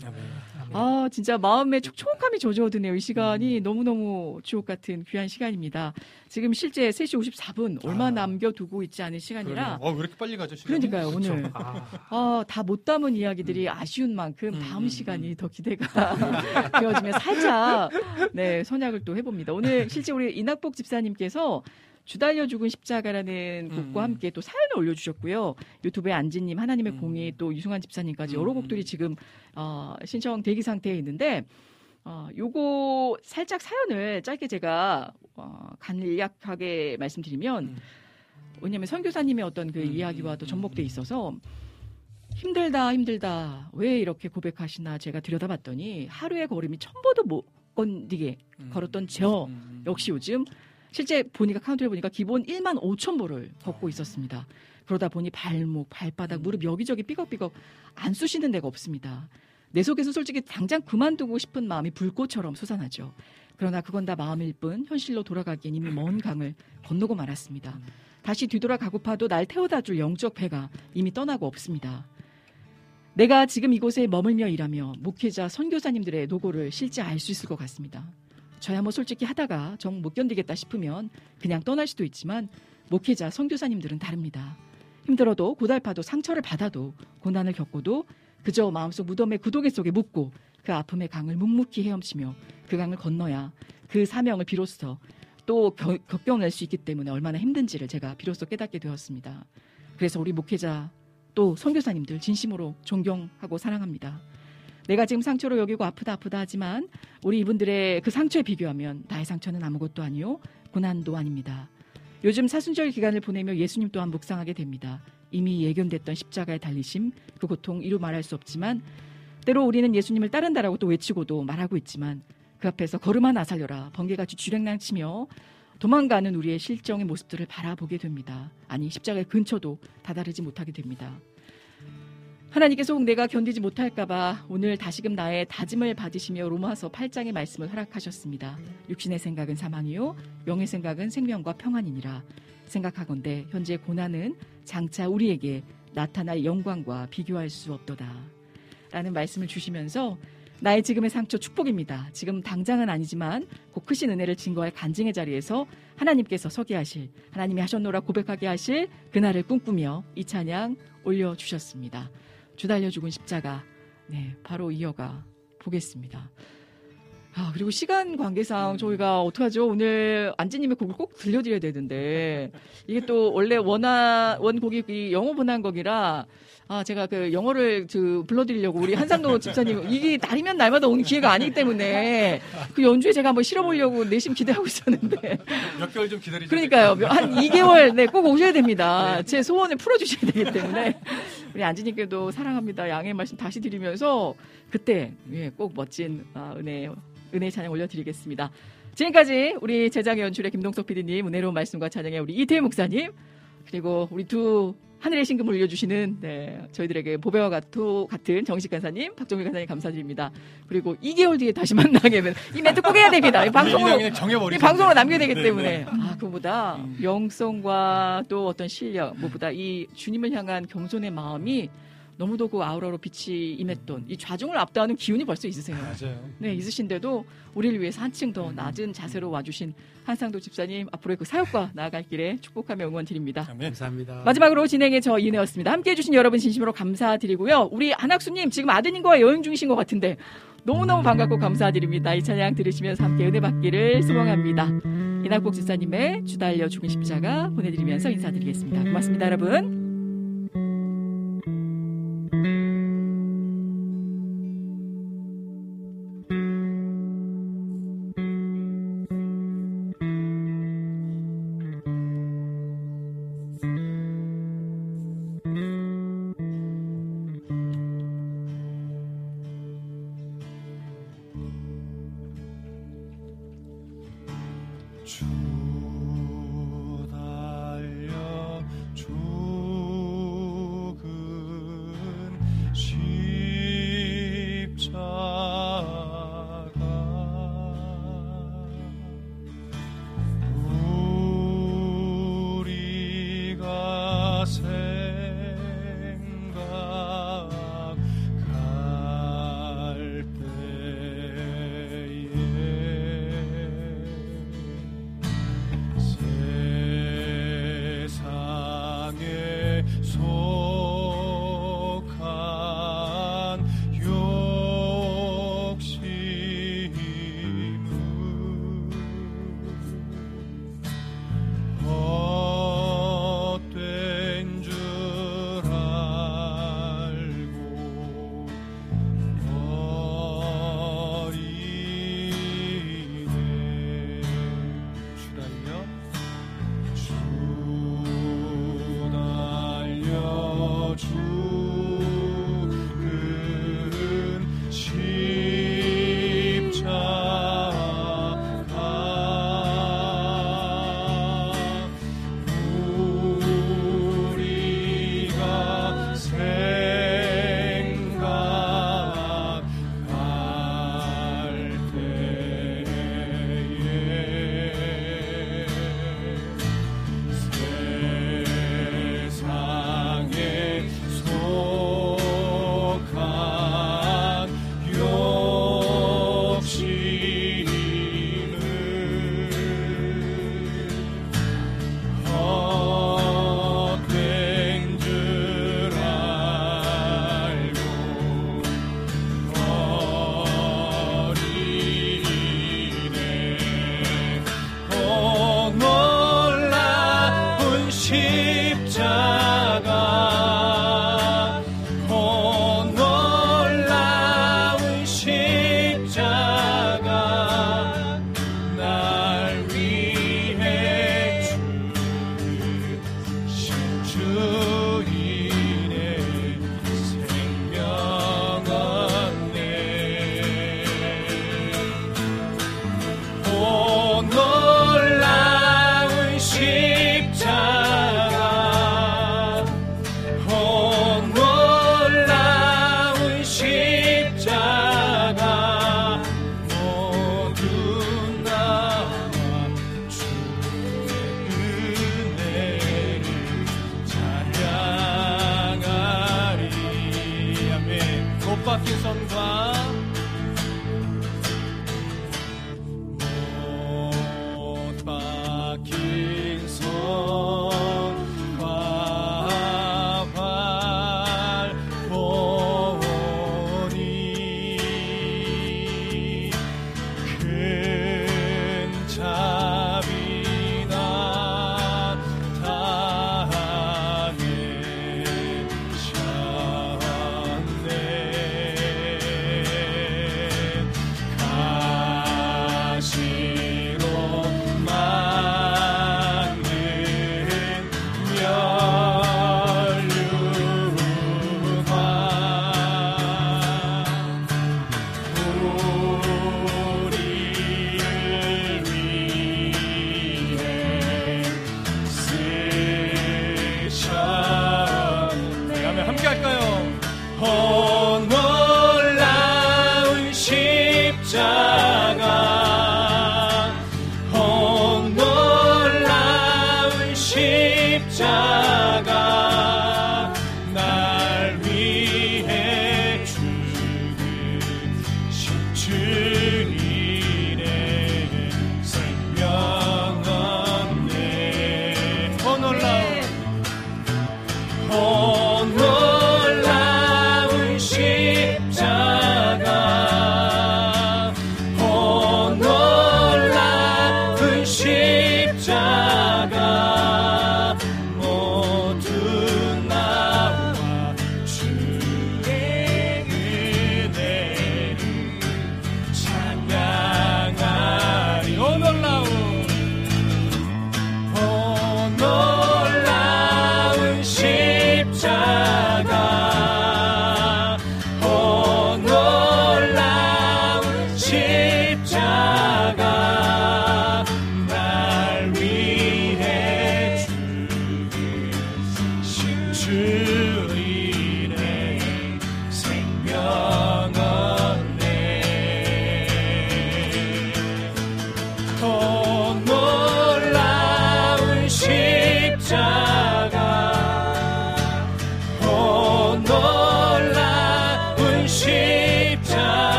아 진짜 마음에 촉촉함이 젖어드네요. 이 시간이 너무너무 주옥 같은 귀한 시간입니다. 지금 실제 3시 54분 얼마 남겨두고 있지 않은 시간이라 어, 왜 이렇게 빨리 가죠? 시간이? 그러니까요? 오늘. 아. 아, 다못 담은 이야기들이 아쉬운 만큼 다음 시간이 더 기대가 [LAUGHS] 되어지면 살짝, 네, 선약을 또 해봅니다. 오늘 실제 우리 이낙복 집사님께서 주달려 죽은 십자가라는 곡과 함께 또 사연을 올려주셨고요. 유튜브에 안지님, 하나님의 공이 또 유승환 집사님까지 여러 곡들이 지금, 어, 신청 대기 상태에 있는데, 어, 요거 살짝 사연을 짧게 제가, 어, 간략하게 말씀드리면, 왜냐면 선교사님의 어떤 그 이야기와 또 접목돼 있어서 힘들다 힘들다 왜 이렇게 고백하시나 제가 들여다봤더니 하루의 걸음이 천보도 못 건디게 걸었던 저 역시 요즘 실제 보니까 카운트해 보니까 기본 1만 5천 보를 걷고 있었습니다. 그러다 보니 발목, 발바닥, 무릎 여기저기 삐걱삐걱 안 쑤시는 데가 없습니다. 내 속에서 솔직히 당장 그만두고 싶은 마음이 불꽃처럼 솟아나죠. 그러나 그건 다 마음일 뿐 현실로 돌아가기엔 이미 먼 강을 건너고 말았습니다. 다시 뒤돌아가고파도 날 태워다 줄 영적 배가 이미 떠나고 없습니다. 내가 지금 이곳에 머물며 일하며 목회자 선교사님들의 노고를 실제 알 수 있을 것 같습니다. 저야 뭐 솔직히 하다가 정 못 견디겠다 싶으면 그냥 떠날 수도 있지만 목회자 선교사님들은 다릅니다. 힘들어도 고달파도 상처를 받아도 고난을 겪고도 그저 마음속 무덤의 구도개 속에 묻고 그 아픔의 강을 묵묵히 헤엄치며 그 강을 건너야 그 사명을 비로소 또 겨- 겪어낼 수 있기 때문에 얼마나 힘든지를 제가 비로소 깨닫게 되었습니다. 그래서 우리 목회자 또 선교사님들 진심으로 존경하고 사랑합니다. 내가 지금 상처로 여기고 아프다 아프다 하지만 우리 이분들의 그 상처에 비교하면 나의 상처는 아무것도 아니요 고난도 아닙니다. 요즘 사순절 기간을 보내며 예수님 또한 묵상하게 됩니다. 이미 예견됐던 십자가의 달리심, 그 고통 이루 말할 수 없지만 때로 우리는 예수님을 따른다라고 또 외치고도 말하고 있지만 그 앞에서 걸음 하나 살려라 번개같이 주랭랑치며 도망가는 우리의 실정의 모습들을 바라보게 됩니다. 아니 십자가의 근처도 다다르지 못하게 됩니다. 하나님께서 혹 내가 견디지 못할까봐 오늘 다시금 나의 다짐을 받으시며 로마서 8장의 말씀을 허락하셨습니다. 육신의 생각은 사망이요 영의 생각은 생명과 평안이니라 생각하건대 현재 고난은 장차 우리에게 나타날 영광과 비교할 수 없도다. 라는 말씀을 주시면서 나의 지금의 상처 축복입니다. 지금 당장은 아니지만 곧 크신 은혜를 증거할 간증의 자리에서 하나님께서 서게 하실 하나님이 하셨노라 고백하게 하실 그날을 꿈꾸며 이 찬양 올려주셨습니다. 주달려 죽은 십자가 네 바로 이어가 보겠습니다. 아, 그리고 시간 관계상 저희가 어떡하죠? 오늘 안지님의 곡을 꼭 들려드려야 되는데, 이게 또 원래 원화, 원곡이 이 영어 번안곡이라, 아, 제가 그 영어를 그 불러드리려고 우리 한상도 [LAUGHS] 집사님, 이게 날이면 날마다 오는 기회가 아니기 때문에, 그 연주에 제가 한번 실어보려고 내심 기대하고 있었는데. [LAUGHS] 몇 개월 좀 기다리죠. 그러니까요. 한 2개월, 네, 꼭 오셔야 됩니다. 제 소원을 풀어주셔야 되기 때문에. 우리 안지님께도 사랑합니다. 양해 말씀 다시 드리면서, 그때, 예, 꼭 멋진 아, 은혜, 은혜 찬양 올려드리겠습니다. 지금까지 우리 제작의 연출의 김동석 PD님, 은혜로운 말씀과 찬양의 우리 이태희 목사님, 그리고 우리 두 하늘의 신금을 올려주시는 네, 저희들에게 보배와 같은, 같은 정식 간사님, 박정일 간사님 감사드립니다. 그리고 2개월 뒤에 다시 만나게 되면 이 멘트 꼭 해야 됩니다. 이 방송으로. 이 방송으로 남겨야 되기 네, 때문에 네. 아 그보다 영성과 또 어떤 실력, 무엇보다 이 주님을 향한 겸손의 마음이 너무도 그 아우라로 빛이 임했던 이 좌중을 압도하는 기운이 벌써 있으세요. 맞아요. 네, 있으신데도 우리를 위해서 한층 더 낮은 자세로 와주신 한상도 집사님 앞으로의 그 사역과 나아갈 길에 축복하며 응원 드립니다. 감사합니다. 마지막으로 진행의 저 이내였습니다. 함께 해주신 여러분 진심으로 감사드리고요. 우리 안학수님 지금 아드님과 여행 중이신 것 같은데 너무너무 반갑고 감사드립니다. 이 찬양 들으시면서 함께 은혜 받기를 소망합니다. 이낙복 집사님의 주달려 죽은 십자가 보내드리면서 인사드리겠습니다. 고맙습니다, 여러분.